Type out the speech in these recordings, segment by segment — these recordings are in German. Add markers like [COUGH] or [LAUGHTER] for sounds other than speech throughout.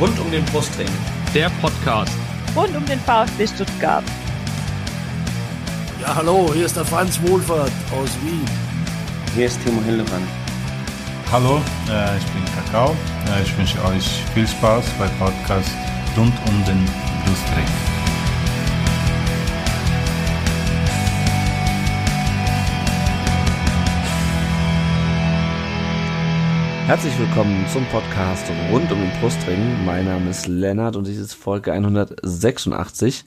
Rund um den Brustring. Der Podcast. Rund um den VfB Stuttgart. Ja, hallo, hier ist der Franz Wohlfahrt aus Wien. Hier ist Timo Hildebrand. Hallo, äh, ich bin Kakao. Äh, ich wünsche euch viel Spaß beim Podcast rund um den Brustring. Herzlich willkommen zum Podcast rund um den Brustring. Mein Name ist Lennart und dies ist Folge 186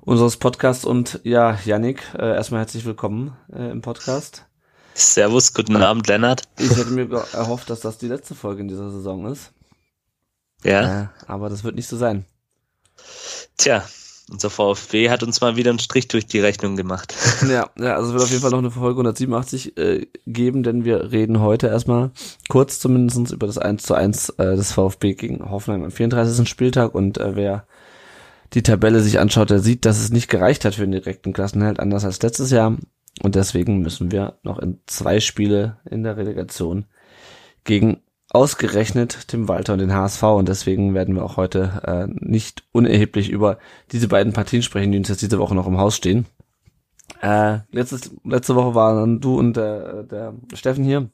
unseres Podcasts. Und ja, Yannick, äh, erstmal herzlich willkommen äh, im Podcast. Servus, guten Abend, Lennart. Ich hätte [LAUGHS] mir erhofft, dass das die letzte Folge in dieser Saison ist. Ja. Äh, aber das wird nicht so sein. Tja, unser VfB hat uns mal wieder einen Strich durch die Rechnung gemacht. [LAUGHS] Ja, ja, also es wird auf jeden Fall noch eine Folge 187 äh, geben, denn wir reden heute erstmal kurz zumindestens über das 1 zu 1 äh, des VfB gegen Hoffenheim am 34. Spieltag und äh, wer die Tabelle sich anschaut, der sieht, dass es nicht gereicht hat für den direkten Klassenhalt, anders als letztes Jahr. Und deswegen müssen wir noch in zwei Spiele in der Relegation gegen ausgerechnet Tim Walter und den HSV und deswegen werden wir auch heute äh, nicht unerheblich über diese beiden Partien sprechen, die uns jetzt diese Woche noch im Haus stehen. Äh, letztes, letzte Woche waren du und der, der Steffen hier.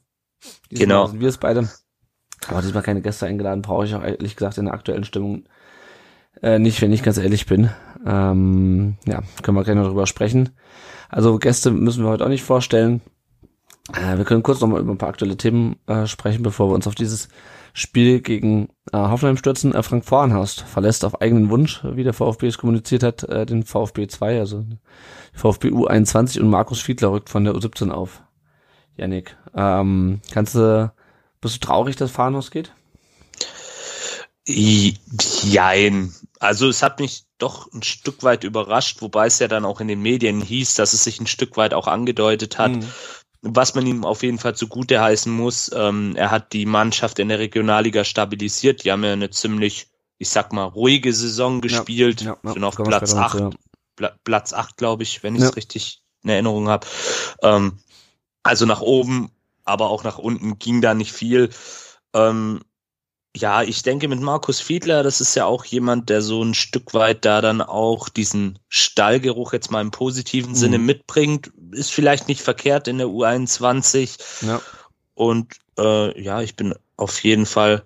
Diesmal genau. sind wir es beide. Aber diesmal keine Gäste eingeladen, brauche ich auch ehrlich gesagt in der aktuellen Stimmung äh, nicht, wenn ich ganz ehrlich bin. Ähm, ja, können wir gerne darüber sprechen. Also Gäste müssen wir heute auch nicht vorstellen. Äh, wir können kurz nochmal über ein paar aktuelle Themen äh, sprechen, bevor wir uns auf dieses Spiel gegen äh, Hoffenheim stürzen. Äh, Frank Vorenhorst verlässt auf eigenen Wunsch, wie der VfB es kommuniziert hat, äh, den VfB 2, also VfB U21 und Markus Fiedler rückt von der U17 auf. Janik, ähm, kannst du, bist du traurig, dass Vorenhorst geht? Jein. Also es hat mich doch ein Stück weit überrascht, wobei es ja dann auch in den Medien hieß, dass es sich ein Stück weit auch angedeutet hat. Mhm was man ihm auf jeden Fall zugute heißen muss, ähm, er hat die Mannschaft in der Regionalliga stabilisiert. Die haben ja eine ziemlich, ich sag mal, ruhige Saison gespielt, ja, ja, sind auf Platz acht, ja. Pla Platz acht, glaube ich, wenn ich es richtig in Erinnerung habe. Ähm, also nach oben, aber auch nach unten ging da nicht viel. Ähm, ja, ich denke mit Markus Fiedler, das ist ja auch jemand, der so ein Stück weit da dann auch diesen Stallgeruch jetzt mal im positiven mhm. Sinne mitbringt. Ist vielleicht nicht verkehrt in der U21. Ja. Und äh, ja, ich bin auf jeden Fall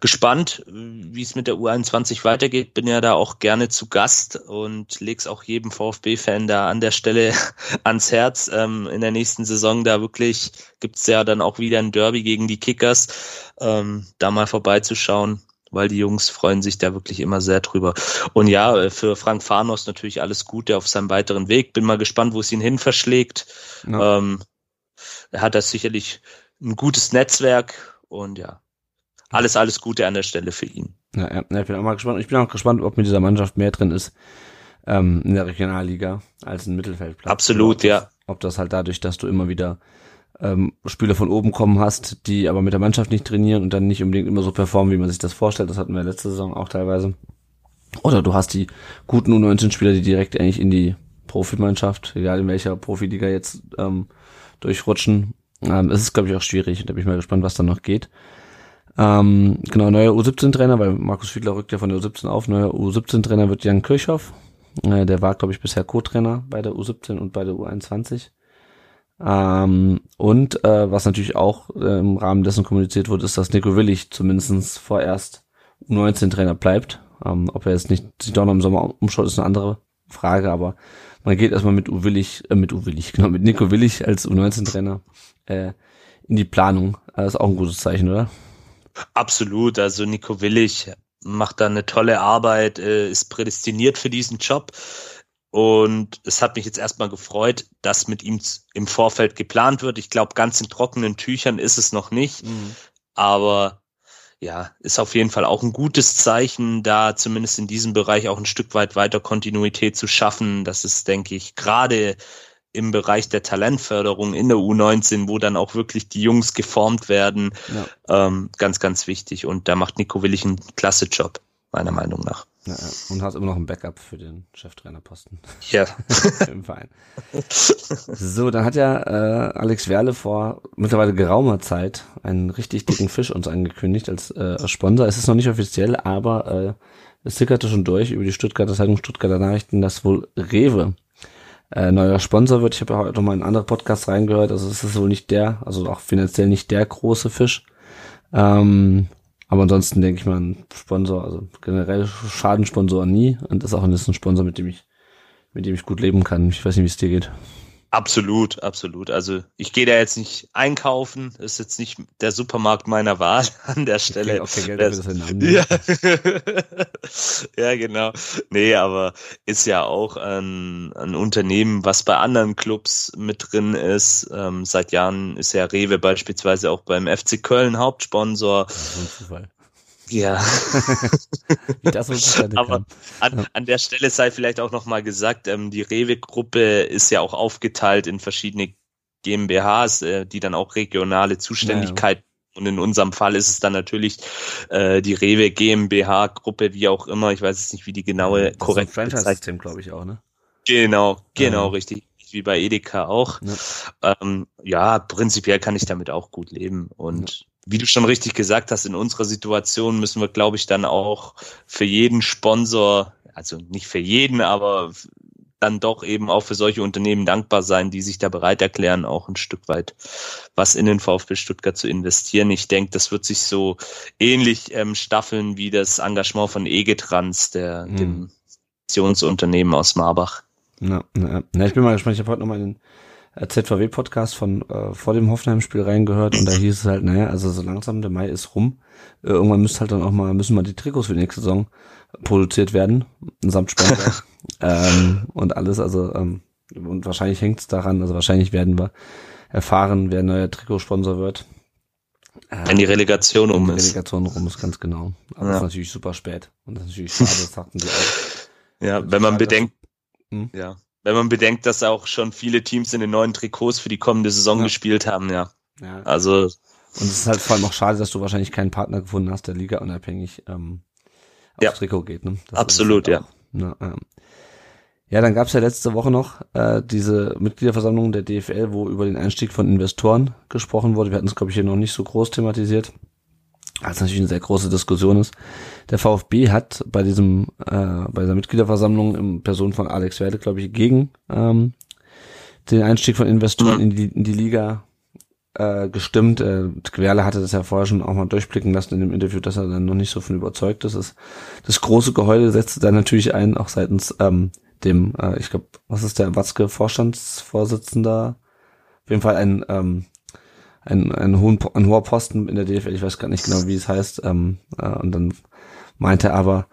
gespannt, wie es mit der U21 weitergeht. Bin ja da auch gerne zu Gast und leg's auch jedem VfB-Fan da an der Stelle [LAUGHS] ans Herz. Ähm, in der nächsten Saison da wirklich gibt's ja dann auch wieder ein Derby gegen die Kickers, ähm, da mal vorbeizuschauen weil die Jungs freuen sich da wirklich immer sehr drüber. Und ja, für Frank Farnos natürlich alles Gute auf seinem weiteren Weg. Bin mal gespannt, wo es ihn hin verschlägt. Ja. Ähm, er hat da sicherlich ein gutes Netzwerk und ja, alles, alles Gute an der Stelle für ihn. Ja, ja, ich bin auch mal gespannt. Ich bin auch gespannt, ob mit dieser Mannschaft mehr drin ist ähm, in der Regionalliga als ein Mittelfeldplatz. Absolut, ja. Ob das halt dadurch, dass du immer wieder ähm, Spieler von oben kommen hast, die aber mit der Mannschaft nicht trainieren und dann nicht unbedingt immer so performen, wie man sich das vorstellt. Das hatten wir letzte Saison auch teilweise. Oder du hast die guten U19-Spieler, die direkt eigentlich in die Profimannschaft, egal in welcher Profiliga jetzt ähm, durchrutschen. Ähm, es ist, glaube ich, auch schwierig da bin ich mal gespannt, was da noch geht. Ähm, genau, neuer U17-Trainer, weil Markus Fiedler rückt ja von der U17 auf. Neuer U17-Trainer wird Jan Kirchhoff. Äh, der war, glaube ich, bisher Co-Trainer bei der U17 und bei der U21. Ähm, und äh, was natürlich auch äh, im Rahmen dessen kommuniziert wurde, ist, dass Nico Willig zumindest vorerst U19-Trainer bleibt. Ähm, ob er jetzt nicht sich doch noch im Sommer umschaut, ist eine andere Frage, aber man geht erstmal mit U Willig, äh, mit U Willig, genau, mit Nico Willig als U19-Trainer äh, in die Planung. Das ist auch ein gutes Zeichen, oder? Absolut. Also Nico Willig macht da eine tolle Arbeit, äh, ist prädestiniert für diesen Job. Und es hat mich jetzt erstmal gefreut, dass mit ihm im Vorfeld geplant wird. Ich glaube, ganz in trockenen Tüchern ist es noch nicht. Mhm. Aber ja, ist auf jeden Fall auch ein gutes Zeichen, da zumindest in diesem Bereich auch ein Stück weit weiter Kontinuität zu schaffen. Das ist, denke ich, gerade im Bereich der Talentförderung in der U19, wo dann auch wirklich die Jungs geformt werden, ja. ähm, ganz, ganz wichtig. Und da macht Nico Willig einen klasse Job. meiner Meinung nach. Ja, und hast immer noch ein Backup für den Cheftrainerposten. Ja. [LAUGHS] Im Verein. So, dann hat ja äh, Alex Werle vor mittlerweile geraumer Zeit einen richtig dicken Fisch uns angekündigt als äh, Sponsor. Es ist noch nicht offiziell, aber äh, es sickerte schon durch über die Stuttgarter Zeitung Stuttgarter Nachrichten, dass wohl Rewe äh, neuer Sponsor wird. Ich habe ja heute noch mal in andere Podcasts reingehört. Also es ist wohl nicht der, also auch finanziell nicht der große Fisch. Ähm, aber ansonsten denke ich mal, ein Sponsor, also generell Schadensponsor nie. Und das ist auch ein Sponsor, mit dem ich, mit dem ich gut leben kann. Ich weiß nicht, wie es dir geht. Absolut, absolut. Also ich gehe da jetzt nicht einkaufen, ist jetzt nicht der Supermarkt meiner Wahl [LAUGHS] an der Stelle. Kein Geld Namen [LAUGHS] ja. [LAUGHS] ja, genau. Nee, aber ist ja auch ein, ein Unternehmen, was bei anderen Clubs mit drin ist. Ähm, seit Jahren ist ja Rewe beispielsweise auch beim FC Köln Hauptsponsor. Das Zufall. Ja. [LAUGHS] Wie das Aber an, an der Stelle sei vielleicht auch nochmal gesagt, ähm, die Rewe-Gruppe ist ja auch aufgeteilt in verschiedene GmbHs, äh, die dann auch regionale Zuständigkeit ja, ja. Und in unserem Fall ist es dann natürlich äh, die Rewe GmbH-Gruppe, wie auch immer. Ich weiß jetzt nicht, wie die genaue das korrekt ist ein Franchise-System, glaube ich, auch, ne? Genau, genau, ja. richtig. Wie bei Edeka auch. Ja. Ähm, ja, prinzipiell kann ich damit auch gut leben. Und wie du schon richtig gesagt hast, in unserer Situation müssen wir, glaube ich, dann auch für jeden Sponsor, also nicht für jeden, aber dann doch eben auch für solche Unternehmen dankbar sein, die sich da bereit erklären, auch ein Stück weit was in den VfB Stuttgart zu investieren. Ich denke, das wird sich so ähnlich ähm, staffeln wie das Engagement von Egetrans, der, mhm. dem Missionsunternehmen aus Marbach. Na, na, na, ich bin mal gespannt. Ich habe heute nochmal den ZVW-Podcast von äh, vor dem Hoffenheim-Spiel reingehört und da hieß es halt, naja, also so langsam der Mai ist rum. Äh, irgendwann müsste halt dann auch mal, müssen mal die Trikots für die nächste Saison produziert werden, samt Sponsor [LAUGHS] ähm, und alles. Also ähm, und wahrscheinlich hängt es daran, also wahrscheinlich werden wir erfahren, wer neuer Trikotsponsor wird. Äh, Wenn die Relegation um die ist. Relegation rum ist, ganz genau. Aber ja. das ist natürlich super spät. Und das ist natürlich schade, das sagten sie auch. Ja, wenn man bedenkt, hm? ja, wenn man bedenkt, dass auch schon viele Teams in den neuen Trikots für die kommende Saison ja. gespielt haben, ja. ja. Also. Und es ist halt vor allem auch schade, dass du wahrscheinlich keinen Partner gefunden hast, der Liga unabhängig ähm, aufs ja. Trikot geht. Ne? Das Absolut, halt ja. Ne, ähm. Ja, dann gab es ja letzte Woche noch äh, diese Mitgliederversammlung der DFL, wo über den Einstieg von Investoren gesprochen wurde. Wir hatten es, glaube ich, hier noch nicht so groß thematisiert als natürlich eine sehr große Diskussion ist. Der VfB hat bei diesem, äh, bei dieser Mitgliederversammlung in Person von Alex Werde, glaube ich, gegen ähm, den Einstieg von Investoren in, die, in die Liga äh, gestimmt. Äh, Querle hatte das ja vorher schon auch mal durchblicken lassen in dem Interview, dass er dann noch nicht so von überzeugt ist. Das, das große Geheule setzte dann natürlich ein, auch seitens ähm, dem, äh, ich glaube, was ist der Watzke Vorstandsvorsitzender? Auf jeden Fall ein ähm, ein, ein, hohen, ein hoher Posten in der DFL, ich weiß gar nicht genau, wie es heißt. Ähm, äh, und dann meinte er aber,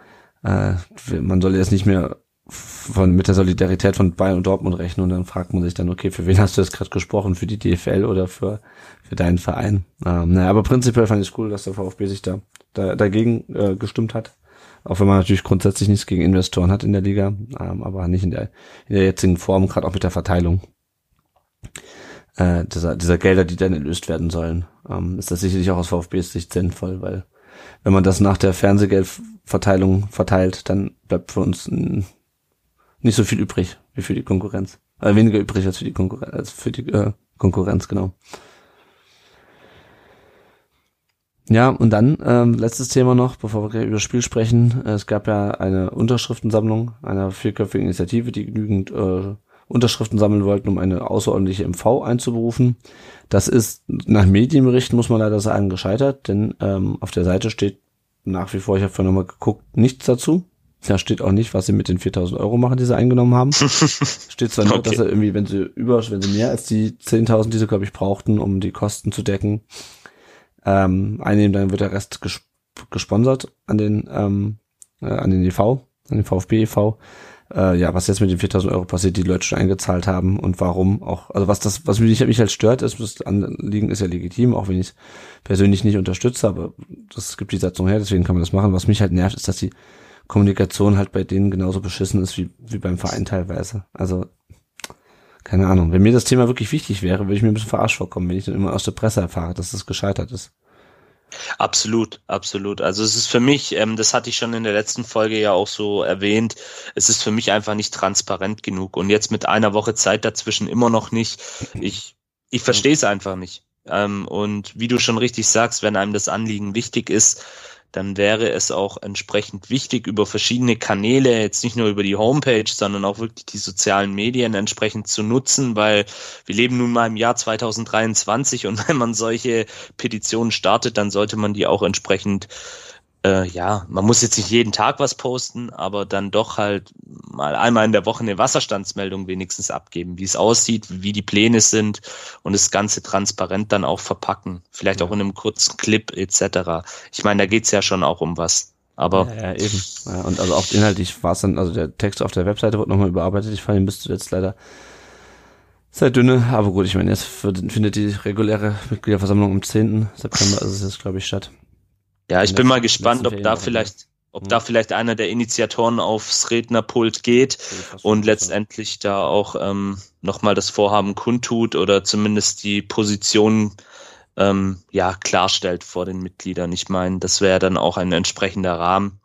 äh, man soll jetzt nicht mehr von mit der Solidarität von Bayern und Dortmund rechnen und dann fragt man sich dann, okay, für wen hast du jetzt gerade gesprochen? Für die DFL oder für, für deinen Verein? Ähm, naja, aber prinzipiell fand ich cool, dass der VfB sich da, da dagegen äh, gestimmt hat. Auch wenn man natürlich grundsätzlich nichts gegen Investoren hat in der Liga, ähm, aber nicht in der, in der jetzigen Form, gerade auch mit der Verteilung äh, dieser, dieser Gelder, die dann erlöst werden sollen, ähm, ist das sicherlich auch aus VfBs Sicht sinnvoll, weil wenn man das nach der Fernsehgeldverteilung verteilt, dann bleibt für uns nicht so viel übrig wie für die Konkurrenz. Äh, weniger übrig als für die Konkurrenz, als für die äh, Konkurrenz, genau. Ja, und dann ähm, letztes Thema noch, bevor wir über das Spiel sprechen. Es gab ja eine Unterschriftensammlung einer vierköpfigen Initiative, die genügend äh, Unterschriften sammeln wollten, um eine außerordentliche MV einzuberufen. Das ist nach Medienberichten, muss man leider sagen, gescheitert, denn ähm, auf der Seite steht nach wie vor, ich habe vorhin nochmal geguckt, nichts dazu. Da steht auch nicht, was sie mit den 4000 Euro machen, die sie eingenommen haben. [LAUGHS] steht zwar nur, okay. dass sie irgendwie, wenn sie über, wenn sie mehr als die 10.000, die sie, glaube ich, brauchten, um die Kosten zu decken, ähm, einnehmen, dann wird der Rest ges gesponsert an den, ähm, äh, an den EV, an den VfB e.V äh, ja, was jetzt mit den 4000 Euro passiert, die Leute schon eingezahlt haben und warum auch, also was das, was mich, mich halt stört, ist, das Anliegen ist ja legitim, auch wenn ich es persönlich nicht unterstütze, aber das gibt die Satzung her, deswegen kann man das machen. Was mich halt nervt, ist, dass die Kommunikation halt bei denen genauso beschissen ist wie, wie beim Verein teilweise. Also, keine Ahnung. Wenn mir das Thema wirklich wichtig wäre, würde ich mir ein bisschen verarscht vorkommen, wenn ich dann immer aus der Presse erfahre, dass das gescheitert ist. Absolut, absolut. Also es ist für mich, ähm, das hatte ich schon in der letzten Folge ja auch so erwähnt, es ist für mich einfach nicht transparent genug. Und jetzt mit einer Woche Zeit dazwischen immer noch nicht. Ich, ich verstehe es einfach nicht. Ähm, und wie du schon richtig sagst, wenn einem das Anliegen wichtig ist, dann wäre es auch entsprechend wichtig, über verschiedene Kanäle, jetzt nicht nur über die Homepage, sondern auch wirklich die sozialen Medien entsprechend zu nutzen, weil wir leben nun mal im Jahr 2023 und [LAUGHS] wenn man solche Petitionen startet, dann sollte man die auch entsprechend äh, ja, man muss jetzt nicht jeden Tag was posten, aber dann doch halt mal einmal in der Woche eine Wasserstandsmeldung wenigstens abgeben, wie es aussieht, wie die Pläne sind und das Ganze transparent dann auch verpacken. Vielleicht ja. auch in einem kurzen Clip etc. Ich meine, da geht's ja schon auch um was. Aber ja, ja eben. Ja, und also auch inhaltlich war es dann, also der Text auf der Webseite wurde nochmal überarbeitet. Ich fand ihn bis zuletzt leider sehr dünne, aber gut, ich meine, jetzt findet die reguläre Mitgliederversammlung am 10. September, also es jetzt, glaube ich, statt. Ja, ich bin mal gespannt, ob da vielleicht, ob hm. da vielleicht einer der Initiatoren aufs Rednerpult geht und letztendlich da auch ähm, nochmal das Vorhaben kundtut oder zumindest die Position ähm, ja klarstellt vor den Mitgliedern. Ich meine, das wäre dann auch ein entsprechender Rahmen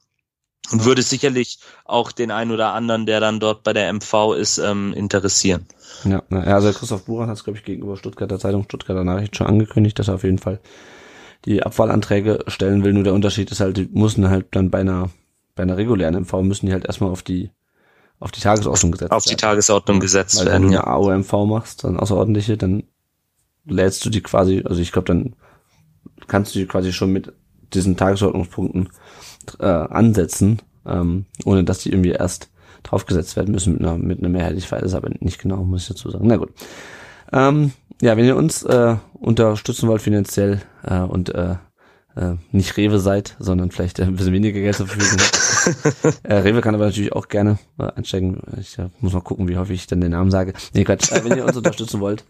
und würde sicherlich auch den einen oder anderen, der dann dort bei der MV ist, ähm, interessieren. Ja, also Christoph Buran hat es, glaube ich, gegenüber Stuttgarter Zeitung, Stuttgarter Nachricht schon angekündigt, dass er auf jeden Fall die Abwahlanträge stellen will. Nur der Unterschied ist halt, die müssen halt dann bei einer, bei einer regulären MV müssen die halt erstmal auf die, auf die Tagesordnung gesetzt werden. Auf die Tagesordnung gesetzt Weil werden. Wenn du eine AOMV machst, dann außerordentliche, dann lädst du die quasi, also ich glaube, dann kannst du die quasi schon mit diesen Tagesordnungspunkten äh, ansetzen, ähm, ohne dass die irgendwie erst draufgesetzt werden müssen mit einer, mit einer Mehrheit. Ich weiß es aber nicht genau, muss ich dazu sagen. Na gut. Ähm, ja, wenn ihr uns äh, unterstützen wollt finanziell äh, und äh, äh, nicht Rewe seid, sondern vielleicht ein bisschen weniger Geld zur Verfügung habt. [LAUGHS] äh, Rewe kann aber natürlich auch gerne äh, einsteigen. Ich äh, muss mal gucken, wie häufig ich dann den Namen sage. Nee, Quatsch. Äh, wenn ihr uns unterstützen wollt,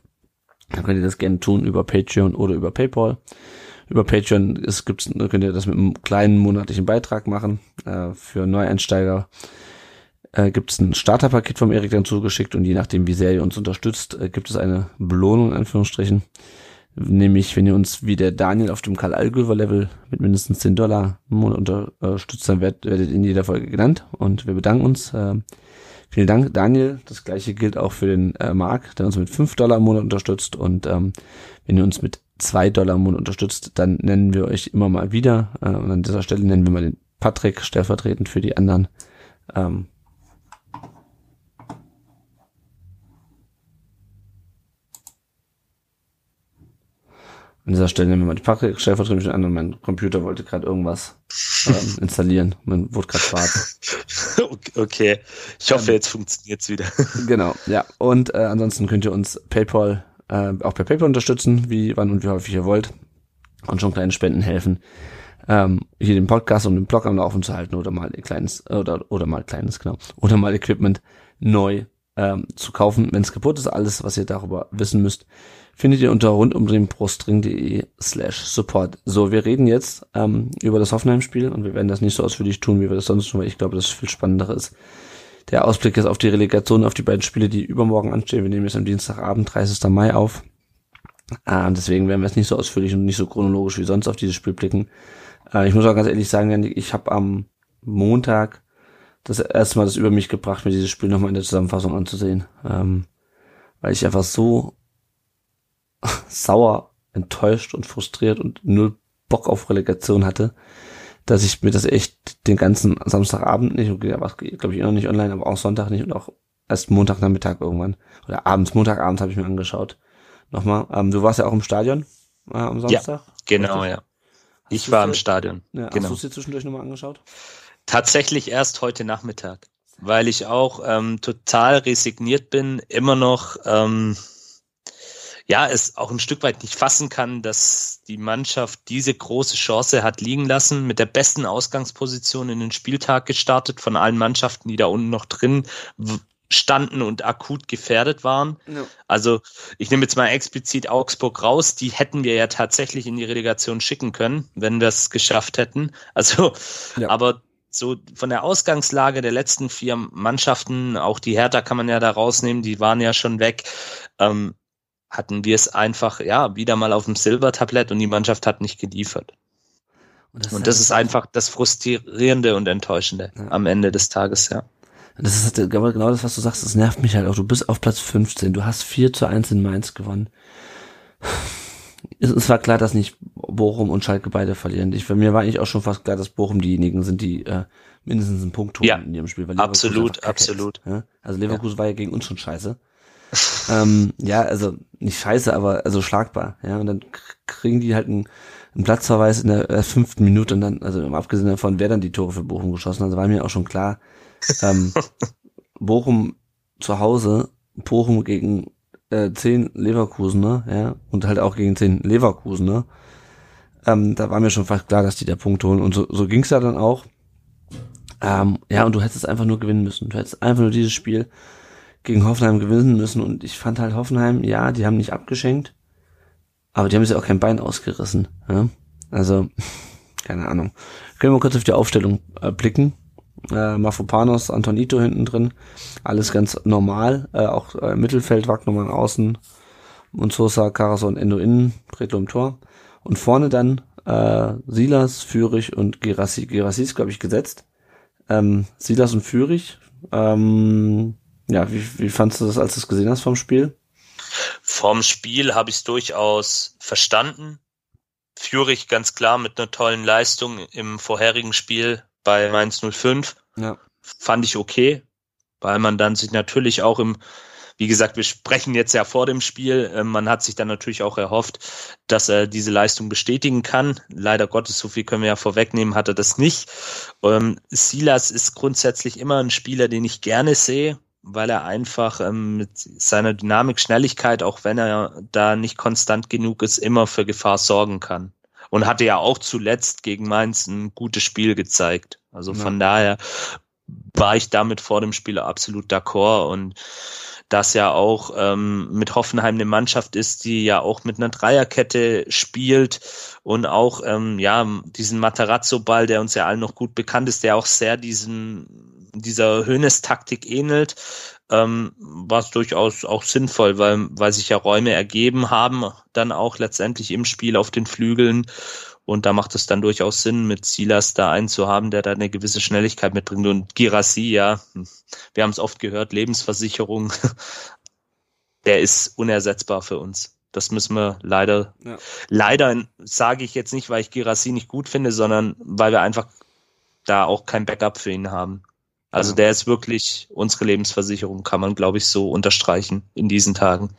dann könnt ihr das gerne tun über Patreon oder über PayPal. Über Patreon ist, gibt's, könnt ihr das mit einem kleinen monatlichen Beitrag machen äh, für Neueinsteiger äh, gibt es ein Starterpaket vom Erik dann zugeschickt und je nachdem, wie sehr ihr uns unterstützt, äh, gibt es eine Belohnung in Anführungsstrichen. Nämlich, wenn ihr uns wie der Daniel auf dem Karl Allgöver Level mit mindestens 10 Dollar im Monat unterstützt, dann werdet, werdet in jeder Folge genannt und wir bedanken uns. Äh, vielen Dank, Daniel. Das gleiche gilt auch für den äh, Marc, der uns mit 5 Dollar im Monat unterstützt und ähm, wenn ihr uns mit 2 Dollar im Monat unterstützt, dann nennen wir euch immer mal wieder äh, und an dieser Stelle nennen wir mal den Patrick stellvertretend für die anderen. Ähm, An dieser Stelle nehmen wir mal die Packung stellvertretend an und mein Computer wollte gerade irgendwas ähm, [LAUGHS] installieren. Man wurde gerade schwarz. [LAUGHS] Okay, ich hoffe, ähm, jetzt funktioniert's wieder. [LAUGHS] Genau, ja. Und äh, ansonsten könnt ihr uns PayPal äh, auch per PayPal unterstützen, wie wann und wie häufig ihr wollt. Und schon kleine Spenden helfen, ähm, hier den Podcast und den Blog am Laufen zu halten oder mal kleines oder oder mal kleines genau oder mal Equipment neu ähm, zu kaufen, wenn es kaputt ist. Alles, was ihr darüber wissen müsst, findet ihr unter rundumdenbrustring.de slash support. So, wir reden jetzt ähm, über das Hoffenheim-Spiel und wir werden das nicht so ausführlich tun, wie wir das sonst tun, weil ich glaube, das viel spannender ist. Der Ausblick ist auf die Relegation, auf die beiden Spiele, die übermorgen anstehen. Wir nehmen jetzt am Dienstagabend, 30. Mai auf. Äh, deswegen werden wir es nicht so ausführlich und nicht so chronologisch wie sonst auf dieses Spiel blicken. Äh, ich muss auch ganz ehrlich sagen, ich habe am Montag das erste Mal das über mich gebracht, mir dieses Spiel nochmal in der Zusammenfassung anzusehen. Ähm, weil ich einfach so [LAUGHS] sauer, enttäuscht und frustriert und null Bock auf Relegation hatte, dass ich mir das echt den ganzen Samstagabend nicht, okay, aber glaube ich noch nicht online, aber auch Sonntag nicht und auch erst Montagnachmittag irgendwann oder abends, Montagabend habe ich mir angeschaut. Nochmal, ähm, du warst ja auch im Stadion äh, am Samstag? Ja, genau, ja. ich war im Stadion. Ja, genau. Hast du es dir zwischendurch nochmal angeschaut? Tatsächlich erst heute Nachmittag, weil ich auch ähm, total resigniert bin, immer noch ähm, ja, es auch ein Stück weit nicht fassen kann, dass die Mannschaft diese große Chance hat liegen lassen, mit der besten Ausgangsposition in den Spieltag gestartet von allen Mannschaften, die da unten noch drin standen und akut gefährdet waren. Ja. Also ich nehme jetzt mal explizit Augsburg raus, die hätten wir ja tatsächlich in die Relegation schicken können, wenn wir es geschafft hätten. Also, ja. aber so von der Ausgangslage der letzten vier Mannschaften, auch die Hertha kann man ja da rausnehmen, die waren ja schon weg. Ähm, hatten wir es einfach, ja, wieder mal auf dem Silbertablett und die Mannschaft hat nicht geliefert. Und das, und das ist, einfach das Frustrierende und Enttäuschende ja. am Ende des Tages, ja. Das ist halt genau das, was du sagst, das nervt mich halt auch. Du bist auf Platz 15, du hast 4 zu 1 in Mainz gewonnen. Es war klar, dass nicht Bochum und Schalke beide verlieren. Ich, für mir war eigentlich auch schon fast klar, dass Bochum diejenigen sind, die äh, mindestens einen Punkt holen ja, in ihrem Spiel. Weil absolut, absolut. Ist, ja? Also Leverkusen ja. war ja gegen uns schon scheiße. Ähm, ja, also nicht scheiße, aber also schlagbar. Ja, und dann kriegen die halt einen, einen Platzverweis in der äh, fünften Minute und dann, also abgesehen davon, wer dann die Tore für Bochum geschossen hat, also war mir auch schon klar, ähm, [LAUGHS] Bochum zu Hause, Bochum gegen äh, zehn Leverkusener, ja, und halt auch gegen zehn Leverkusener. Ähm, da war mir schon fast klar, dass die da Punkt holen. Und so, so ging's ja dann auch. Ähm, ja, und du hättest einfach nur gewinnen müssen. Du hättest einfach nur dieses Spiel gegen Hoffenheim gewinnen müssen. Und ich fand halt Hoffenheim, ja, die haben nicht abgeschenkt, aber die haben sich auch kein Bein ausgerissen. Ja? Also, [LAUGHS] keine Ahnung. Können wir kurz auf die Aufstellung äh, blicken äh, Mafopanos, Antonito hinten drin, alles ganz normal, äh, auch äh, Mittelfeld, Wagnermann außen und Sosa, Caraso und Endo innen, Pretlo im Tor und vorne dann äh, Silas, Führig und Gerassi. Gerassi ist, glaube ich, gesetzt. Ähm, Silas und Führig, ähm, ja, wie, wie fandst du das, als du es gesehen hast vom Spiel? Vom Spiel habe ich es durchaus verstanden. Führig ganz klar mit einer tollen Leistung im vorherigen Spiel bei Mainz 05. Ja. Fand ich okay, weil man dann sich natürlich auch im, wie gesagt, wir sprechen jetzt ja vor dem Spiel, äh, man hat sich dann natürlich auch erhofft, dass er diese Leistung bestätigen kann. Leider Gottes, so viel können wir ja vorwegnehmen, hat er das nicht. Ähm, Silas ist grundsätzlich immer ein Spieler, den ich gerne sehe, weil er einfach ähm, mit seiner Dynamik, Schnelligkeit, auch wenn er da nicht konstant genug ist, immer für Gefahr sorgen kann und hatte ja auch zuletzt gegen Mainz ein gutes Spiel gezeigt. Also von ja. daher war ich damit vor dem Spiel absolut d'accord und das ja auch ähm, mit Hoffenheim eine Mannschaft ist, die ja auch mit einer Dreierkette spielt und auch ähm, ja diesen Matarazzo-Ball, der uns ja allen noch gut bekannt ist, der auch sehr diesen dieser Höhnes-Taktik ähnelt, ähm, war es durchaus auch sinnvoll, weil, weil sich ja Räume ergeben haben, dann auch letztendlich im Spiel auf den Flügeln. Und da macht es dann durchaus Sinn, mit Silas da einen zu haben, der da eine gewisse Schnelligkeit mitbringt. Und Girassi, ja, wir haben es oft gehört, Lebensversicherung, [LAUGHS] der ist unersetzbar für uns. Das müssen wir leider, ja. leider sage ich jetzt nicht, weil ich Girassi nicht gut finde, sondern weil wir einfach da auch kein Backup für ihn haben. Also der ist wirklich unsere Lebensversicherung, kann man, glaube ich, so unterstreichen in diesen Tagen.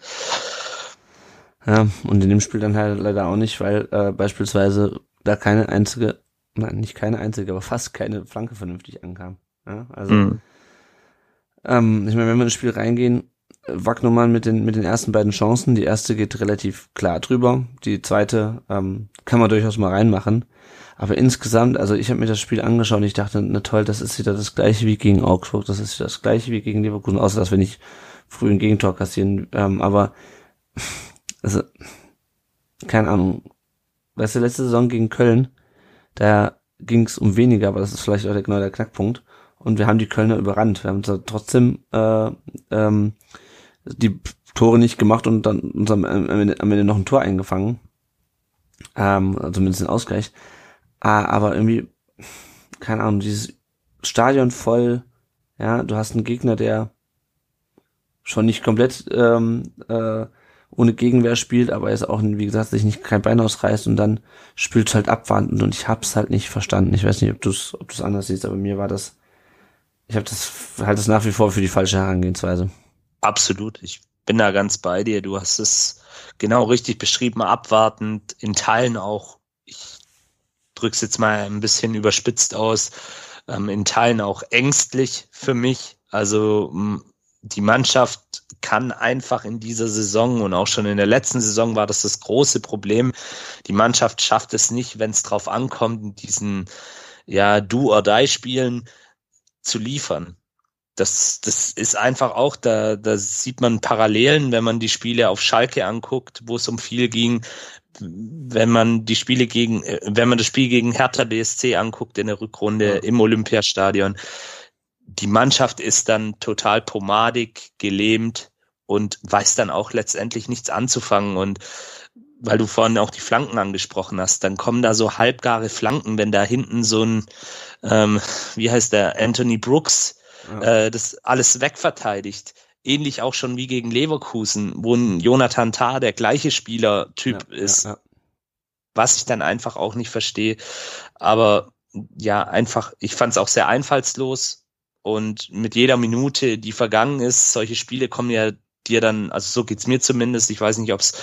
Ja, und in dem Spiel dann halt leider auch nicht, weil äh, beispielsweise da keine einzige, nein, nicht keine einzige, aber fast keine Flanke vernünftig ankam. Ja, also, mhm. ähm, ich meine, wenn wir ins Spiel reingehen, Wagnumann mit den, mit den ersten beiden Chancen, die erste geht relativ klar drüber, die zweite ähm, kann man durchaus mal reinmachen. Aber insgesamt, also ich habe mir das Spiel angeschaut und ich dachte, na toll, das ist wieder das gleiche wie gegen Augsburg, das ist wieder das gleiche wie gegen Leverkusen, außer dass wir nicht früh ein Gegentor kassieren. Ähm, aber [LAUGHS] also, keine Ahnung. Weißt du, letzte Saison gegen Köln, da ging es um weniger, aber das ist vielleicht auch der, genau der Knackpunkt. Und wir haben die Kölner überrannt. Wir haben trotzdem äh, ähm, die Tore nicht gemacht und dann uns am, am, Ende, am Ende noch ein Tor eingefangen. Ähm, also zumindest den Ausgleich. Ah, aber irgendwie, keine Ahnung, dieses Stadion voll, ja, du hast einen Gegner, der schon nicht komplett ähm, äh, ohne Gegenwehr spielt, aber er ist auch, wie gesagt, sich nicht kein Bein ausreißt und dann spielt halt abwartend und ich hab's halt nicht verstanden. Ich weiß nicht, ob du es ob du's anders siehst, aber mir war das, ich habe das halt das nach wie vor für die falsche Herangehensweise. Absolut. Ich bin da ganz bei dir. Du hast es genau richtig beschrieben, abwartend, in Teilen auch drück's jetzt mal ein bisschen überspitzt aus, ähm, in Teilen auch ängstlich für mich. Also die Mannschaft kann einfach in dieser Saison und auch schon in der letzten Saison war das das große Problem. Die Mannschaft schafft es nicht, wenn es drauf ankommt, diesen ja Do or Die Spielen zu liefern. Das, das ist einfach auch, da, da sieht man Parallelen, wenn man die Spiele auf Schalke anguckt, wo es um viel ging, wenn man die Spiele gegen, äh, wenn man das Spiel gegen Hertha BSC anguckt in der Rückrunde ja. im Olympiastadion, die Mannschaft ist dann total pomadig, gelähmt und weiß dann auch letztendlich nichts anzufangen. Und weil du vorhin auch die Flanken angesprochen hast, dann kommen da so halbgare Flanken, wenn da hinten so ein, ähm, wie heißt der, Anthony Brooks, ja. äh, das alles wegverteidigt. Ähnlich auch schon wie gegen Leverkusen, wo ein Jonathan Tah der gleiche Spielertyp ja, ist. Ja, was ich dann einfach auch nicht verstehe. Aber ja, einfach, ich fand es auch sehr einfallslos und mit jeder Minute, die vergangen ist, solche Spiele kommen ja dir dann, also so geht's mir zumindest, ich weiß nicht, ob es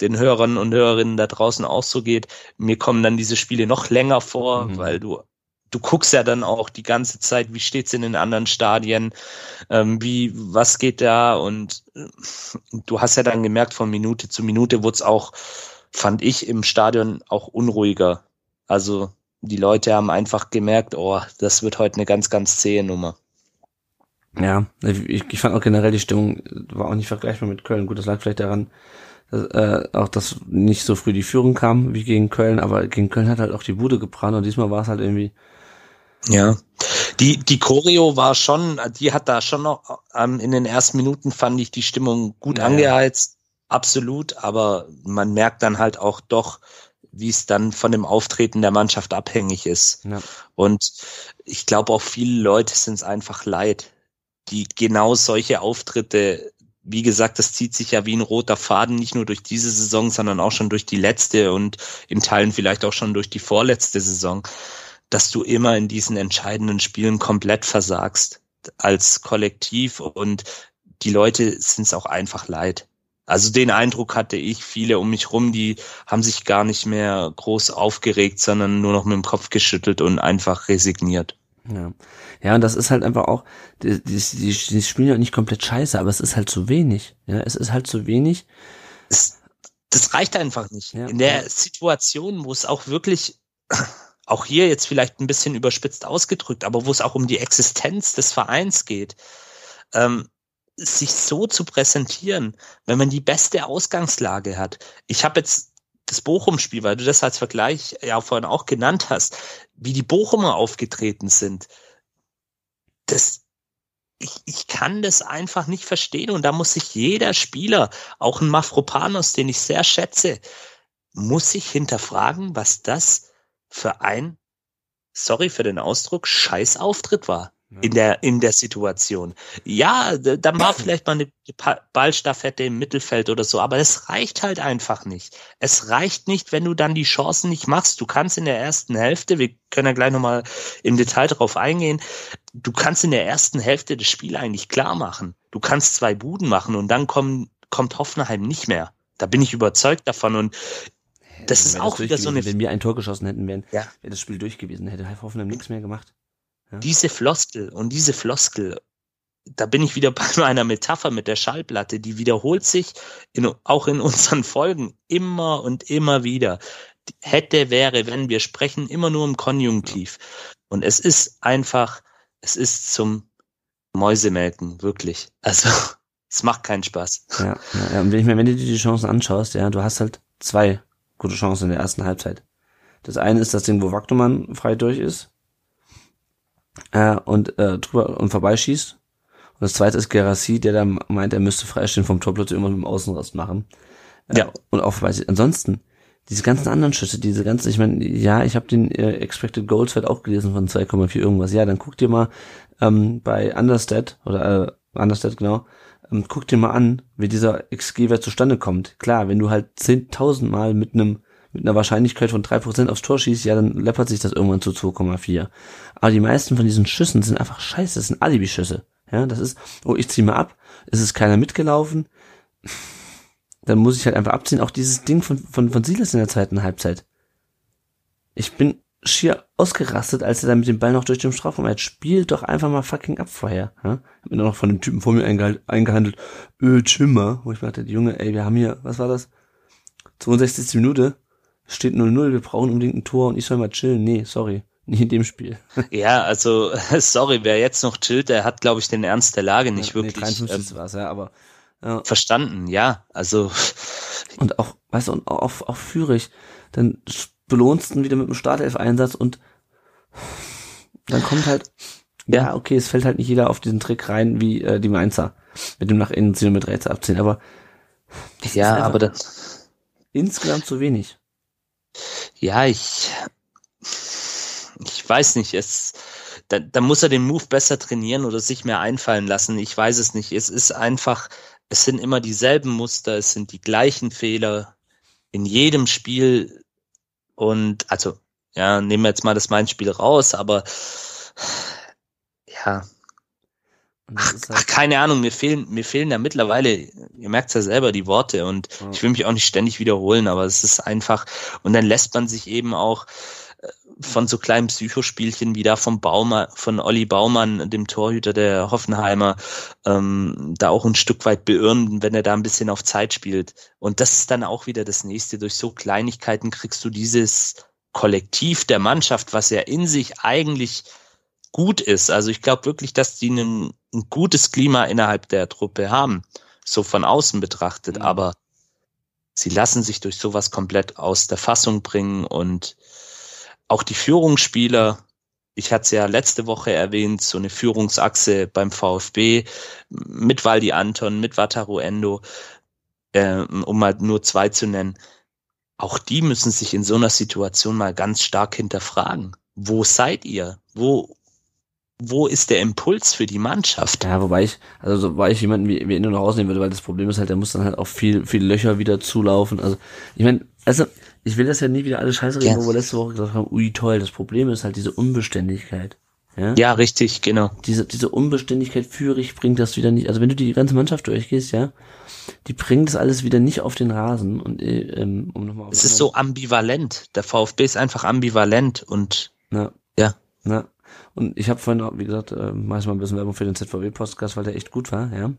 den Hörern und Hörerinnen da draußen auch so geht, mir kommen dann diese Spiele noch länger vor, mhm. weil du du guckst ja dann auch die ganze Zeit, wie steht's in den anderen Stadien, ähm, wie, was geht da und äh, du hast ja dann gemerkt, von Minute zu Minute wurde es auch, fand ich, im Stadion auch unruhiger. Also die Leute haben einfach gemerkt, oh, das wird heute eine ganz, ganz zähe Nummer. Ja, ich, ich fand auch generell die Stimmung war auch nicht vergleichbar mit Köln. Gut, das lag vielleicht daran, dass, äh, auch dass nicht so früh die Führung kam wie gegen Köln, aber gegen Köln hat halt auch die Bude gebrannt und diesmal war es halt irgendwie. Ja, die die Choreo war schon, die hat da schon noch ähm, in den ersten Minuten fand ich die Stimmung gut ja, angeheizt, absolut, aber man merkt dann halt auch doch, wie es dann von dem Auftreten der Mannschaft abhängig ist. Ja. Und ich glaube auch viele Leute sind es einfach leid, die genau solche Auftritte, wie gesagt, das zieht sich ja wie ein roter Faden, nicht nur durch diese Saison, sondern auch schon durch die letzte und in Teilen vielleicht auch schon durch die vorletzte Saison, dass du immer in diesen entscheidenden Spielen komplett versagst als Kollektiv und die Leute sind es auch einfach leid. Also den Eindruck hatte ich, viele um mich rum, die haben sich gar nicht mehr groß aufgeregt, sondern nur noch mit dem Kopf geschüttelt und einfach resigniert. Ja. Ja, und das ist halt einfach auch, die, die, die, die spielen ja nicht komplett scheiße, aber es ist halt zu wenig. Ja, es ist halt zu wenig. Es, das reicht einfach nicht. Ja. In der Situation, wo es auch wirklich, auch hier jetzt vielleicht ein bisschen überspitzt ausgedrückt, aber wo es auch um die Existenz des Vereins geht, ähm, sich so zu präsentieren, wenn man die beste Ausgangslage hat. Ich habe jetzt das Bochum-Spiel, weil du das als Vergleich ja vorhin auch genannt hast, wie die Bochumer aufgetreten sind das, ich, ich kann das einfach nicht verstehen und da muss sich jeder Spieler, auch ein Mafropanos, den ich sehr schätze, muss sich hinterfragen, was das für ein, sorry für den Ausdruck, Scheißauftritt war in der, in der Situation. Ja, dann war vielleicht mal eine Ballstaffette im Mittelfeld oder so, aber es reicht halt einfach nicht. Es reicht nicht, wenn du dann die Chancen nicht machst. Du kannst in der ersten Hälfte, wir können ja gleich nochmal im Detail darauf eingehen, du kannst in der ersten Hälfte das Spiel eigentlich klar machen. Du kannst zwei Buden machen und dann kommen, kommt Hoffenheim nicht mehr. Da bin ich überzeugt davon und das ist auch wieder so eine. Wenn wir ein Tor geschossen hätten, wären, ja. wäre das Spiel durch gewesen, hätte Hoffenheim nichts mehr gemacht. Diese Floskel und diese Floskel, da bin ich wieder [LAUGHS] bei meiner Metapher mit der Schallplatte, die wiederholt sich in, auch in unseren Folgen immer und immer wieder. Hätte, wäre, wenn wir sprechen immer nur im Konjunktiv. Und es ist einfach, es ist zum Mäusemelken, wirklich. Also, [LAUGHS] es macht keinen Spaß. Ja, ja, ja. und wenn, ich mir, wenn du dir die Chancen anschaust, ja, du hast halt zwei gute Chancen in der ersten Halbzeit. Das eine ist das Ding, wo Wagnumann frei durch ist äh, und äh, drüber und vorbeischießt. Und das zweite ist Gerassi, der dann meint, er müsste freistehen vom Tor plötzlich immer mit dem Außenrast machen. Äh, ja. Und auch vorbeischießt. Ansonsten, diese ganzen anderen Schüsse, diese ganzen, ich meine, ja, ich habe den äh, Expected Goals Wert auch gelesen von 2,4 irgendwas. Ja, dann guck dir mal ähm, bei Understat oder äh, Understat genau, ähm, guck dir mal an, wie dieser XG-Wert zustande kommt. Klar, wenn du halt 10.000 Mal mit einem mit einer Wahrscheinlichkeit von 3% aufs Tor schießt, ja, dann läppert sich das irgendwann zu 2,4. Aber die meisten von diesen Schüssen sind einfach scheiße, das sind Alibi-Schüsse. Ja, das ist, oh, ich zieh mal ab, es ist keiner mitgelaufen, [LAUGHS] dann muss ich halt einfach abziehen. Auch dieses Ding von, von, von Silas in der zweiten Halbzeit. Ich bin schier ausgerastet, als er dann mit dem Ball noch durch den Strafraum hat. Spielt doch einfach mal fucking ab vorher. Ja? Hab mir noch von dem Typen vor mir eingehandelt, öh, Chimmer, wo ich mir dachte, Junge, ey, wir haben hier, was war das? 62. Minute, steht 0-0, wir brauchen unbedingt ein Tor und ich soll mal chillen. Nee, sorry. Nicht in dem Spiel. [LAUGHS] Ja, also, [LAUGHS] sorry, wer jetzt noch chillt, der hat, glaube ich, den Ernst der Lage nicht ja, wirklich. Nee, 53 ähm, war's, ja, aber. Ja. Verstanden, ja, also. Und auch, weißt du, und auch, auch Führig, dann belohnst ihn wieder mit dem Startelf-Einsatz und dann kommt halt, ja. ja, okay, es fällt halt nicht jeder auf diesen Trick rein, wie äh, die Mainzer, mit dem nach innen ziehen und mit rechts abziehen, aber ja, aber das, insgesamt zu wenig. Ja, ich, ich weiß nicht, es, da, da muss er den Move besser trainieren oder sich mehr einfallen lassen. Ich weiß es nicht. Es ist einfach, es sind immer dieselben Muster, es sind die gleichen Fehler in jedem Spiel. Und also, ja, nehmen wir jetzt mal das Main-Spiel raus, aber ja. Ach, halt ach, keine Ahnung, mir fehlen, mir fehlen ja mittlerweile, ihr merkt ja selber, die Worte und ja. ich will mich auch nicht ständig wiederholen, aber es ist einfach, und dann lässt man sich eben auch, von so kleinen Psychospielchen wie da vom Baumann, von Olli Baumann, dem Torhüter der Hoffenheimer, ähm, da auch ein Stück weit beirren, wenn er da ein bisschen auf Zeit spielt. Und das ist dann auch wieder das nächste. Durch so Kleinigkeiten kriegst du dieses Kollektiv der Mannschaft, was ja in sich eigentlich gut ist. Also ich glaube wirklich, dass die ein, ein, gutes Klima innerhalb der Truppe haben, so von außen betrachtet. Mhm. Aber sie lassen sich durch sowas komplett aus der Fassung bringen und auch die Führungsspieler, ich hatte es ja letzte Woche erwähnt, so eine Führungsachse beim VfB mit Waldi Anton, mit Wataru Endo, äh, um mal nur zwei zu nennen. Auch die müssen sich in so einer Situation mal ganz stark hinterfragen. Wo seid ihr? Wo, wo ist der Impuls für die Mannschaft? Ja, wobei ich, also wobei ich jemanden wie, wie Endo noch rausnehmen würde, weil das Problem ist halt, der muss dann halt auch viel, viel Löcher wieder zulaufen. Also, ich meine, also ich will das ja nie wieder alles scheiße reden, ja. wo wir letzte Woche gesagt haben, ui toll, das Problem ist halt diese Unbeständigkeit. Ja, ja richtig, genau. Diese, diese Unbeständigkeit Führig bringt das wieder nicht. Also wenn du die ganze Mannschaft durchgehst, ja, die bringt das alles wieder nicht auf den Rasen. Und äh, ähm, um nochmal. Es ist so ambivalent. Der VfB ist einfach ambivalent und ja. ja. Ja. Und ich habe vorhin, wie gesagt, äh, manchmal ein bisschen Werbung für den ZVW-Podcast, weil der echt gut war, ja.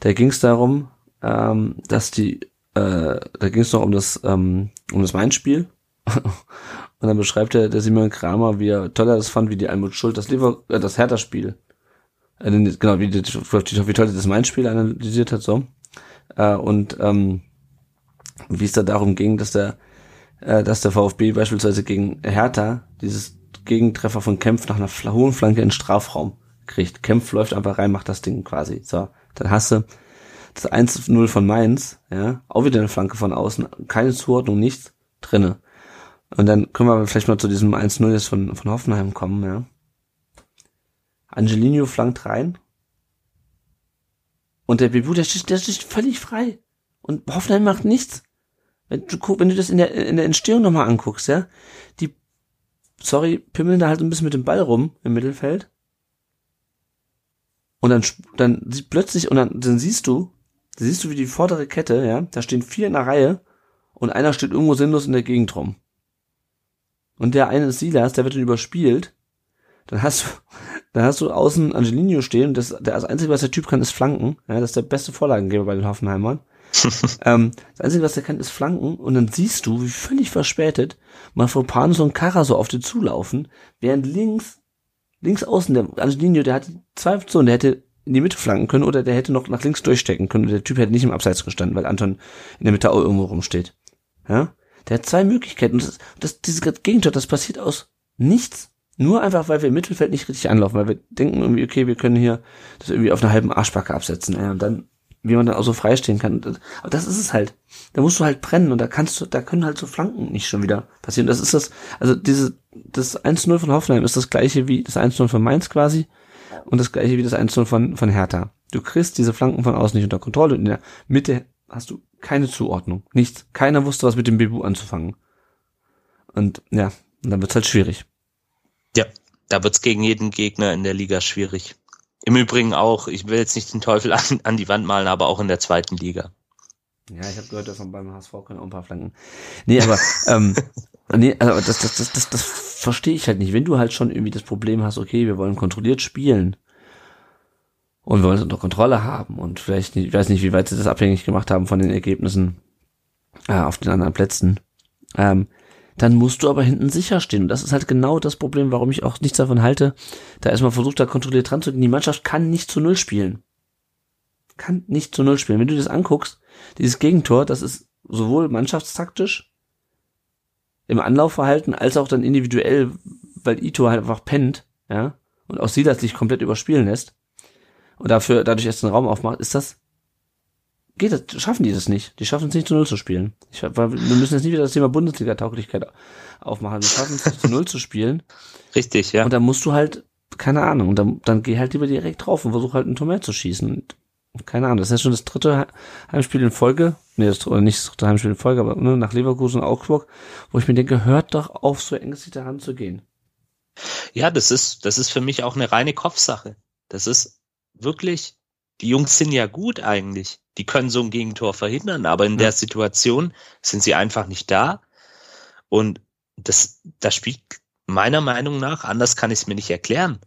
Da ging es darum, ähm, dass die äh, da ging es noch um das, ähm, um das Main-Spiel. [LAUGHS] Und dann beschreibt der, der Simon Kramer, wie er toll er das fand, wie die Almut Schuld das Lever, äh, das Hertha-Spiel, äh, genau, wie, die, wie toll das Main-Spiel analysiert hat, so. Äh, und ähm, wie es da darum ging, dass der, äh, dass der VfB beispielsweise gegen Hertha dieses Gegentreffer von Kempf nach einer hohen Flanke in Strafraum kriegt. Kempf läuft einfach rein, macht das Ding quasi. So, dann hast du das 1-0 von Mainz, ja, auch wieder eine Flanke von außen, keine Zuordnung, nichts drinne. Und dann können wir vielleicht mal zu diesem 1-0 jetzt von, von Hoffenheim kommen, ja. Angelino flankt rein. Und der Bebu, der steht, der steht völlig frei. Und Hoffenheim macht nichts. Wenn du, wenn du das in der, in der Entstehung nochmal anguckst, ja, die, sorry, pimmeln da halt ein bisschen mit dem Ball rum im Mittelfeld. Und dann, dann sieht plötzlich, und dann, dann siehst du, siehst du, wie die vordere Kette, ja, da stehen vier in der Reihe und einer steht irgendwo sinnlos in der Gegend rum. Und der eine ist Silas, der wird dann überspielt. Dann hast du, [LAUGHS] dann hast du außen Angelino stehen und das, der, das Einzige, was der Typ kann, ist Flanken. Ja, das ist der beste Vorlagengeber bei den Hoffenheimern. [LAUGHS] ähm, das Einzige, was der kann, ist Flanken. Und dann siehst du, wie völlig verspätet Mafropanus und Kara so auf dir zulaufen, während links, links außen der Angelino, der hat zwei Optionen, der hätte in die Mitte flanken können oder der hätte noch nach links durchstecken können. Der Typ hätte nicht im Abseits gestanden, weil Anton in der Mitte auch irgendwo rumsteht. Ja? Der hat zwei Möglichkeiten. Und das, das, dieses Gegentor, das passiert aus nichts. Nur einfach, weil wir im Mittelfeld nicht richtig anlaufen, weil wir denken irgendwie, okay, wir können hier das irgendwie auf einer halben Arschbacke absetzen. Ja, und dann, wie man dann auch so freistehen kann. Aber das ist es halt. Da musst du halt brennen und da kannst du, da können halt so Flanken nicht schon wieder passieren. Das ist das, also diese, das 1-0 von Hoffenheim ist das gleiche wie das 1-0 von Mainz quasi. Und das gleiche wie das 1 von, von Hertha. Du kriegst diese Flanken von außen nicht unter Kontrolle und in der Mitte hast du keine Zuordnung. Nichts. Keiner wusste, was mit dem Bebu anzufangen. Und ja, und dann wird's halt schwierig. Ja, da wird's gegen jeden Gegner in der Liga schwierig. Im Übrigen auch, ich will jetzt nicht den Teufel [LAUGHS] an, an die Wand malen, aber auch in der zweiten Liga. Ja, ich habe gehört, davon beim HSV auch ein paar Flanken. Nee, aber [LAUGHS] ähm, nee, also das, das, das, das, das verstehe ich halt nicht. Wenn du halt schon irgendwie das Problem hast, okay, wir wollen kontrolliert spielen und wir wollen es unter Kontrolle haben und vielleicht, nicht, ich weiß nicht, wie weit sie das abhängig gemacht haben von den Ergebnissen äh, auf den anderen Plätzen, ähm, dann musst du aber hinten sicher stehen. Und das ist halt genau das Problem, warum ich auch nichts davon halte, da erstmal versucht, da kontrolliert dran zu gehen. Die Mannschaft kann nicht zu Null spielen. Kann nicht zu Null spielen. Wenn du das anguckst, dieses Gegentor, das ist sowohl mannschaftstaktisch im Anlaufverhalten als auch dann individuell, weil Ito halt einfach pennt, ja, und auch Silas sich komplett überspielen lässt und dafür dadurch erst den Raum aufmacht, ist das geht das, schaffen die das nicht. Die schaffen es nicht zu Null zu spielen. Ich, wir müssen jetzt nicht wieder das Thema Bundesliga-Tauglichkeit aufmachen. Die schaffen es nicht zu Null zu spielen. Richtig, ja. Und dann musst du halt, keine Ahnung, und dann, dann geh halt lieber direkt drauf und versuch halt ein Tor mehr zu schießen. Und, keine Ahnung, das ist ja schon das dritte Heimspiel in Folge. Nee, das, oder nicht das dritte Heimspiel in Folge, aber ne, nach Leverkusen und Augsburg, wo ich mir denke, hört doch auf, so ängstlich Hand zu gehen. Ja, das ist, das ist für mich auch eine reine Kopfsache. Das ist wirklich, die Jungs sind ja gut eigentlich. Die können so ein Gegentor verhindern, aber in ja. der Situation sind sie einfach nicht da. Und das, das spielt meiner Meinung nach, anders kann ich es mir nicht erklären,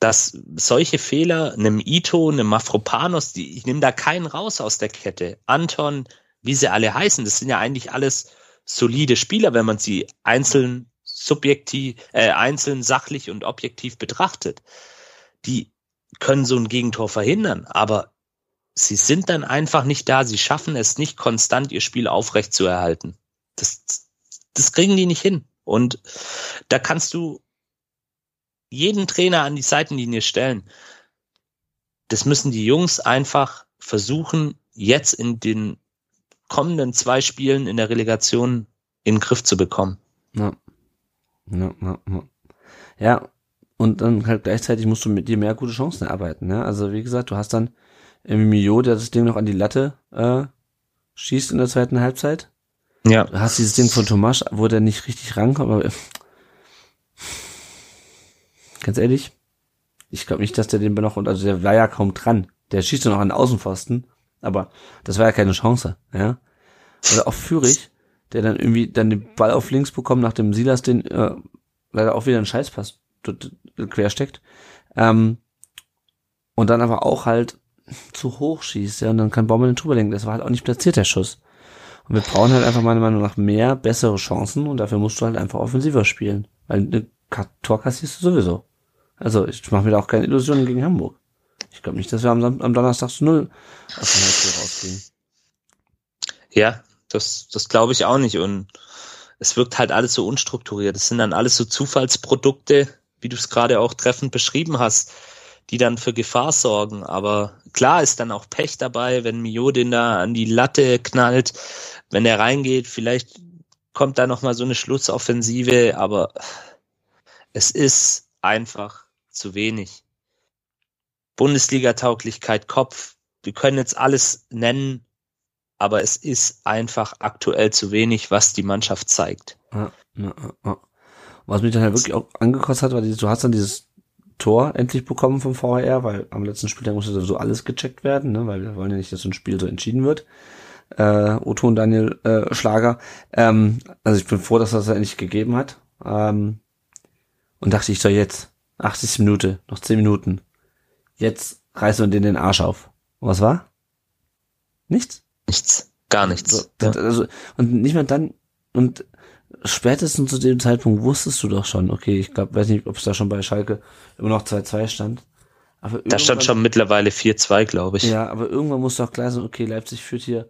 dass solche Fehler, einem Ito, einem Mafropanos, die, ich nehme da keinen raus aus der Kette. Anton, wie sie alle heißen, das sind ja eigentlich alles solide Spieler, wenn man sie einzeln subjektiv, äh, einzeln sachlich und objektiv betrachtet. Die können so ein Gegentor verhindern, aber sie sind dann einfach nicht da. Sie schaffen es nicht konstant, ihr Spiel aufrecht zu erhalten. Das, das kriegen die nicht hin. Und da kannst du jeden Trainer an die Seitenlinie stellen. Das müssen die Jungs einfach versuchen, jetzt in den kommenden zwei Spielen in der Relegation in den Griff zu bekommen. Ja. Ja, ja, ja. ja, und dann halt gleichzeitig musst du mit dir mehr gute Chancen erarbeiten. Ne? Also wie gesagt, du hast dann Mio, der das Ding noch an die Latte äh, schießt in der zweiten Halbzeit. Ja. Du hast dieses Ding von Tomasch, wo der nicht richtig rankommt, aber ganz ehrlich, ich glaube nicht, dass der den noch, also der war ja kaum dran. Der schießt ja noch an den Außenpfosten, aber das war ja keine Chance, ja. Also auch Fürich, der dann irgendwie dann den Ball auf links bekommt, nach dem Silas den äh, leider auch wieder einen Scheißpass quer steckt. Ähm, und dann aber auch halt zu hoch schießt, ja, und dann kann Baumel den drüber lenken. Das war halt auch nicht platziert, der Schuss. Und wir brauchen halt einfach meiner Meinung nach mehr bessere Chancen und dafür musst du halt einfach offensiver spielen. Weil eine Tor kassierst du sowieso. Also ich mache mir da auch keine Illusionen gegen Hamburg. Ich glaube nicht, dass wir am, am Donnerstag zu null aus dem Spiel rausgehen. Ja, das, das glaube ich auch nicht. Und es wirkt halt alles so unstrukturiert. Das sind dann alles so Zufallsprodukte, wie du es gerade auch treffend beschrieben hast, die dann für Gefahr sorgen. Aber klar ist dann auch Pech dabei, wenn Mio den da an die Latte knallt, wenn er reingeht, vielleicht kommt da nochmal so eine Schlussoffensive, aber es ist einfach zu wenig. Bundesliga-Tauglichkeit, Kopf, wir können jetzt alles nennen, aber es ist einfach aktuell zu wenig, was die Mannschaft zeigt. Was mich dann halt wirklich auch angekostet hat, war du hast dann dieses Tor endlich bekommen vom VHR, weil am letzten Spieltag musste sowieso alles gecheckt werden, ne, weil wir wollen ja nicht, dass so ein Spiel so entschieden wird. Äh, Otto und Daniel äh, Schlager. Ähm, also ich bin froh, dass das endlich gegeben hat. Ähm, und dachte ich so jetzt, 80 Minute, noch 10 Minuten. Jetzt reißen wir den den Arsch auf. Und was war? Nichts? Nichts. Gar nichts. So, also, und nicht mal dann, und spätestens zu dem Zeitpunkt wusstest du doch schon, okay, ich glaube, weiß nicht, ob es da schon bei Schalke immer noch 2-2 stand. Aber da stand schon mittlerweile 4-2, glaube ich. Ja, aber irgendwann muss doch klar sein, okay, Leipzig führt hier,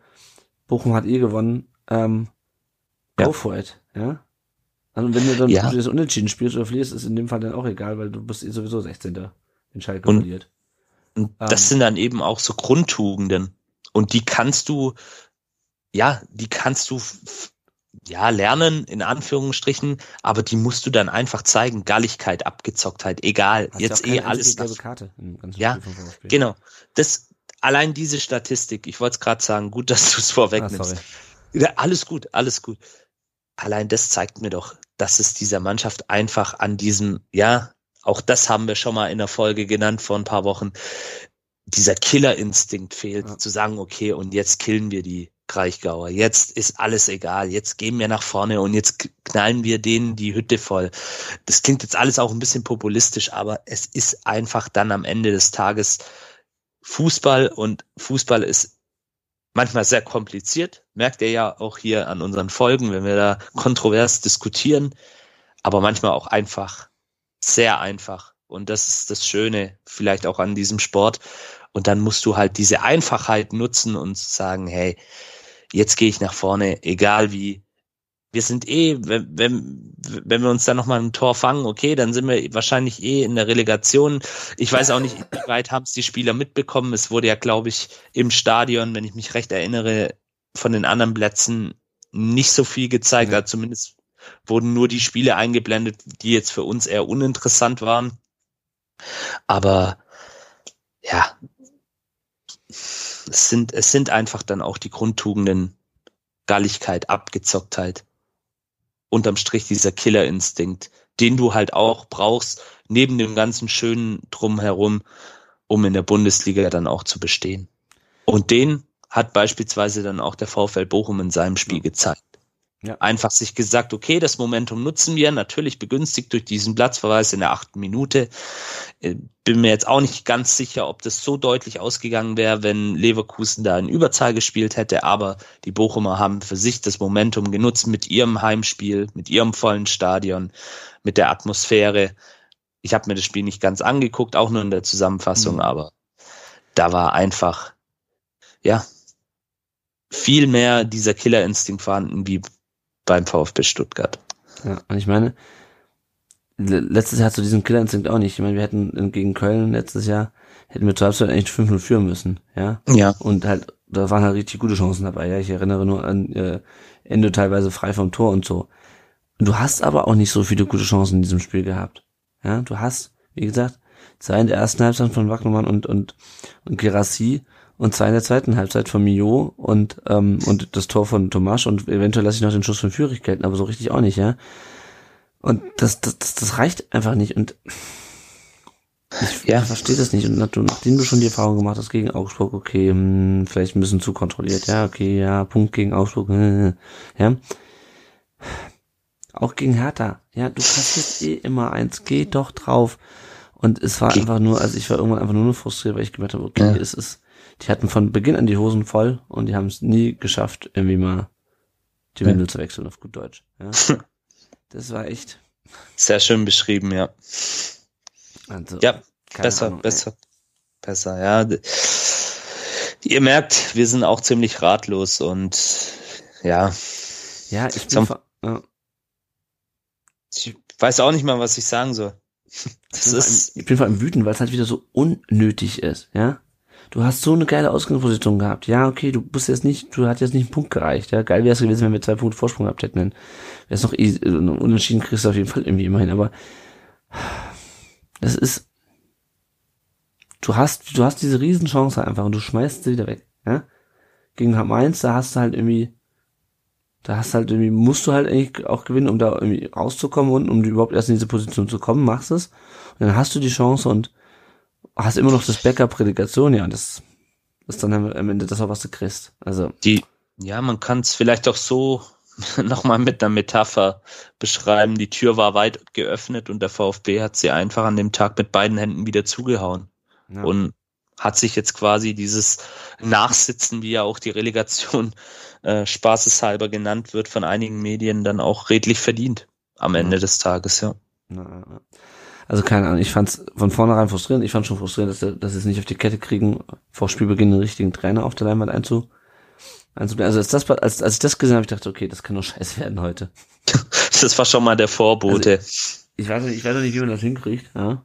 Bochum hat eh gewonnen, ähm, ja. go for it, ja. Also wenn du dann ja. das Unentschieden spielst oder verlierst, ist in dem Fall dann auch egal, weil du bist eh sowieso 16. wenn Schalke und, verliert. Und das ähm, sind dann eben auch so Grundtugenden. Und die kannst du, ja, die kannst du ja, lernen, in Anführungsstrichen, aber die musst du dann einfach zeigen. Galligkeit, Abgezocktheit, egal. Hast jetzt eh alles. Karte ja, genau. Das, allein diese Statistik, ich wollte es gerade sagen, gut, dass du es vorwegnimmst. Ah, ja, alles gut, alles gut. Allein das zeigt mir doch, dass es dieser Mannschaft einfach an diesem, ja, auch das haben wir schon mal in der Folge genannt vor ein paar Wochen, dieser Killerinstinkt fehlt, ja. zu sagen, okay, und jetzt killen wir die Kraichgauer. Jetzt ist alles egal. Jetzt gehen wir nach vorne und jetzt knallen wir denen die Hütte voll. Das klingt jetzt alles auch ein bisschen populistisch, aber es ist einfach dann am Ende des Tages Fußball und Fußball ist manchmal sehr kompliziert. Merkt ihr ja auch hier an unseren Folgen, wenn wir da kontrovers diskutieren, aber manchmal auch einfach sehr einfach. Und das ist das Schöne vielleicht auch an diesem Sport. Und dann musst du halt diese Einfachheit nutzen und sagen, hey, jetzt gehe ich nach vorne, egal wie. Wir sind eh, wenn, wenn, wenn wir uns dann nochmal ein Tor fangen, okay, dann sind wir wahrscheinlich eh in der Relegation. Ich weiß auch nicht, wie weit haben es die Spieler mitbekommen. Es wurde ja, glaube ich, im Stadion, wenn ich mich recht erinnere, von den anderen Plätzen nicht so viel gezeigt. Ja. Also zumindest wurden nur die Spiele eingeblendet, die jetzt für uns eher uninteressant waren. Aber ja, es sind, es sind einfach dann auch die Grundtugenden Galligkeit, Abgezocktheit. Unterm Strich dieser Killerinstinkt, den du halt auch brauchst, neben dem ganzen schönen Drumherum, um in der Bundesliga dann auch zu bestehen. Und den hat beispielsweise dann auch der VfL Bochum in seinem Spiel gezeigt. Ja. Einfach sich gesagt, okay, das Momentum nutzen wir, natürlich begünstigt durch diesen Platzverweis in der achten Minute. Äh, bin mir jetzt auch nicht ganz sicher, ob das so deutlich ausgegangen wäre, wenn Leverkusen da in Überzahl gespielt hätte, aber die Bochumer haben für sich das Momentum genutzt mit ihrem Heimspiel, mit ihrem vollen Stadion, mit der Atmosphäre. Ich habe mir das Spiel nicht ganz angeguckt, auch nur in der Zusammenfassung, mhm. aber da war einfach, ja, viel mehr dieser Killerinstinkt vorhanden wie beim VfB Stuttgart. Ja, und ich meine, letztes Jahr zu diesem Killerinstinkt auch nicht. Ich meine, wir hätten gegen Köln letztes Jahr, hätten wir zur Halbzeit eigentlich 5-0 führen müssen, ja. Ja. Und halt, da waren halt richtig gute Chancen dabei, ja. Ich erinnere nur an äh, Ende teilweise frei vom Tor und so. Du hast aber auch nicht so viele gute Chancen in diesem Spiel gehabt. Ja, du hast, wie gesagt, zwei in der ersten Halbzeit von Wagnermann und, und, und Gerassi und zwei in der zweiten Halbzeit von Mio und, ähm, und das Tor von Tomasch und eventuell lasse ich noch den Schuss von Führig gelten, aber so richtig auch nicht, ja. Und das, das, das, das reicht einfach nicht und ich ja. verstehe das nicht. Und nachdem du schon die Erfahrung gemacht hast gegen Augsburg, okay, hm, vielleicht ein bisschen zu kontrolliert, ja, okay, ja, Punkt gegen Augsburg, äh, ja. Auch gegen Hertha, ja, du kassierst eh immer eins, geh doch drauf. Und es war einfach nur, also ich war irgendwann einfach nur frustriert, weil ich gemerkt habe, okay, ja. es ist, die hatten von Beginn an die Hosen voll und die haben es nie geschafft, irgendwie mal die Windel ja. zu wechseln auf gut Deutsch. Ja. [LAUGHS] Das war echt. Sehr schön beschrieben, ja. Also, ja, besser, Ahnung, besser, ey. besser, ja. Ihr merkt, wir sind auch ziemlich ratlos und ja. Ja, ich bin, ja. ich weiß auch nicht mal, was ich sagen soll. Das ist, ich bin vor allem wütend, weil es halt wieder so unnötig ist, ja du hast so eine geile Ausgangsposition gehabt. Ja, okay, du bist jetzt nicht, du hast jetzt nicht einen Punkt gereicht. Ja, geil wäre es gewesen, wenn wir zwei Punkte Vorsprung gehabt hätten. Wäre es noch eh, unentschieden kriegst du auf jeden Fall irgendwie immerhin, aber das ist, du hast, du hast diese Riesenchance einfach und du schmeißt sie wieder weg. Ja? Gegen Mainz, da hast du halt irgendwie, da hast du halt irgendwie, musst du halt eigentlich auch gewinnen, um da irgendwie rauszukommen und um überhaupt erst in diese Position zu kommen, machst es. Und dann hast du die Chance und hast immer noch das Backup-Predikation, ja, und das ist dann am Ende das auch, was du kriegst. Also. Die, ja, man kann es vielleicht auch so [LAUGHS] nochmal mit einer Metapher beschreiben. Die Tür war weit geöffnet und der VfB hat sie einfach an dem Tag mit beiden Händen wieder zugehauen. Ja. Und hat sich jetzt quasi dieses Nachsitzen, wie ja auch die Relegation [LAUGHS] äh, spaßeshalber genannt wird von einigen Medien, dann auch redlich verdient am Ende ja. des Tages, ja. ja. Also keine Ahnung, ich fand's von vornherein frustrierend. Ich fand schon frustrierend, dass, dass sie es nicht auf die Kette kriegen, vor Spielbeginn einen richtigen Trainer auf der Leinwand einzu. Also als, das, als, als ich das gesehen habe, ich dachte, okay, das kann nur [LAUGHS] scheiße werden heute. das war schon mal der Vorbote. Also, ich weiß nicht, ich weiß nicht, wie man das hinkriegt, ja.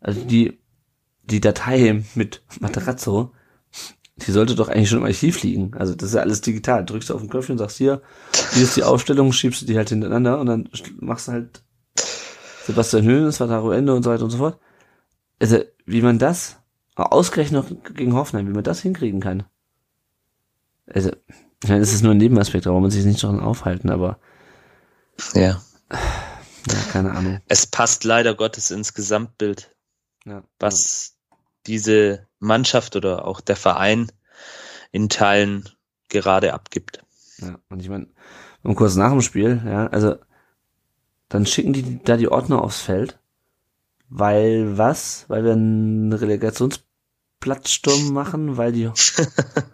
Also die, die Datei mit Materazzo, die sollte doch eigentlich schon im Archiv liegen. Also das ist ja alles digital. Drückst du auf den Knöpfchen, sagst hier, hier ist die Aufstellung, schiebst du die halt hintereinander und dann machst du halt Sebastian Höhnes, Vataro Ende und so weiter und so fort. Also, wie man das, ausgerechnet noch gegen Hoffenheim, wie man das hinkriegen kann. Also, ich meine, das ist nur ein Nebenaspekt, da braucht man sich nicht schon aufhalten, aber. Ja. Ja, keine Ahnung. Es passt leider Gottes ins Gesamtbild, ja, was ja. diese Mannschaft oder auch der Verein in Teilen gerade abgibt. Ja, und ich meine, um kurz nach dem Spiel, ja, also dann schicken die da die Ordner aufs Feld. Weil was? Weil wir einen Relegationsplatzsturm [LAUGHS] machen, weil die,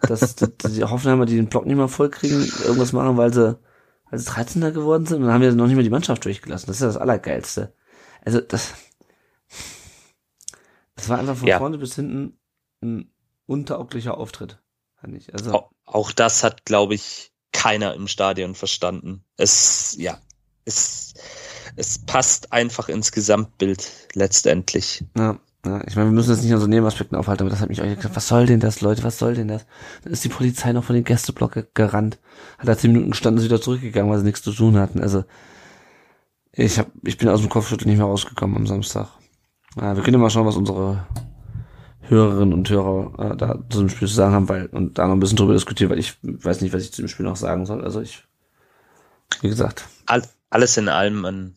das, die, die Hoffenheimer, die den Block nicht mehr voll kriegen, irgendwas machen, weil sie, weil sie 13. geworden sind und dann haben wir noch nicht mehr die Mannschaft durchgelassen. Das ist ja das Allergeilste. Also das, das war einfach von ja. vorne bis hinten ein untauglicher Auftritt. Also, auch, auch das hat, glaube ich, keiner im Stadion verstanden. Es, ja, es, es passt einfach ins Gesamtbild letztendlich. Ja. Ja, ich meine, wir müssen jetzt nicht an so Nebenaspekten aufhalten, aber das hat mich auch gesagt, was soll denn das, Leute, was soll denn das? Dann ist die Polizei noch von den Gästeblock gerannt, hat da zehn Minuten gestanden, ist wieder zurückgegangen, weil sie nichts zu tun hatten. Also ich hab, ich bin aus dem Kopfschütteln nicht mehr rausgekommen am Samstag. Ja, wir können ja mal schauen, was unsere Hörerinnen und Hörer äh, da zu dem Spiel zu sagen haben, weil und da noch ein bisschen drüber diskutieren, weil ich weiß nicht, was ich zu dem Spiel noch sagen soll. Also ich, wie gesagt. All, alles in allem ein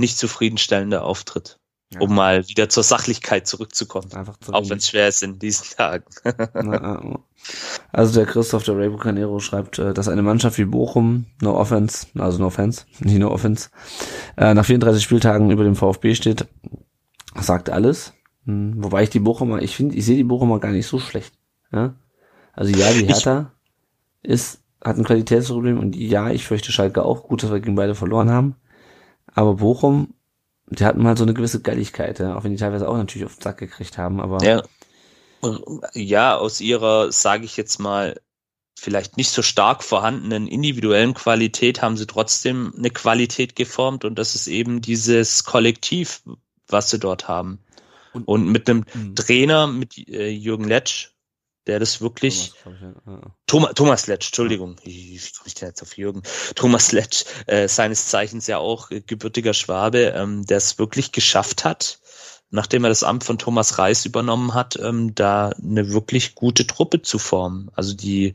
nicht zufriedenstellender Auftritt. Ja. Um mal wieder zur Sachlichkeit zurückzukommen. Zu auch wenn es schwer ist in diesen Tagen. [LAUGHS] also der Christoph der Ray Bucanero schreibt, äh, dass eine Mannschaft wie Bochum, no offense, also no offense, [LAUGHS] nicht no offense, äh, nach 34 Spieltagen über dem VfB steht, sagt alles. Hm, wobei ich die Bochumer, ich finde, ich sehe die Bochumer gar nicht so schlecht. Ja? Also ja, die Hertha ich, ist, hat ein Qualitätsproblem und ja, ich fürchte Schalke auch. Gut, dass wir gegen beide verloren haben. Aber Bochum die hatten mal so eine gewisse Galligkeit, ja, auch wenn die teilweise auch natürlich auf den Sack gekriegt haben, aber. Ja, ja aus ihrer, sage ich jetzt mal, vielleicht nicht so stark vorhandenen individuellen Qualität haben sie trotzdem eine Qualität geformt und das ist eben dieses Kollektiv, was sie dort haben. Und, und mit einem mhm. Trainer, mit äh, Jürgen Letsch, der das wirklich. Thomas. Thomas, Letsch, Entschuldigung, wie komme ich denn jetzt auf Jürgen? Thomas Letsch, äh, seines Zeichens ja auch äh, gebürtiger Schwabe, ähm, der es wirklich geschafft hat, nachdem er das Amt von Thomas Reis übernommen hat, ähm, da eine wirklich gute Truppe zu formen. Also die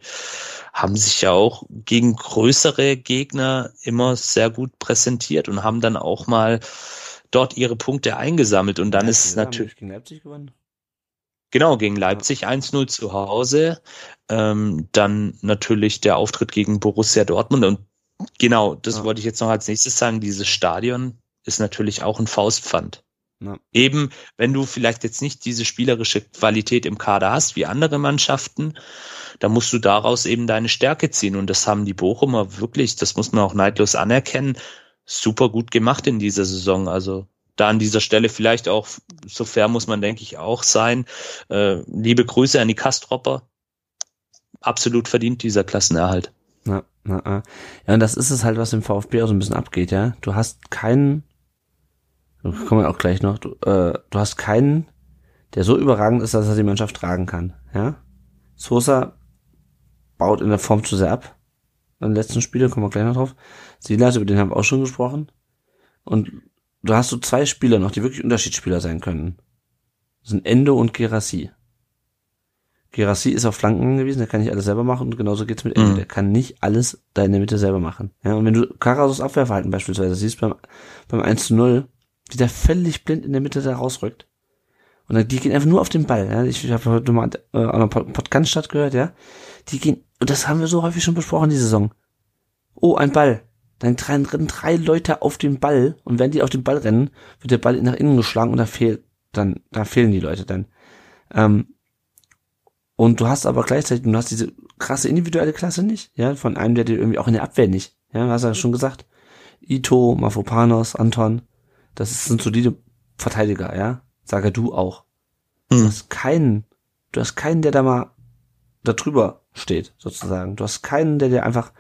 haben sich ja auch gegen größere Gegner immer sehr gut präsentiert und haben dann auch mal dort ihre Punkte eingesammelt und dann ja, ist es natürlich gegen Leipzig gewonnen. Genau, gegen Leipzig ja. 1-0 zu Hause. Ähm, dann natürlich der Auftritt gegen Borussia Dortmund. Und genau, das ja. wollte ich jetzt noch als nächstes sagen. Dieses Stadion ist natürlich auch ein Faustpfand. Ja. Eben, wenn du vielleicht jetzt nicht diese spielerische Qualität im Kader hast, wie andere Mannschaften, dann musst du daraus eben deine Stärke ziehen. Und das haben die Bochumer wirklich, das muss man auch neidlos anerkennen, super gut gemacht in dieser Saison. Also da an dieser Stelle vielleicht auch, so fair muss man, denke ich, auch sein. Äh, liebe Grüße an die Kastropper. Absolut verdient dieser Klassenerhalt. Ja, ja, ja, und das ist es halt, was im VfB auch so ein bisschen abgeht, ja. Du hast keinen, kommen wir auch gleich noch, du, äh, du hast keinen, der so überragend ist, dass er die Mannschaft tragen kann, ja. Sosa baut in der Form zu sehr ab. Im letzten Spiel, kommen wir gleich noch drauf. Silas, über den haben wir auch schon gesprochen. Und du hast so zwei Spieler noch, die wirklich Unterschiedsspieler sein können. Das sind Endo und Gerassi. Gerassi ist auf Flanken angewiesen, der kann nicht alles selber machen und genauso geht's mit Endo. Mhm. Der kann nicht alles da in der Mitte selber machen. Ja, und wenn du Karasos Abwehrverhalten beispielsweise siehst beim, beim 1 zu 0, wie der völlig blind in der Mitte da rausrückt. Und dann, die gehen einfach nur auf den Ball. Ja. Ich habe heute mal äh, an einer Podcast gehört, ja. Die gehen, und das haben wir so häufig schon besprochen, die Saison. Oh, ein Ball. Dann rennen drei Leute auf den Ball und wenn die auf den Ball rennen, wird der Ball nach innen geschlagen und da fehlt dann, da fehlen die Leute dann. Ähm, und du hast aber gleichzeitig, du hast diese krasse individuelle Klasse nicht, ja, von einem, der dir irgendwie auch in der Abwehr nicht, ja, hast du ja schon gesagt. Ito, Mafopanos, Anton, das sind solide Verteidiger, ja, sage du auch. Mhm. Du hast keinen, du hast keinen, der da mal da drüber steht, sozusagen. Du hast keinen, der dir einfach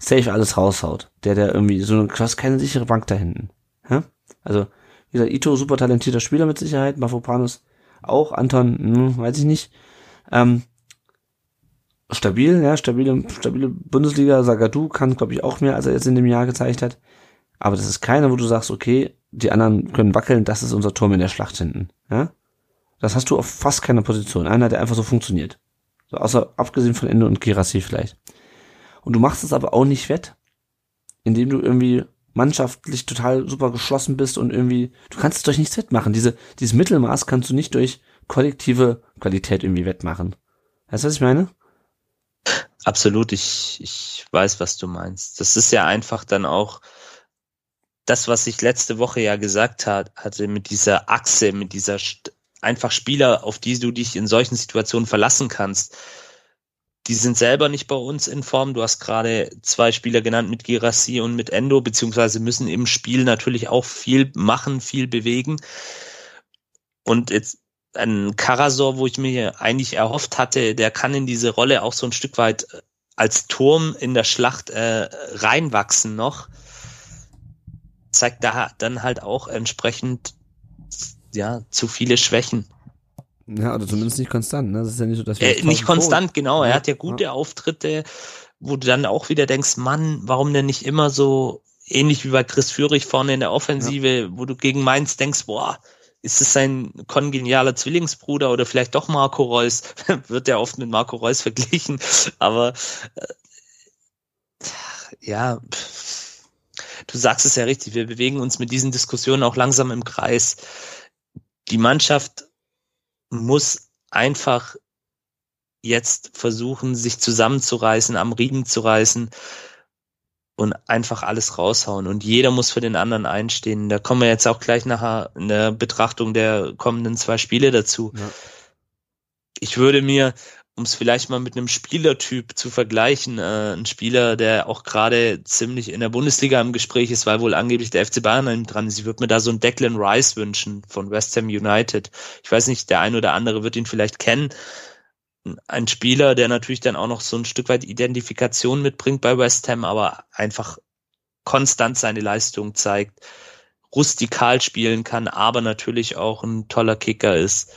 safe alles raushaut. Der, der irgendwie so, du hast keine sichere Bank da hinten. Ja? Also, wie gesagt, Ito, super talentierter Spieler mit Sicherheit, Mafopanus auch, Anton, hm, weiß ich nicht. Ähm, stabil, ja, stabile, stabile Bundesliga, Sagadu kann, glaube ich, auch mehr, als er jetzt in dem Jahr gezeigt hat. Aber das ist keiner, wo du sagst, okay, die anderen können wackeln, das ist unser Turm in der Schlacht hinten. Ja? Das hast du auf fast keiner Position. Einer, der einfach so funktioniert. So, außer abgesehen von Ende und Girassi vielleicht. Und du machst es aber auch nicht wett, indem du irgendwie mannschaftlich total super geschlossen bist und irgendwie, du kannst es durch nichts wettmachen. Diese, dieses Mittelmaß kannst du nicht durch kollektive Qualität irgendwie wettmachen. Weißt du, was ich meine? Absolut, ich, ich weiß, was du meinst. Das ist ja einfach dann auch das, was ich letzte Woche ja gesagt hat, hatte mit dieser Achse, mit dieser einfach Spieler, auf die du dich in solchen Situationen verlassen kannst die sind selber nicht bei uns in Form. Du hast gerade zwei Spieler genannt mit Girassi und mit Endo, beziehungsweise müssen im Spiel natürlich auch viel machen, viel bewegen. Und jetzt ein Karasor, wo ich mir eigentlich erhofft hatte, der kann in diese Rolle auch so ein Stück weit als Turm in der Schlacht äh, reinwachsen noch, zeigt da dann halt auch entsprechend ja zu viele Schwächen. Ja, oder zumindest nicht konstant. Ne? Das ist ja nicht so, dass wir äh, nicht konstant, genau. Er hat ja gute ja. Auftritte, wo du dann auch wieder denkst, Mann, warum denn nicht immer so ähnlich wie bei Chris Führig vorne in der Offensive, ja. wo du gegen Mainz denkst, boah, ist es sein kongenialer Zwillingsbruder oder vielleicht doch Marco Reus? [LAUGHS] Wird ja oft mit Marco Reus verglichen, aber äh, ja, du sagst es ja richtig, wir bewegen uns mit diesen Diskussionen auch langsam im Kreis. Die Mannschaft muss einfach jetzt versuchen, sich zusammenzureißen, am Riemen zu reißen und einfach alles raushauen. Und jeder muss für den anderen einstehen. Da kommen wir jetzt auch gleich nachher in der Betrachtung der kommenden zwei Spiele dazu. Ja. Ich würde mir, um es vielleicht mal mit einem Spielertyp zu vergleichen, äh, ein Spieler, der auch gerade ziemlich in der Bundesliga im Gespräch ist, weil wohl angeblich der FC Bayern dran ist. Ich würde mir da so einen Declan Rice wünschen von West Ham United. Ich weiß nicht, der ein oder andere wird ihn vielleicht kennen ein Spieler, der natürlich dann auch noch so ein Stück weit Identifikation mitbringt bei West Ham, aber einfach konstant seine Leistung zeigt, rustikal spielen kann, aber natürlich auch ein toller Kicker ist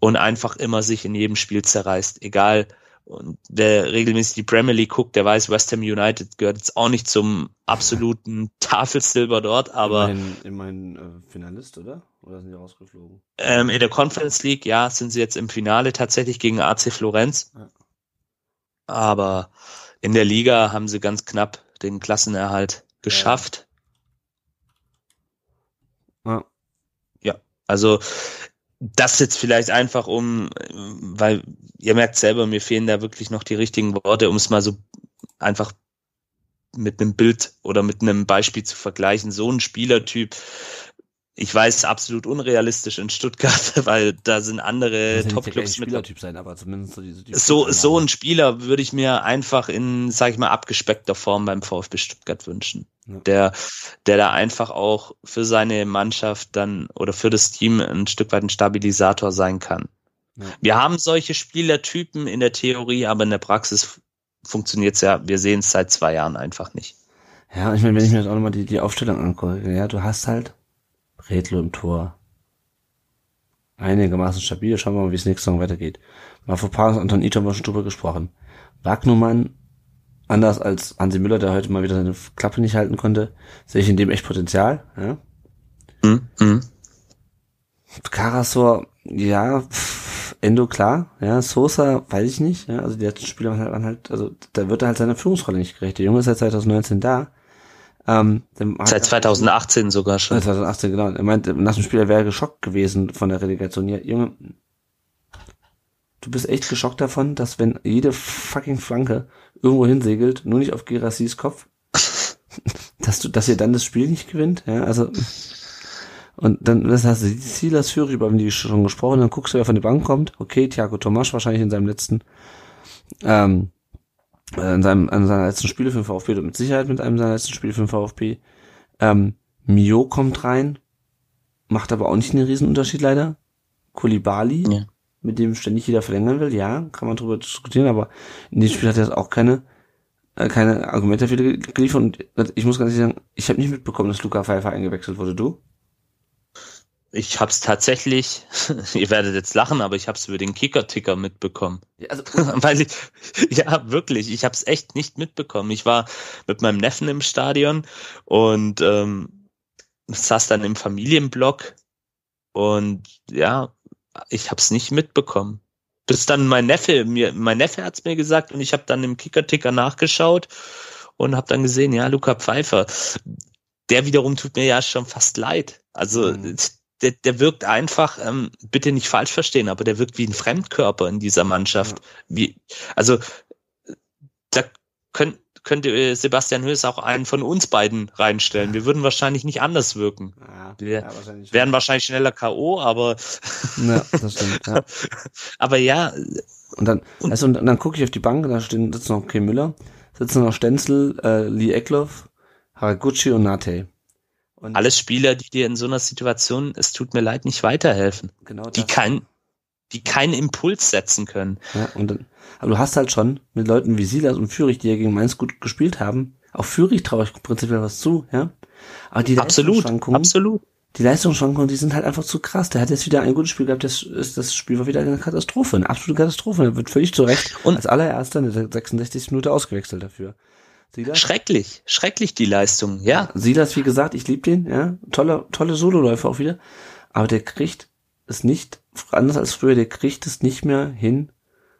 und einfach immer sich in jedem Spiel zerreißt, egal und wer regelmäßig die Premier League guckt, der weiß, West Ham United gehört jetzt auch nicht zum absoluten [LAUGHS] Tafelsilber dort, aber. Immerhin, immerhin äh, Finalist, oder? Oder sind die rausgeflogen? Ähm, in der Conference League, ja, sind sie jetzt im Finale tatsächlich gegen AC Florenz. Ja. Aber in der Liga haben sie ganz knapp den Klassenerhalt geschafft. Ja. Ja, also das jetzt vielleicht einfach um, weil ihr merkt selber, mir fehlen da wirklich noch die richtigen Worte, um es mal so einfach mit einem Bild oder mit einem Beispiel zu vergleichen. So ein Spielertyp, ich weiß, absolut unrealistisch in Stuttgart, [LAUGHS] weil da sind andere Top-Clubs mit. Spielertyp sein, aber zumindest so diese. So, so ein Spieler würde ich mir einfach in, sag ich mal, abgespeckter Form beim VfB Stuttgart wünschen. Der, der da einfach auch für seine Mannschaft dann oder für das Team ein Stück weit ein Stabilisator sein kann. Ja. Wir haben solche Spielertypen in der Theorie, aber in der Praxis funktioniert's ja, wir sehen es seit zwei Jahren einfach nicht. Ja, ich meine, wenn ich mir jetzt auch nochmal die, die Aufstellung angucke, ja, du hast halt Redlo im Tor. Einigermaßen stabil. Schauen wir mal, wie es nächste Saison weitergeht. Mafropanos, Anton Ito haben wir schon drüber gesprochen. Wagnumann, anders als Hansi Müller, der heute mal wieder seine Klappe nicht halten konnte, sehe ich in dem echt Potenzial. Ja? Mhm. mhm. Karasor, ja, pff, Endo klar, ja, Sosa, weiß ich nicht, ja, also die letzten Spieler waren halt, waren halt, also da wird er halt seiner Führungsrolle nicht gerecht. Der Junge ist seit 2019 da, ähm, Seit 2018 sogar schon. 2018, genau. Er meint, nach dem Spiel, er wäre geschockt gewesen von der Relegation. Ja, Junge, du bist echt geschockt davon, dass wenn jede fucking Flanke irgendwo hinsegelt, nur nicht auf Gerassis Kopf, [LAUGHS] dass du, dass ihr dann das Spiel nicht gewinnt, ja, also, und dann das hast du die Silas Fury, über die schon gesprochen, dann guckst du, wer von der Bank kommt, okay, Thiago Tomasch wahrscheinlich in seinem letzten, ähm, äh, in seinem, an seiner letzten Spiele für den VfB oder mit Sicherheit mit einem seiner letzten Spiele für den VfB. Ähm, Mio kommt rein, macht aber auch nicht einen Riesenunterschied leider. Kulibali, ja. Mit dem ständig jeder verlängern will, ja, kann man drüber diskutieren, aber in dem Spiel hat er jetzt auch keine äh, keine Argumente dafür geliefert und ich muss ganz ehrlich sagen, ich habe nicht mitbekommen, dass Luca Pfeiffer eingewechselt wurde, du? Ich habe es tatsächlich, [LAUGHS] ihr werdet jetzt lachen, aber ich habe es über den Kicker-Ticker mitbekommen. Ja, also, [LAUGHS] Weil ich, ja, wirklich, ich habe es echt nicht mitbekommen. Ich war mit meinem Neffen im Stadion und ähm, saß dann im Familienblock und ja, ich habe es nicht mitbekommen. Bis dann mein Neffe mir, mein Neffe hat's mir gesagt und ich habe dann im Kicker-Ticker nachgeschaut und habe dann gesehen, ja, Luca Pfeiffer, der wiederum tut mir ja schon fast leid. Also mhm der, der wirkt einfach, ähm, bitte nicht falsch verstehen, aber der wirkt wie ein Fremdkörper in dieser Mannschaft. Ja. Wie, also da könnt, könnte äh, Sebastian Höß auch einen von uns beiden reinstellen. Wir würden wahrscheinlich nicht anders wirken. Ja, Wir ja, wahrscheinlich wären wahrscheinlich schneller K.O., aber ja, das stimmt, ja. [LAUGHS] aber ja. Und dann, also, und dann gucke ich auf die Bank, da stehen, sitzen noch Kim Müller, sitzen noch Stenzel, äh, Lee Eckloff, Haraguchi und Nate. Und Alles Spieler, die dir in so einer Situation, es tut mir leid, nicht weiterhelfen. Genau. Die kein, die keinen Impuls setzen können. Ja, und dann, aber du hast halt schon mit Leuten wie Silas und Fürich, die ja gegen Mainz gut gespielt haben, auch Fürich traue ich prinzipiell was zu, ja. Aber die Absolut, Leistungsschwankungen, absolut. die Leistungsschwankungen, die sind halt einfach zu krass. Der hat jetzt wieder ein gutes Spiel gehabt, das, ist, das Spiel war wieder eine Katastrophe, eine absolute Katastrophe. Er wird völlig zu Recht Und- als allererster in der 66. Minute ausgewechselt dafür. Silas, Schrecklich, schrecklich die Leistung, ja. Silas, wie gesagt, ich liebe den, ja. Tolle, tolle Sololäufer auch wieder. Aber der kriegt es nicht, anders als früher, der kriegt es nicht mehr hin,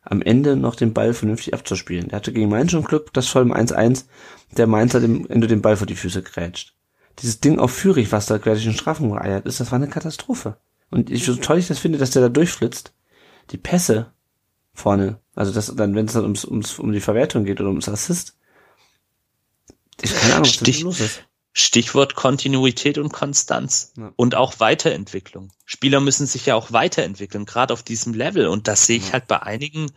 am Ende noch den Ball vernünftig abzuspielen. Der hatte gegen Mainz schon Glück, das vor dem 1-1, der Mainzer dem Ende den Ball vor die Füße grätscht. Dieses Ding auf Führig, was da gleich in den Strafen geeiert ist, das war eine Katastrophe. Und ich, so toll ich das finde, dass der da durchflitzt, die Pässe vorne, also das dann, wenn es dann ums, ums, um die Verwertung geht oder ums Assist, ich keine Ahnung, was Stich- los ist. Stichwort Kontinuität und Konstanz Ja. und auch Weiterentwicklung. Spieler müssen sich ja auch weiterentwickeln, gerade auf diesem Level. Und das sehe ich Ja. halt bei einigen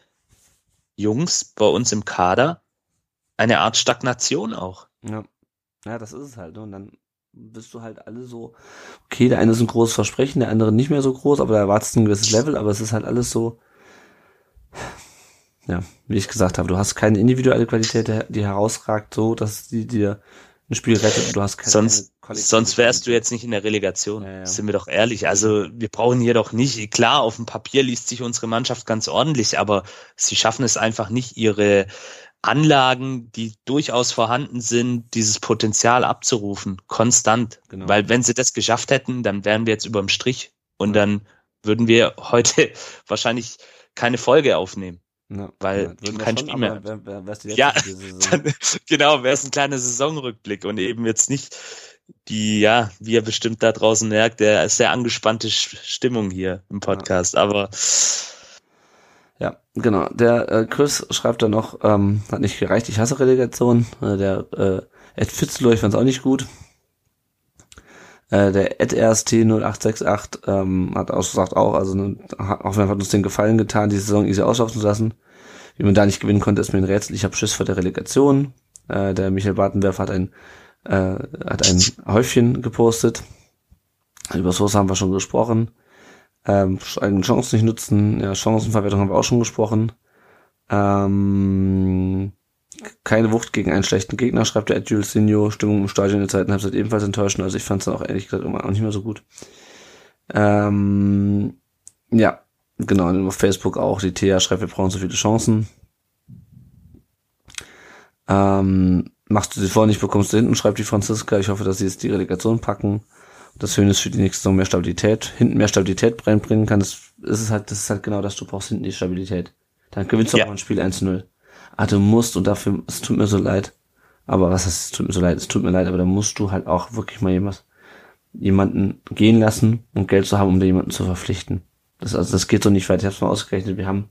Jungs bei uns im Kader eine Art Stagnation auch. Ja. Ja, das ist es halt. ne? Und dann bist du halt alle so, okay, der eine ist ein großes Versprechen, der andere nicht mehr so groß, aber da erwartest du ein gewisses Level, aber es ist halt alles so, ja, wie ich gesagt habe, du hast keine individuelle Qualität, die- die herausragt, so, dass die dir ein Spiel rettet und du hast keine Sonst, sonst wärst du jetzt nicht in der Relegation. Ja, ja. Sind wir doch ehrlich. Also wir brauchen hier doch nicht, klar, auf dem Papier liest sich unsere Mannschaft ganz ordentlich, aber sie schaffen es einfach nicht, ihre Anlagen, die durchaus vorhanden sind, dieses Potenzial abzurufen, konstant. Genau. Weil wenn sie das geschafft hätten, dann wären wir jetzt überm Strich und dann würden wir heute [LAUGHS] wahrscheinlich keine Folge aufnehmen. Ja, weil ja, kein schon, Spiel mehr. aber Wär, wär, wär's die Ja. [LAUGHS] Dann, genau, wäre es ein kleiner Saisonrückblick und eben jetzt nicht die, ja, wie ihr bestimmt da draußen merkt, der ist sehr angespannte Stimmung hier im Podcast. Aber Ja, genau. Der äh, Chris schreibt dann noch, ähm, hat nicht gereicht, ich hasse Relegation. Äh, der äh, Ed Fitzloh, ich fand's auch nicht gut. Äh, der Ed RST 0868 ähm, hat auch gesagt, auch, also ne, auch hat uns den Gefallen getan, die Saison easy auslaufen zu lassen. Wie man da nicht gewinnen konnte, ist mir ein Rätsel. Ich habe Schiss vor der Relegation. Äh, der Michael Bartenwerfer hat ein äh, hat ein Häufchen gepostet. Über Soße haben wir schon gesprochen. Ähm, eigene Chancen nicht nutzen. Ja, Chancenverwertung haben wir auch schon gesprochen. Ähm, keine Wucht gegen einen schlechten Gegner, schreibt der Ed Jules Signo. Stimmung im Stadion in der zweiten Halbzeit ebenfalls enttäuschend. Also ich fand es dann auch ehrlich gesagt immer auch nicht mehr so gut. Ähm, ja, genau. Und auf Facebook auch. Die Thea schreibt, wir brauchen so viele Chancen. Ähm, machst du sie vor nicht, bekommst du hinten, schreibt die Franziska. Ich hoffe, dass sie jetzt die Relegation packen. Das Schöne ist für die nächste Saison mehr Stabilität, hinten mehr Stabilität reinbringen kann. Das ist halt, das ist halt genau das, du brauchst hinten die Stabilität. Dann gewinnst du Ja. auch ein Spiel 1-0. Ah, du musst und dafür, es tut mir so leid. Aber was heißt, es tut mir so leid, es tut mir leid, aber da musst du halt auch wirklich mal jemand, jemanden gehen lassen und Geld zu haben, um da jemanden zu verpflichten. Das, also, das geht so nicht weiter. Ich hab's mal ausgerechnet. Wir haben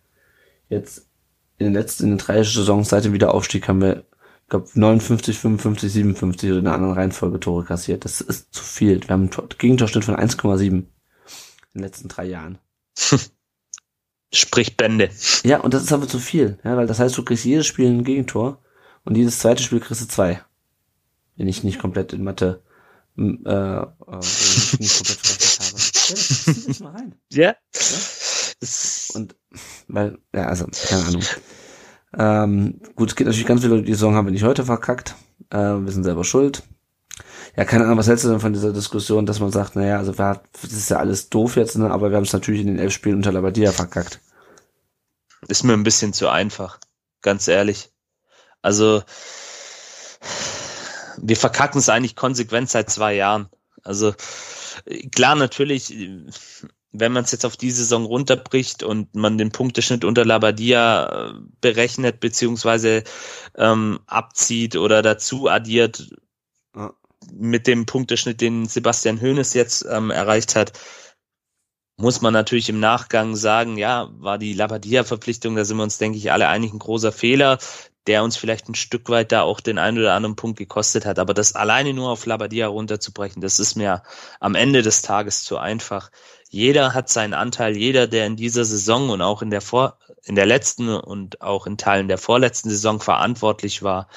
jetzt in den letzten, in den drei Saisons seit dem Wiederaufstieg haben wir, ich glaube, 59, 55, 57 oder in einer anderen Reihenfolge Tore kassiert. Das ist zu viel. Wir haben einen Tor- Gegentorschnitt von 1,7 in den letzten drei Jahren. [LAUGHS] sprich Bände. Ja, und das ist aber zu viel, ja, weil das heißt, du kriegst jedes Spiel ein Gegentor und jedes zweite Spiel kriegst du zwei. Wenn ich nicht komplett in Mathe, äh, äh, wenn ich nicht komplett verrechnet habe. [LAUGHS] Ja, das das mal rein. Ja. Das- Und, weil, ja, also, keine Ahnung. Ähm, gut, es geht natürlich ganz viel, die Saison haben wir nicht heute verkackt. Äh, wir sind selber schuld. Ja, keine Ahnung, was hältst du denn von dieser Diskussion, dass man sagt, naja, also wir das ist ja alles doof jetzt, ne, aber wir haben es natürlich in den elf Spielen unter Labadia verkackt. ist mir ein bisschen zu einfach, ganz ehrlich. Also wir verkacken es eigentlich konsequent seit zwei Jahren. Also klar, natürlich, wenn man es jetzt auf die Saison runterbricht und man den Punkteschnitt unter Labadia äh, berechnet beziehungsweise ähm, abzieht oder dazu addiert. Mit dem Punkteschnitt, den Sebastian Hoeneß jetzt ähm, erreicht hat, muss man natürlich im Nachgang sagen, ja, war die Labadia-Verpflichtung, da sind wir uns, denke ich, alle einig, ein großer Fehler, der uns vielleicht ein Stück weit da auch den einen oder anderen Punkt gekostet hat. Aber das alleine nur auf Labadia runterzubrechen, das ist mir am Ende des Tages zu einfach. Jeder hat seinen Anteil, jeder, der in dieser Saison und auch in der vor, in der letzten und auch in Teilen der vorletzten Saison verantwortlich war,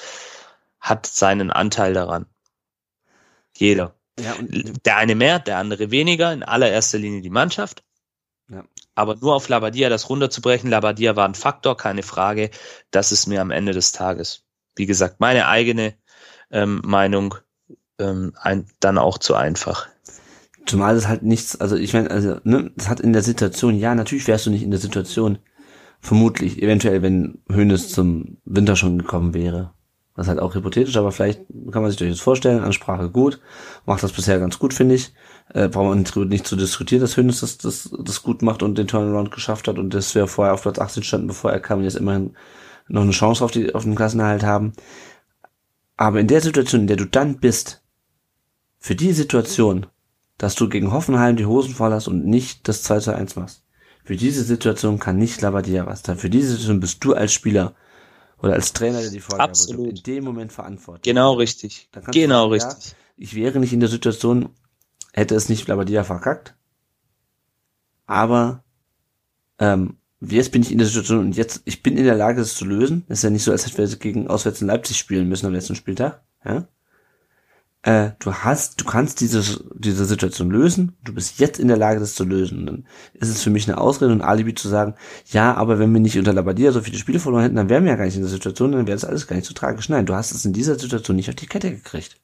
hat seinen Anteil daran. Jeder. Ja, und Der eine mehr, der andere weniger, in allererster Linie die Mannschaft. Ja. Aber nur auf Labadia das runterzubrechen, Labadia war ein Faktor, keine Frage. Das ist mir am Ende des Tages, wie gesagt, meine eigene ähm, Meinung ähm, ein, dann auch zu einfach. Zumal es halt nichts, also ich meine, also, ne, das hat in der Situation, ja, natürlich wärst du nicht in der Situation, vermutlich, eventuell, wenn Hönes zum Winter schon gekommen wäre. Das ist halt auch hypothetisch, aber vielleicht kann man sich durchaus vorstellen, Ansprache gut, macht das bisher ganz gut, finde ich. Äh, braucht man nicht, zu diskutieren, dass Hönes das, das, das gut macht und den Turnaround geschafft hat und dass wir vorher auf Platz 18 standen, bevor er kam und jetzt immerhin noch eine Chance auf, die, auf den Klassenerhalt haben. Aber in der Situation, in der du dann bist, für die Situation, dass du gegen Hoffenheim die Hosen voll hast und nicht das 2 zu 1 machst. Für diese Situation kann nicht Labadia was. Für diese Situation bist du als Spieler oder als Trainer, der die Vorgabe Absolut. in dem Moment verantwortlich. Genau richtig. Genau sagen, richtig. Ja, ich wäre nicht in der Situation, hätte es nicht Labadia verkackt. Aber ähm, jetzt bin ich in der Situation und jetzt, ich bin in der Lage, es zu lösen. Es ist ja nicht so, als hätten wir gegen auswärts in Leipzig spielen müssen am letzten Spieltag. Ja? Äh, du hast, du kannst diese, diese Situation lösen, du bist jetzt in der Lage, das zu lösen. Und dann ist es für mich eine Ausrede und Alibi zu sagen, ja, aber wenn wir nicht unter Labadia so viele Spiele verloren hätten, dann wären wir ja gar nicht in der Situation, dann wäre das alles gar nicht so tragisch. Nein, du hast es in dieser Situation nicht auf die Kette gekriegt.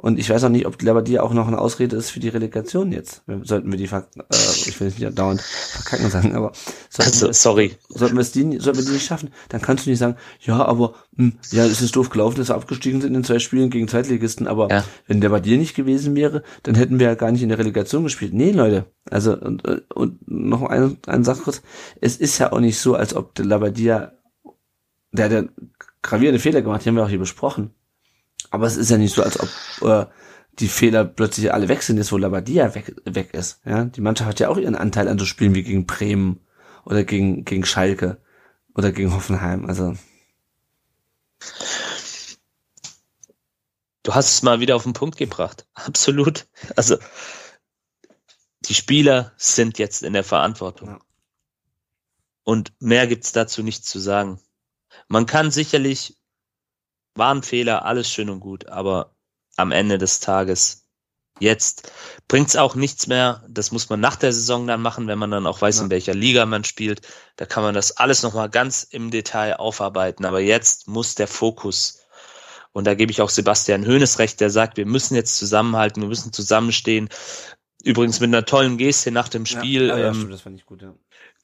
Und ich weiß auch nicht, ob Labadia auch noch eine Ausrede ist für die Relegation jetzt. Sollten wir die, ver äh, ich will nicht dauernd verkacken sagen, aber sollten, also, sorry. Sollten wir es die, sollten wir die nicht schaffen, dann kannst du nicht sagen, ja, aber mh, hm, ja, es ist doof gelaufen, dass wir abgestiegen sind in zwei Spielen gegen Zweitligisten, aber ja. wenn dir nicht gewesen wäre, dann hätten wir ja gar nicht in der Relegation gespielt. Nee, Leute, also und, und noch eine, eine Sache kurz, es ist ja auch nicht so, als ob der Labadia, der hat ja gravierende Fehler gemacht, die haben wir auch hier besprochen aber es ist ja nicht so, als ob äh, die Fehler plötzlich alle weg sind, jetzt wo Labadia weg, weg ist. Ja, die Mannschaft hat ja auch ihren Anteil an so Spielen wie gegen Bremen oder gegen gegen Schalke oder gegen Hoffenheim. Also du hast es mal wieder auf den Punkt gebracht. [LAUGHS] Absolut. Also die Spieler sind jetzt in der Verantwortung. Ja. Und mehr gibt's dazu nicht zu sagen. Man kann sicherlich war ein Fehler, alles schön und gut, aber am Ende des Tages jetzt bringt's auch nichts mehr. Das muss man nach der Saison dann machen, wenn man dann auch weiß, ja. in welcher Liga man spielt. Da kann man das alles nochmal ganz im Detail aufarbeiten. Aber jetzt muss der Fokus, und da gebe ich auch Sebastian Höhnes recht, der sagt, wir müssen jetzt zusammenhalten, wir müssen zusammenstehen. Übrigens mit einer tollen Geste nach dem Spiel. Ja, ja, ähm, das fand ich gut, ja.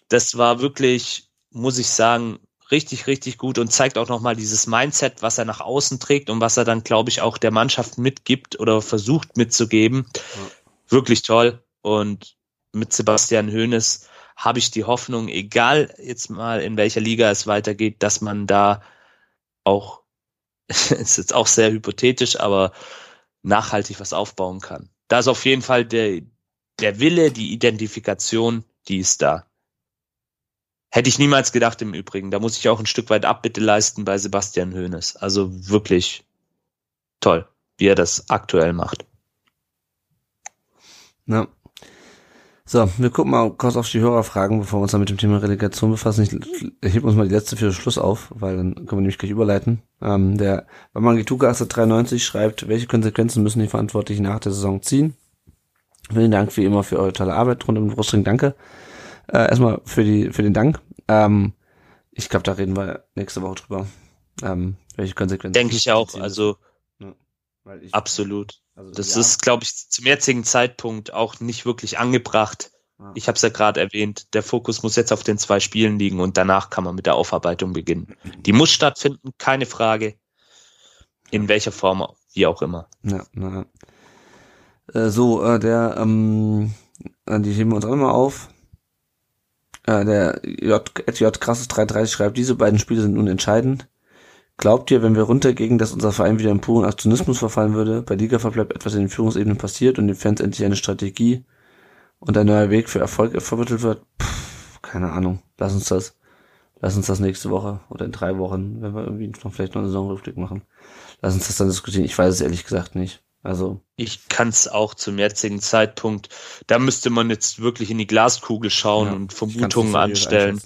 Das war wirklich, muss ich sagen, richtig, richtig gut und zeigt auch nochmal dieses Mindset, was er nach außen trägt und was er dann, glaube ich, auch der Mannschaft mitgibt oder versucht mitzugeben. Ja. Wirklich toll. Und mit Sebastian Hoeneß habe ich die Hoffnung, egal jetzt mal in welcher Liga es weitergeht, dass man da auch, [LAUGHS] ist jetzt auch sehr hypothetisch, aber nachhaltig was aufbauen kann. Da ist auf jeden Fall der, der Wille, die Identifikation, die ist da. Hätte ich niemals gedacht im Übrigen. Da muss ich auch ein Stück weit Abbitte leisten bei Sebastian Hoeneß. Also wirklich toll, wie er das aktuell macht. Ja. So, wir gucken mal kurz auf die Hörerfragen, bevor wir uns dann mit dem Thema Relegation befassen. Ich hebe uns mal die letzte für Schluss auf, weil dann können wir nämlich gleich überleiten. Ähm, der Bamangituka 93 schreibt, welche Konsequenzen müssen die Verantwortlichen nach der Saison ziehen? Vielen Dank wie immer für eure tolle Arbeit rund um den Brustring. Danke. Äh, erstmal für die für den Dank. Ähm, ich glaube, da reden wir nächste Woche drüber. Ähm, welche Konsequenzen. Denke ich auch. Also ja, ich, absolut. Also, das ja. ist, glaube ich, zum jetzigen Zeitpunkt auch nicht wirklich angebracht. Ja. Ich habe es ja gerade erwähnt. Der Fokus muss jetzt auf den zwei Spielen liegen und danach kann man mit der Aufarbeitung beginnen. Die muss stattfinden, keine Frage. In welcher Form, wie auch immer. Ja, na. Äh, so, äh, der, ähm, äh, die heben wir uns auch immer auf. Äh, der J, J krasses 330 schreibt, diese beiden Spiele sind nun entscheidend. Glaubt ihr, wenn wir runtergehen, dass unser Verein wieder in puren Aktionismus verfallen würde, bei Ligaverbleib etwas in den Führungsebenen passiert und den Fans endlich eine Strategie und ein neuer Weg für Erfolg vermittelt wird? Puh, keine Ahnung. Lass uns das, lass uns das nächste Woche oder in drei Wochen, wenn wir irgendwie noch vielleicht noch einen Saisonrückblick machen. Lass uns das dann diskutieren. Ich weiß es ehrlich gesagt nicht. Also ich kann es auch zum jetzigen Zeitpunkt. Da müsste man jetzt wirklich in die Glaskugel schauen ja, und Vermutungen anstellen.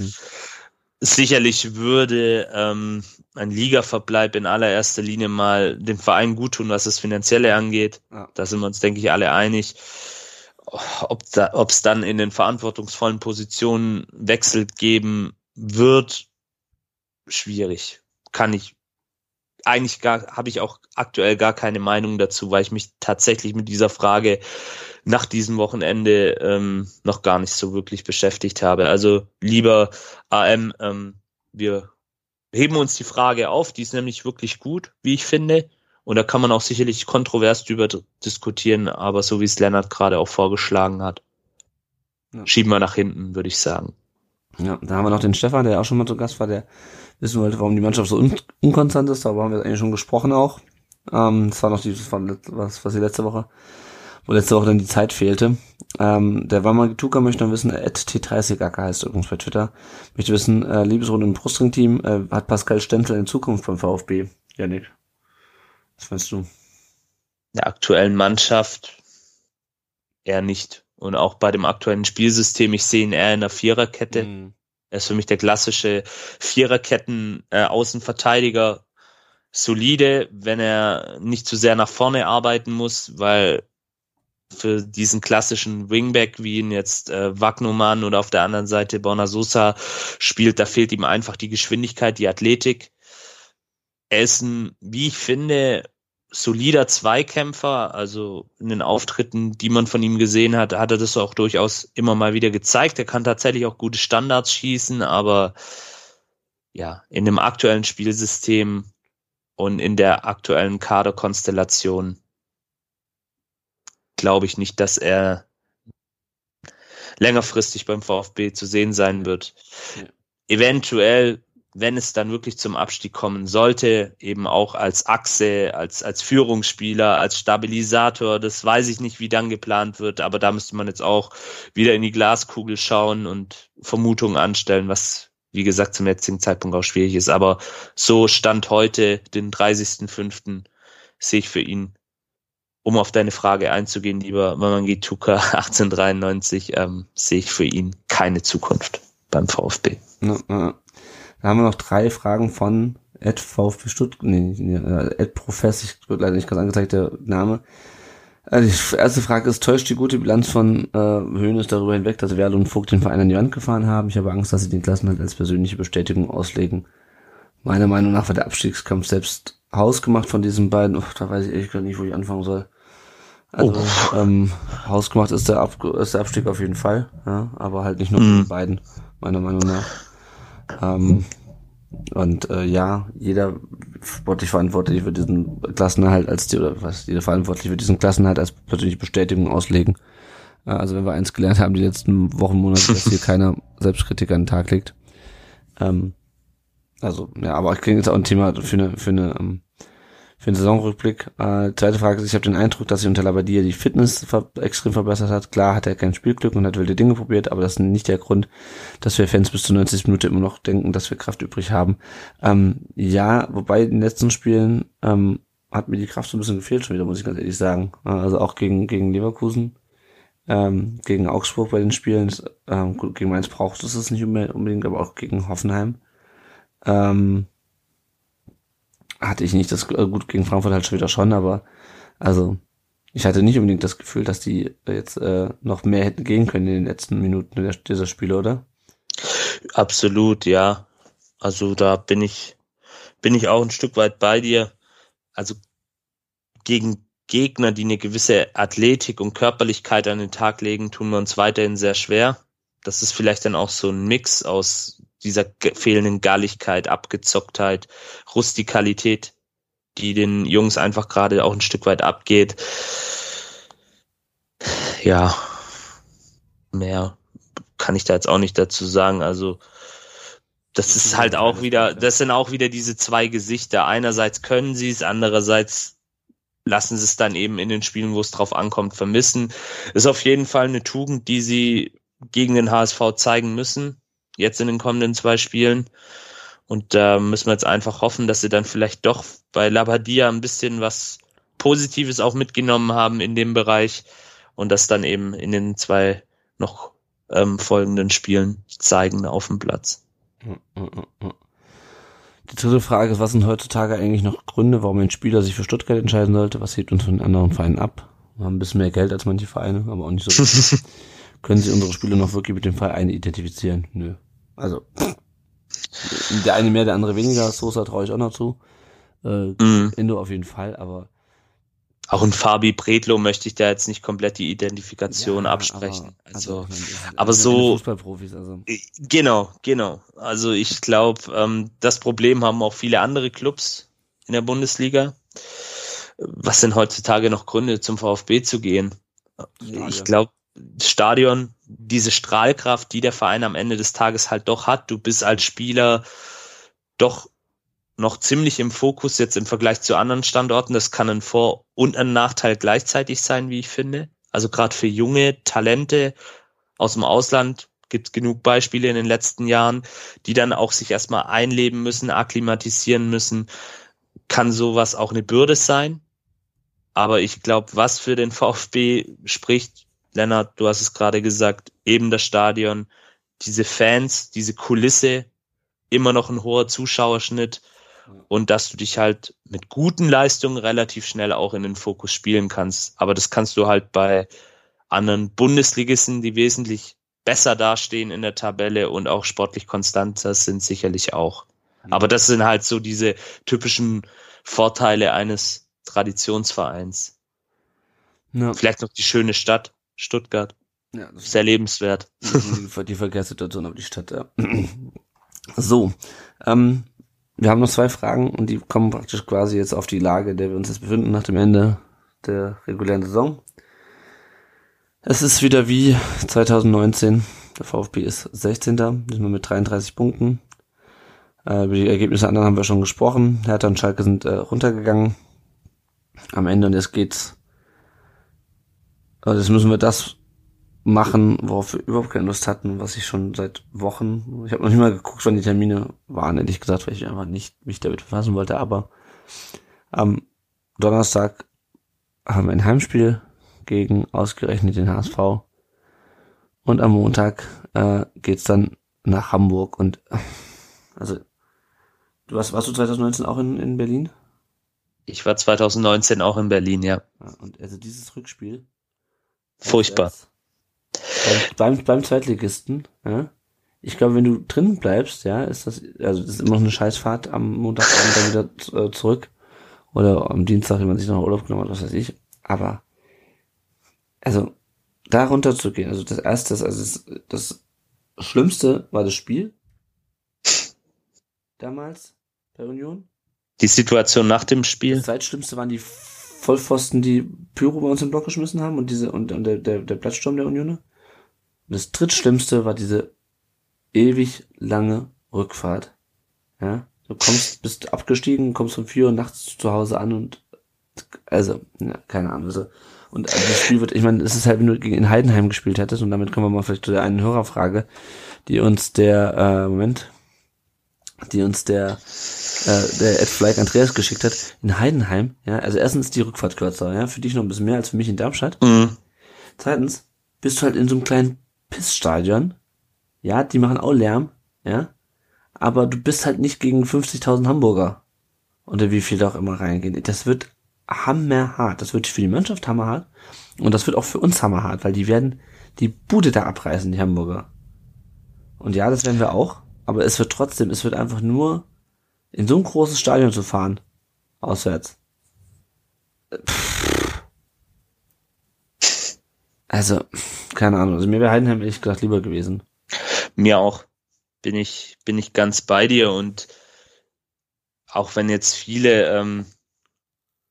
Sicherlich würde ähm, ein Ligaverbleib in allererster Linie mal dem Verein gut tun, was das Finanzielle angeht. Ja. Da sind wir uns, denke ich, alle einig. ob es dann in den verantwortungsvollen Positionen wechselt geben wird, schwierig. Kann ich eigentlich gar, habe ich auch aktuell gar keine Meinung dazu, weil ich mich tatsächlich mit dieser Frage nach diesem Wochenende ähm, noch gar nicht so wirklich beschäftigt habe. Also lieber AM, ähm, wir heben uns die Frage auf, die ist nämlich wirklich gut, wie ich finde. Und da kann man auch sicherlich kontrovers drüber diskutieren, aber so wie es Lennart gerade auch vorgeschlagen hat, ja. schieben wir nach hinten, würde ich sagen. Ja, da haben wir noch den Stefan, der auch schon mal zu Gast war, der wissen wollte, warum die Mannschaft so un unkonstant ist. Darüber haben wir eigentlich schon gesprochen auch. Ähm, das war noch die, das war was, was die letzte Woche, wo letzte Woche dann die Zeit fehlte. Ähm, der Wamagituka möchte noch wissen, at T30AK heißt übrigens bei Twitter, möchte wissen, äh, Liebesrunde im Brustring-Team, äh, hat Pascal Stenzel in Zukunft beim VfB? Janik, was meinst du? Der aktuellen Mannschaft eher nicht. Und auch bei dem aktuellen Spielsystem, ich sehe ihn eher in der Viererkette. Mhm. Er ist für mich der klassische Viererketten-Außenverteidiger. Äh, Solide, wenn er nicht zu sehr nach vorne arbeiten muss, weil für diesen klassischen Wingback, wie ihn jetzt äh, Wagnumann oder auf der anderen Seite Bonasosa spielt, da fehlt ihm einfach die Geschwindigkeit, die Athletik. Er ist ein, wie ich finde, solider Zweikämpfer, also in den Auftritten, die man von ihm gesehen hat, hat er das auch durchaus immer mal wieder gezeigt. Er kann tatsächlich auch gute Standards schießen, aber ja, in dem aktuellen Spielsystem und in der aktuellen Kaderkonstellation glaube ich nicht, dass er längerfristig beim VfB zu sehen sein wird. Ja. Eventuell wenn es dann wirklich zum Abstieg kommen sollte, eben auch als Achse, als, als Führungsspieler, als Stabilisator, das weiß ich nicht, wie dann geplant wird, aber da müsste man jetzt auch wieder in die Glaskugel schauen und Vermutungen anstellen, was, wie gesagt, zum jetzigen Zeitpunkt auch schwierig ist. Aber so stand heute, den 30.05., sehe ich für ihn, um auf deine Frage einzugehen, lieber Mamangi Tuka [LAUGHS] 1893, ähm, sehe ich für ihn keine Zukunft beim VfB. Da haben wir noch drei Fragen von Ed VfB Stuttgart, nee, äh, Ed Profess, ich wird leider nicht ganz angezeigt, der Name. Also die erste Frage ist, täuscht die gute Bilanz von äh, Höhnes darüber hinweg, dass Werl und Vogt den Verein an die Wand gefahren haben? Ich habe Angst, dass sie den Klassenhalt als persönliche Bestätigung auslegen. Meiner Meinung nach war der Abstiegskampf selbst hausgemacht von diesen beiden. Oh, da weiß ich ehrlich gar nicht, wo ich anfangen soll. Also oh. ähm, hausgemacht ist der, Ab ist der Abstieg auf jeden Fall, ja, aber halt nicht nur von mm. beiden, meiner Meinung nach. Ähm, und äh, ja, jeder sportlich verantwortlich für diesen Klassenerhalt als die, oder was, jeder verantwortlich für diesen Klassenerhalt als persönliche Bestätigung auslegen. Äh, also wenn wir eins gelernt haben, die letzten Wochen, Monate, dass hier [LAUGHS] keiner Selbstkritik an den Tag legt. Ähm, also, ja, aber ich kriege jetzt auch ein Thema für eine, für eine ähm, für den Saisonrückblick. Äh, zweite Frage ist, ich habe den Eindruck, dass sich unter Labadia die Fitness ver extrem verbessert hat. Klar hat er kein Spielglück und hat wilde Dinge probiert, aber das ist nicht der Grund, dass wir Fans bis zu 90 Minuten immer noch denken, dass wir Kraft übrig haben. Ähm, ja, wobei in den letzten Spielen ähm, hat mir die Kraft so ein bisschen gefehlt schon wieder, muss ich ganz ehrlich sagen. Also auch gegen, gegen Leverkusen, ähm, gegen Augsburg bei den Spielen, ähm, gegen Mainz braucht es es nicht unbedingt, aber auch gegen Hoffenheim. Ähm, hatte ich nicht das äh, gut gegen Frankfurt halt schon wieder schon, aber also ich hatte nicht unbedingt das Gefühl, dass die jetzt äh, noch mehr hätten gehen können in den letzten Minuten der, dieser Spiele, oder? Absolut, ja. Also da bin ich bin ich auch ein Stück weit bei dir. Also gegen Gegner, die eine gewisse Athletik und Körperlichkeit an den Tag legen, tun wir uns weiterhin sehr schwer. Das ist vielleicht dann auch so ein Mix aus dieser fehlenden Galligkeit, Abgezocktheit, Rustikalität, die den Jungs einfach gerade auch ein Stück weit abgeht. Ja, mehr kann ich da jetzt auch nicht dazu sagen. Also, das ist halt auch wieder, das sind auch wieder diese zwei Gesichter. Einerseits können sie es, andererseits lassen sie es dann eben in den Spielen, wo es drauf ankommt, vermissen. Ist auf jeden Fall eine Tugend, die sie gegen den HSV zeigen müssen jetzt in den kommenden zwei Spielen. Und da müssen wir jetzt einfach hoffen, dass sie dann vielleicht doch bei Labadia ein bisschen was Positives auch mitgenommen haben in dem Bereich und das dann eben in den zwei noch ähm, folgenden Spielen zeigen auf dem Platz. Die dritte Frage ist, was sind heutzutage eigentlich noch Gründe, warum ein Spieler sich für Stuttgart entscheiden sollte? Was hebt uns von anderen Vereinen ab? haben ein bisschen mehr Geld als manche Vereine, aber auch nicht so. [LAUGHS] Können sich unsere Spieler noch wirklich mit dem Verein identifizieren? Nö. Also, der eine mehr, der andere weniger. Sosa traue ich auch noch zu. Äh, mm. Indo auf jeden Fall, aber auch ein Fabi Bredlo möchte ich da jetzt nicht komplett die Identifikation ja, absprechen. Aber, also, also, aber so. Fußballprofis, also. Äh, genau, genau. Also ich glaube, ähm, das Problem haben auch viele andere Clubs in der Bundesliga. Was sind heutzutage noch Gründe, zum VfB zu gehen? Ich glaube, Stadion, diese Strahlkraft, die der Verein am Ende des Tages halt doch hat. Du bist als Spieler doch noch ziemlich im Fokus jetzt im Vergleich zu anderen Standorten. Das kann ein Vor- und ein Nachteil gleichzeitig sein, wie ich finde. Also gerade für junge Talente aus dem Ausland gibt es genug Beispiele in den letzten Jahren, die dann auch sich erstmal einleben müssen, akklimatisieren müssen. Kann sowas auch eine Bürde sein? Aber ich glaube, was für den [LAUGHS] VfB spricht, Lennart, du hast es gerade gesagt, eben das Stadion, diese Fans, diese Kulisse, immer noch ein hoher Zuschauerschnitt und dass du dich halt mit guten Leistungen relativ schnell auch in den Fokus spielen kannst. Aber das kannst du halt bei anderen Bundesligisten, die wesentlich besser dastehen in der Tabelle und auch sportlich konstanter sind, sicherlich auch. Aber das sind halt so diese typischen Vorteile eines Traditionsvereins. Ja. Vielleicht noch die schöne Stadt, Stuttgart. Ja, Sehr lebenswert. Die, die Verkehrssituation auf die Stadt, ja. So, ähm, wir haben noch zwei Fragen und die kommen praktisch quasi jetzt auf die Lage, der wir uns jetzt befinden nach dem Ende der regulären Saison. Es ist wieder wie 2019. Der VfB ist 16. sind wir mit 33 Punkten. Äh, über die Ergebnisse anderen haben wir schon gesprochen. Hertha und Schalke sind äh, runtergegangen. Am Ende und jetzt geht's. Also jetzt müssen wir das machen, worauf wir überhaupt keine Lust hatten, was ich schon seit Wochen, ich habe noch nicht mal geguckt, wann die Termine waren, ehrlich gesagt, weil ich einfach nicht mich damit befassen wollte, aber am Donnerstag haben wir ein Heimspiel gegen ausgerechnet den HSV und am Montag äh, geht's dann nach Hamburg und [LAUGHS] also du warst, warst du 2019 auch in, in Berlin? Ich war 2019 auch in Berlin, ja. Und also dieses Rückspiel. Furchtbar. Beim, beim, Zweitligisten, ja, ich glaube, wenn du drin bleibst, ja, ist das, also das ist immer noch eine Scheißfahrt am Montagabend dann wieder äh, zurück. Oder am Dienstag, wenn man sich noch Urlaub genommen hat, was weiß ich. Aber, also, da runter zu gehen, also das erste, also das, das Schlimmste war das Spiel. Damals, bei Union. Die Situation nach dem Spiel. Das zweitschlimmste waren die Vollpfosten, die Pyro bei uns im Block geschmissen haben und diese und, und der, der, der Platzsturm der Union. das drittschlimmste war diese ewig lange Rückfahrt. Ja, du kommst, bist abgestiegen, kommst um vier Uhr nachts zu Hause an und also, ja, keine Ahnung. Also, und das Spiel wird, ich meine, es ist halt, wenn du gegen Heidenheim gespielt hättest, und damit kommen wir mal vielleicht zu der einen Hörerfrage, die uns der, äh, Moment, die uns der äh, der Ed Fleck Andreas geschickt hat, in Heidenheim, ja, also erstens die Rückfahrt kürzer, ja, für dich noch ein bisschen mehr als für mich in Darmstadt. Mhm. Zweitens, bist du halt in so einem kleinen Pissstadion, ja, die machen auch Lärm, ja, aber du bist halt nicht gegen 50.000 Hamburger oder wie viel da auch immer reingehen. Das wird hammerhart, das wird für die Mannschaft hammerhart und das wird auch für uns hammerhart, weil die werden die Bude da abreißen, die Hamburger. Und ja, das werden wir auch, aber es wird trotzdem, es wird einfach nur in so ein großes Stadion zu fahren, auswärts. Also, keine Ahnung. Also mir wäre Heidenheim ehrlich gesagt lieber gewesen. Mir auch. Bin ich, bin ich ganz bei dir und auch wenn jetzt viele, ähm,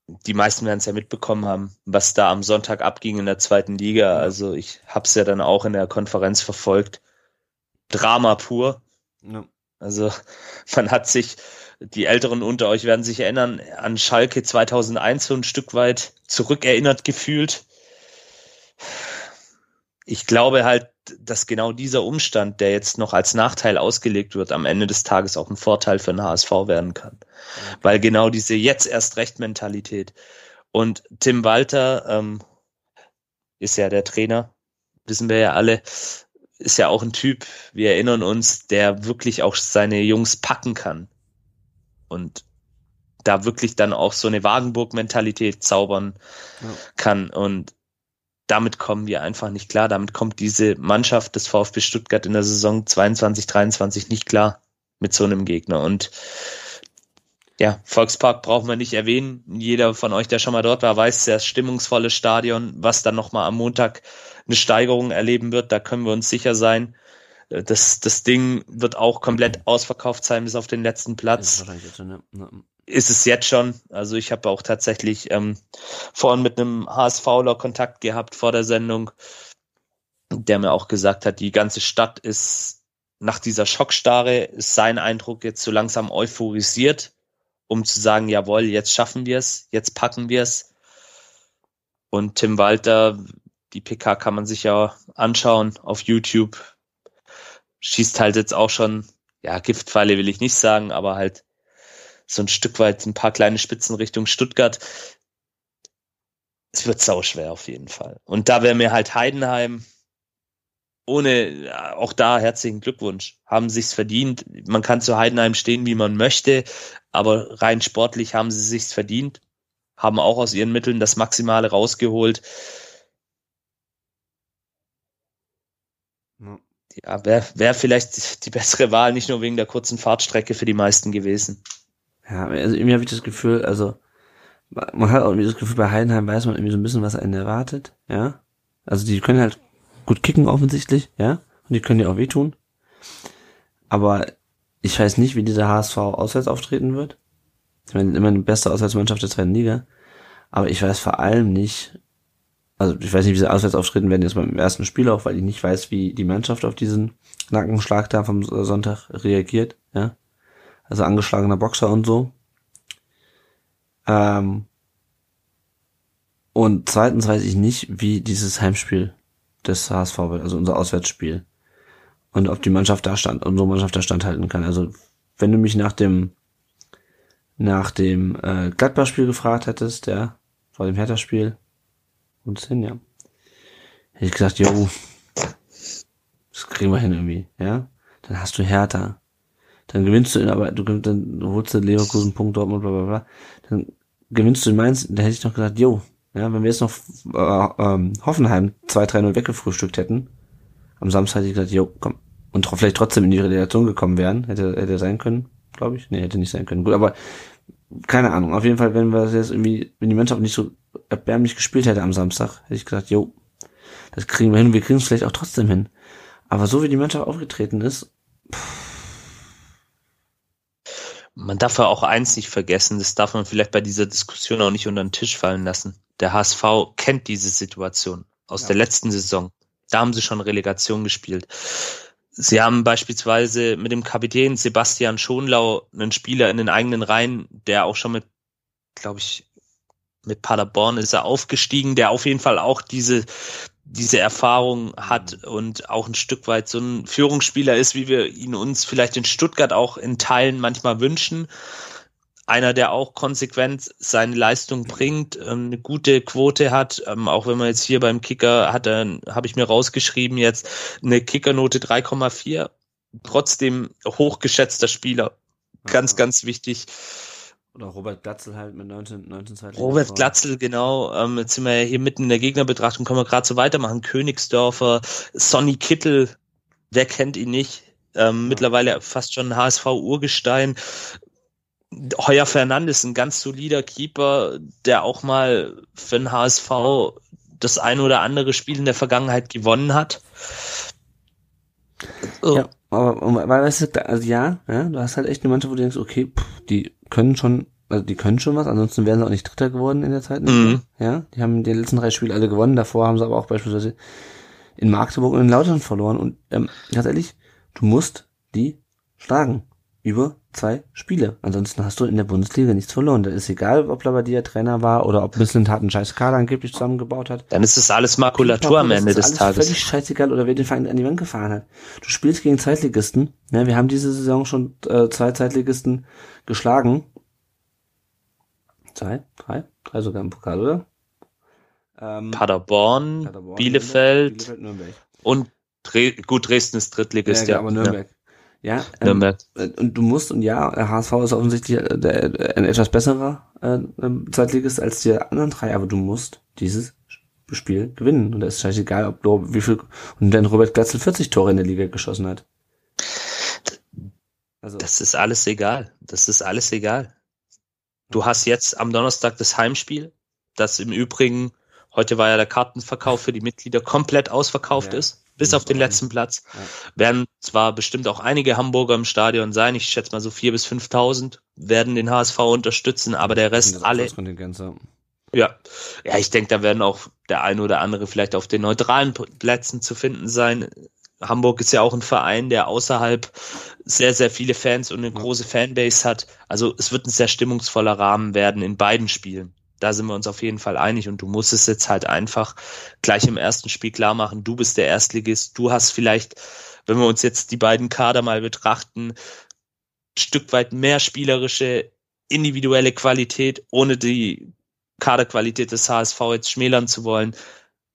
die meisten werden es ja mitbekommen haben, was da am Sonntag abging in der zweiten Liga. Also ich habe es ja dann auch in der Konferenz verfolgt. Drama pur. Ja. Also [LAUGHS] man hat sich die Älteren unter euch werden sich erinnern, an Schalke 2001 so ein Stück weit zurückerinnert gefühlt. Ich glaube halt, dass genau dieser Umstand, der jetzt noch als Nachteil ausgelegt wird, am Ende des Tages auch ein Vorteil für den HSV werden kann. Okay. Weil genau diese jetzt erst recht Mentalität. Und Tim Walter ähm, ist ja der Trainer, wissen wir ja alle, ist ja auch ein Typ, wir erinnern uns, der wirklich auch seine Jungs packen kann und da wirklich dann auch so eine Wagenburg-Mentalität zaubern ja. kann. Und damit kommen wir einfach nicht klar. Damit kommt diese Mannschaft des VfB Stuttgart in der Saison 22, 23 nicht klar mit so einem Gegner. Und ja, Volkspark brauchen wir nicht erwähnen. Jeder von euch, der schon mal dort war, weiß, sehr stimmungsvolles Stadion, was dann nochmal am Montag eine Steigerung erleben wird. Da können wir uns sicher sein. Das, das Ding wird auch komplett ausverkauft sein bis auf den letzten Platz. Ist es jetzt schon. Also ich habe auch tatsächlich ähm, vorhin mit einem HSVler Kontakt gehabt vor der Sendung, der mir auch gesagt hat, die ganze Stadt ist nach dieser Schockstarre, ist sein Eindruck jetzt so langsam euphorisiert um zu sagen, jawohl, jetzt schaffen wir es, jetzt packen wir es. Und Tim Walter, die PK kann man sich ja anschauen auf YouTube, schießt halt jetzt auch schon, ja, Giftpfeile will ich nicht sagen, aber halt so ein Stück weit ein paar kleine Spitzen Richtung Stuttgart. Es wird sauschwer auf jeden Fall. Und da wäre mir halt Heidenheim, ohne, auch da herzlichen Glückwunsch, haben sich's verdient. Man kann zu Heidenheim stehen, wie man möchte, aber rein sportlich haben sie sich's verdient, haben auch aus ihren Mitteln das Maximale rausgeholt. Ja, wäre wär vielleicht die bessere Wahl, nicht nur wegen der kurzen Fahrtstrecke für die meisten gewesen. Ja, also irgendwie habe ich das Gefühl, also man hat auch irgendwie das Gefühl, bei Heidenheim weiß man irgendwie so ein bisschen, was einen erwartet, ja. Also die können halt gut kicken offensichtlich, ja. Und die können ja auch wehtun. Aber ich weiß nicht, wie dieser HSV auswärts auftreten wird. Ich meine, immer eine beste Auswärtsmannschaft der zweiten Liga. Aber ich weiß vor allem nicht, also ich weiß nicht, wie sie auswärts auftreten werden jetzt beim ersten Spiel auch, weil ich nicht weiß, wie die Mannschaft auf diesen Nackenschlag da vom Sonntag reagiert, ja. Also angeschlagener Boxer und so. Ähm, und zweitens weiß ich nicht, wie dieses Heimspiel des HSV wird, also unser Auswärtsspiel. Und ob die Mannschaft da stand, unsere Mannschaft da standhalten kann. Also, wenn du mich nach dem, nach dem äh, Gladbach-Spiel gefragt hättest, ja, vor dem Hertha-Spiel, und hin, ja, hätte ich gesagt, jo, das kriegen wir hin irgendwie, ja. Dann hast du Hertha. Dann gewinnst du, aber du dann holst du Leverkusen, Punkt, Dortmund, bla bla bla. Dann gewinnst du in Mainz, da hätte ich noch gesagt, jo, ja, wenn wir jetzt noch äh, ähm, Hoffenheim 2-3-0 weggefrühstückt hätten, am Samstag hätte ich gesagt, jo, komm. Und vielleicht trotzdem in die Relegation gekommen wären, hätte, hätte sein können, glaube ich. Nee, hätte nicht sein können. Gut, aber keine Ahnung. Auf jeden Fall, wenn wir jetzt irgendwie, wenn die Mannschaft nicht so erbärmlich gespielt hätte am Samstag, hätte ich gesagt, jo, das kriegen wir hin. Wir kriegen es vielleicht auch trotzdem hin. Aber so wie die Mannschaft aufgetreten ist, pff, man darf ja auch eins nicht vergessen, das darf man vielleicht bei dieser Diskussion auch nicht unter den Tisch fallen lassen. Der HSV kennt diese Situation aus ja. der letzten Saison. Da haben sie schon Relegation gespielt. Sie haben beispielsweise mit dem Kapitän Sebastian Schonlau einen Spieler in den eigenen Reihen, der auch schon mit, glaube ich, mit Paderborn ist er aufgestiegen, der auf jeden Fall auch diese, diese Erfahrung hat und auch ein Stück weit so ein Führungsspieler ist, wie wir ihn uns vielleicht in Stuttgart auch in Teilen manchmal wünschen einer, der auch konsequent seine Leistung bringt, ähm, eine gute Quote hat, ähm, auch wenn man jetzt hier beim Kicker hat, dann habe ich mir rausgeschrieben jetzt eine Kickernote 3,4, trotzdem hochgeschätzter Spieler, ganz, ja. ganz wichtig. Oder Robert Glatzel halt mit 19, 19 Zeit. Robert Glatzel, genau. Ähm, jetzt sind wir ja hier mitten in der Gegnerbetrachtung, können wir gerade so weitermachen. Königsdörfer, Sonny Kittel, wer kennt ihn nicht? Ähm, ja. Mittlerweile fast schon HSV-Urgestein. Heuer Fernandes, ein ganz solider Keeper, der auch mal für den HSV das ein oder andere Spiel in der Vergangenheit gewonnen hat. So. Ja, aber weil weißt du, also ja, ja, du hast halt echt eine Mannschaft, wo du denkst, okay, pff, die können schon, also die können schon was, ansonsten wären sie auch nicht Dritter geworden in der Zeit. Mhm. Ja, die haben die letzten drei Spiele alle gewonnen, davor haben sie aber auch beispielsweise in Magdeburg und in Lautern verloren und ähm, ganz ehrlich, du musst die schlagen über zwei Spiele. Ansonsten hast du in der Bundesliga nichts verloren. Da ist egal, ob Labadia Trainer war oder ob Missland einen scheiß Kader angeblich zusammengebaut hat. Dann ist das alles Makulatur am Ende des Tages. völlig scheißegal oder wer den Verein an die Wand gefahren hat. Du spielst gegen Zweitligisten. Ja, wir haben diese Saison schon äh, zwei Zweitligisten geschlagen. Zwei? Drei? Drei sogar im Pokal, oder? Ähm, Paderborn, Paderborn, Bielefeld, Bielefeld Nürnberg. und Dre gut, Dresden ist Drittligist, ja. ja. aber Nürnberg. Ja, ähm, und du musst, und ja, HSV ist offensichtlich äh, ein etwas besserer äh, ähm, Zweitligist als die anderen drei, aber du musst dieses Spiel gewinnen. Und da ist scheißegal, ob wie viel, und wenn Robert Glatzel 40 Tore in der Liga geschossen hat. Also. Das ist alles egal. Das ist alles egal. Du hast jetzt am Donnerstag das Heimspiel, das im Übrigen, heute war ja der Kartenverkauf für die Mitglieder komplett ausverkauft ja. ist, bis auf den letzten Platz. Werden zwar bestimmt auch einige Hamburger im Stadion sein, ich schätze mal so vier bis 5.000 werden den HSV unterstützen, aber der Rest alle. Ja, ja, ich denke, da werden auch der eine oder andere vielleicht auf den neutralen Plätzen zu finden sein. Hamburg ist ja auch ein Verein, der außerhalb sehr, sehr viele Fans und eine große Fanbase hat. Also es wird ein sehr stimmungsvoller Rahmen werden in beiden Spielen. Da sind wir uns auf jeden Fall einig und du musst es jetzt halt einfach gleich im ersten Spiel klar machen. Du bist der Erstligist. Du hast vielleicht, wenn wir uns jetzt die beiden Kader mal betrachten, Stück weit mehr spielerische individuelle Qualität, ohne die Kaderqualität des HSV jetzt schmälern zu wollen,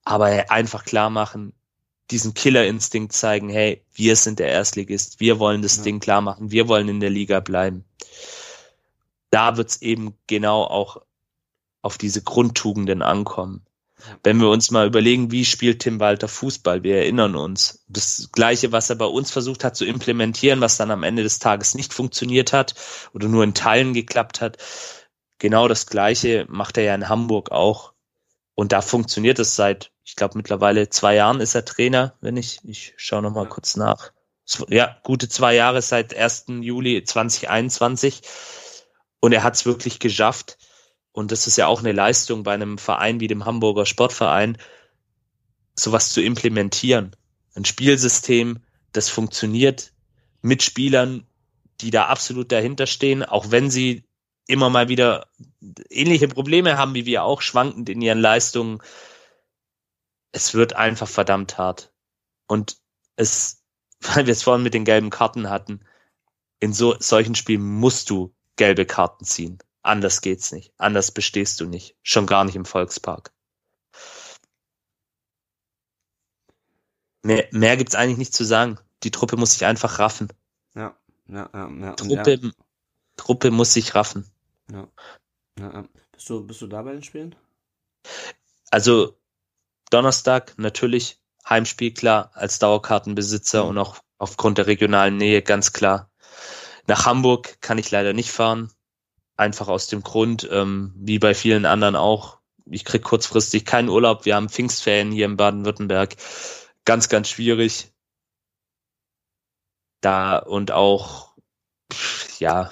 aber einfach klar machen, diesen Killerinstinkt zeigen, hey, wir sind der Erstligist, wir wollen das ja. Ding klar machen, wir wollen in der Liga bleiben. Da wird's eben genau auch auf diese Grundtugenden ankommen. Wenn wir uns mal überlegen, wie spielt Tim Walter Fußball, wir erinnern uns. Das Gleiche, was er bei uns versucht hat zu implementieren, was dann am Ende des Tages nicht funktioniert hat oder nur in Teilen geklappt hat. Genau das Gleiche macht er ja in Hamburg auch. Und da funktioniert es seit, ich glaube, mittlerweile zwei Jahren ist er Trainer, wenn ich, ich schaue nochmal kurz nach. Ja, gute zwei Jahre seit 1. Juli 2021. Und er hat es wirklich geschafft, und das ist ja auch eine Leistung bei einem Verein wie dem Hamburger Sportverein, sowas zu implementieren. Ein Spielsystem, das funktioniert mit Spielern, die da absolut dahinter stehen, auch wenn sie immer mal wieder ähnliche Probleme haben wie wir auch, schwankend in ihren Leistungen. Es wird einfach verdammt hart. Und es, [LAUGHS] weil wir es vorhin mit den gelben Karten hatten, in so solchen Spielen musst du gelbe Karten ziehen. Anders geht's nicht. Anders bestehst du nicht. Schon gar nicht im Volkspark. Mehr, mehr gibt's eigentlich nicht zu sagen. Die Truppe muss sich einfach raffen. Ja, ja, ja. ja. Truppe, ja. Truppe muss sich raffen. Ja. ja, ja. Bist du, bist du da bei den Spielen? Also, Donnerstag natürlich Heimspiel klar als Dauerkartenbesitzer mhm. und auch aufgrund der regionalen Nähe ganz klar. Nach Hamburg kann ich leider nicht fahren. Einfach aus dem Grund, ähm, wie bei vielen anderen auch, ich krieg kurzfristig keinen Urlaub. Wir haben Pfingstferien hier in Baden-Württemberg. Ganz, ganz schwierig. Da und auch, ja,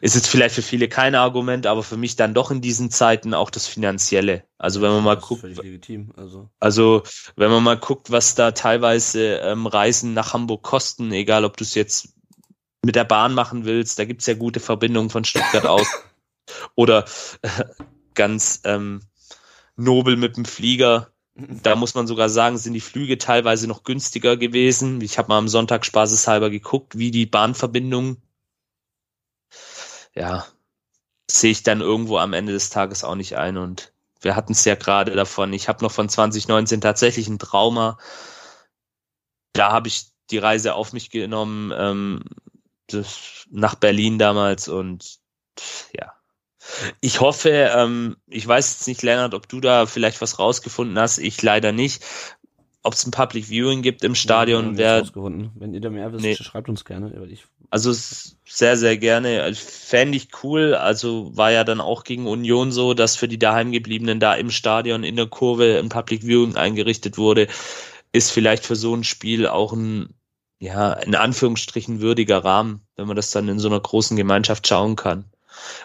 ist jetzt vielleicht für viele kein Argument, aber für mich dann doch in diesen Zeiten auch das Finanzielle. Also wenn man mal guckt, also. also. wenn man mal guckt, was da teilweise ähm, Reisen nach Hamburg kosten, egal ob du es jetzt mit der Bahn machen willst, da gibt's ja gute Verbindungen von Stuttgart aus. Oder äh, ganz ähm, nobel mit dem Flieger. Da muss man sogar sagen, sind die Flüge teilweise noch günstiger gewesen. Ich habe mal am Sonntag spaßeshalber geguckt, wie die Bahnverbindungen. Ja, sehe ich dann irgendwo am Ende des Tages auch nicht ein. Und wir hatten es ja gerade davon. Ich habe noch von 2019 tatsächlich ein Trauma. Da habe ich die Reise auf mich genommen. Ähm, nach Berlin damals und ja. Ich hoffe, ähm, ich weiß jetzt nicht, Lennart, ob du da vielleicht was rausgefunden hast. Ich leider nicht. Ob es ein Public Viewing gibt im Stadion, ja, wer. Wenn ihr da mehr wisst, nee. schreibt uns gerne. Ich also sehr, sehr gerne. Also, Fände ich cool. Also war ja dann auch gegen Union so, dass für die daheimgebliebenen da im Stadion in der Kurve ein Public Viewing eingerichtet wurde. Ist vielleicht für so ein Spiel auch ein ja, in Anführungsstrichen würdiger Rahmen, wenn man das dann in so einer großen Gemeinschaft schauen kann.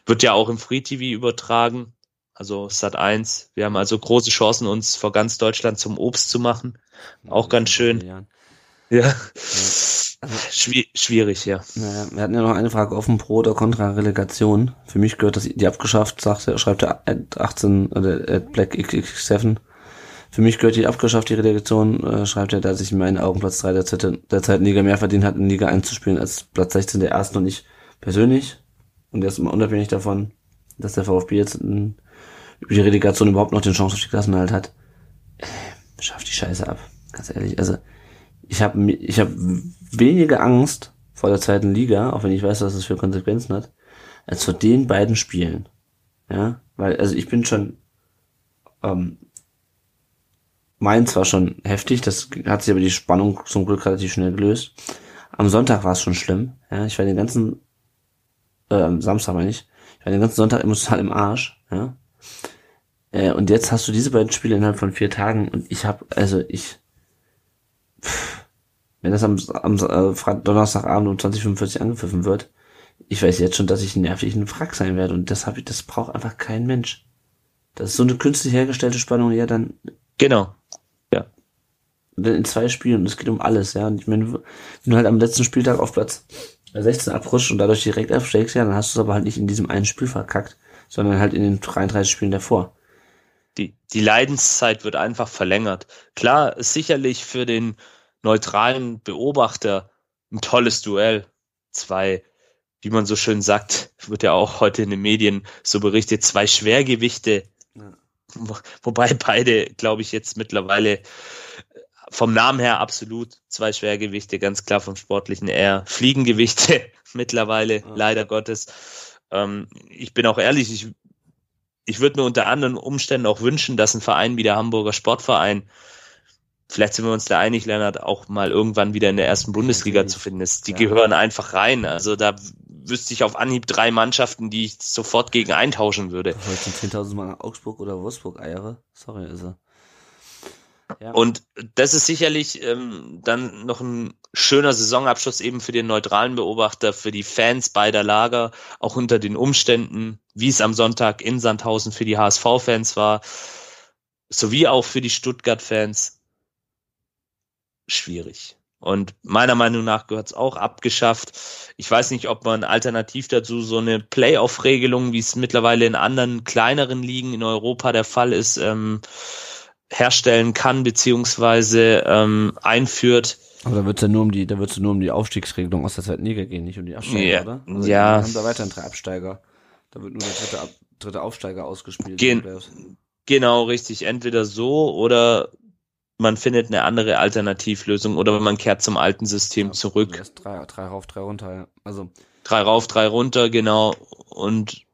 Wird ja auch im Free TV übertragen, also Sat 1. Wir haben also große Chancen, uns vor ganz Deutschland zum Obst zu machen. Auch ganz schön. Ja. ja. Schwier schwierig, ja. Naja, wir hatten ja noch eine Frage offen, pro oder contra Relegation. Für mich gehört das die abgeschafft, sagt schreibt er 18 oder Black XX7. Für mich gehört die abgeschafft, die Relegation, äh, schreibt er, dass ich in meinen Augen Platz 3 der, Zeit, der zweiten Liga mehr verdient hat, in Liga 1 zu spielen als Platz 16 der ersten und ich persönlich. Und erst mal unabhängig davon, dass der VfB jetzt in, über die Relegation überhaupt noch den Chance auf die Klassenhalt hat. Äh, schafft die Scheiße ab. Ganz ehrlich. Also, ich habe ich hab weniger Angst vor der zweiten Liga, auch wenn ich weiß, was das für Konsequenzen hat, als vor den beiden Spielen. Ja, weil, also ich bin schon ähm, Mainz war schon heftig, das hat sich aber die Spannung zum Glück relativ schnell gelöst. Am Sonntag war es schon schlimm. Ja, ich war den ganzen äh, Samstag meine ich, ich war den ganzen Sonntag emotional im Arsch. Ja. Äh, und jetzt hast du diese beiden Spiele innerhalb von vier Tagen und ich habe, also ich, pff, wenn das am, am äh, Donnerstagabend um 2045 angepfiffen wird, ich weiß jetzt schon, dass ich nervig ein Wrack sein werde und das habe ich, das braucht einfach kein Mensch. Das ist so eine künstlich hergestellte Spannung, ja dann. Genau. In zwei Spielen und es geht um alles, ja. Und ich meine, wenn du halt am letzten Spieltag auf Platz 16 abrutscht und dadurch direkt absteigst, ja, dann hast du es aber halt nicht in diesem einen Spiel verkackt, sondern halt in den 33 Spielen davor. Die, die Leidenszeit wird einfach verlängert. Klar, ist sicherlich für den neutralen Beobachter ein tolles Duell. Zwei, wie man so schön sagt, wird ja auch heute in den Medien so berichtet, zwei Schwergewichte. Ja. Wobei beide, glaube ich, jetzt mittlerweile vom Namen her absolut zwei Schwergewichte, ganz klar vom Sportlichen eher Fliegengewichte [LAUGHS] mittlerweile, ja. leider Gottes. Ähm, ich bin auch ehrlich, ich, ich würde mir unter anderen Umständen auch wünschen, dass ein Verein wie der Hamburger Sportverein vielleicht sind wir uns da einig, Lennart, auch mal irgendwann wieder in der ersten Bundesliga zu finden ist. Die ja. gehören einfach rein. Also da wüsste ich auf Anhieb drei Mannschaften, die ich sofort gegen eintauschen würde. Heute 10.000 Mal Augsburg oder Wolfsburg Eiere. Sorry, also. Und das ist sicherlich ähm, dann noch ein schöner Saisonabschluss eben für den neutralen Beobachter, für die Fans beider Lager, auch unter den Umständen, wie es am Sonntag in Sandhausen für die HSV-Fans war, sowie auch für die Stuttgart-Fans schwierig. Und meiner Meinung nach gehört es auch abgeschafft. Ich weiß nicht, ob man alternativ dazu so eine Playoff-Regelung, wie es mittlerweile in anderen kleineren Ligen in Europa der Fall ist, ähm, herstellen kann beziehungsweise ähm, einführt. Aber da wird es ja nur um die, da wird nur um die Aufstiegsregelung aus der zweiten Liga gehen, nicht um die Absteiger, ja, oder? Also ja. Wir haben da weiterhin drei Absteiger. Da wird nur der dritte, dritte Aufsteiger ausgespielt. Gen genau, richtig. Entweder so oder man findet eine andere Alternativlösung oder man kehrt zum alten System ja, zurück. Also drei, drei rauf, drei runter, ja. Also. Drei rauf, drei runter, genau. Und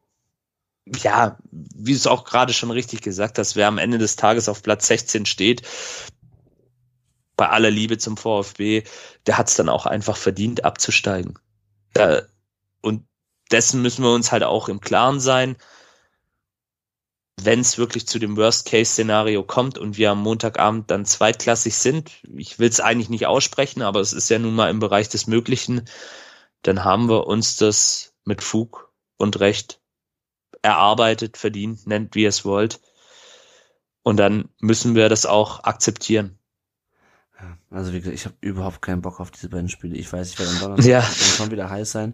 ja, wie du es auch gerade schon richtig gesagt hast, wer am Ende des Tages auf Platz 16 steht, bei aller Liebe zum VfB, der hat es dann auch einfach verdient, abzusteigen. Ja, und dessen müssen wir uns halt auch im Klaren sein wenn es wirklich zu dem Worst-Case-Szenario kommt und wir am Montagabend dann zweitklassig sind, ich will es eigentlich nicht aussprechen, aber es ist ja nun mal im Bereich des Möglichen, dann haben wir uns das mit Fug und Recht erarbeitet, verdient, nennt wie ihr es wollt. Und dann müssen wir das auch akzeptieren. Ja, also wie gesagt, ich habe überhaupt keinen Bock auf diese beiden Spiele. Ich weiß, ich werde am Donnerstag ja. [LAUGHS] schon wieder heiß sein.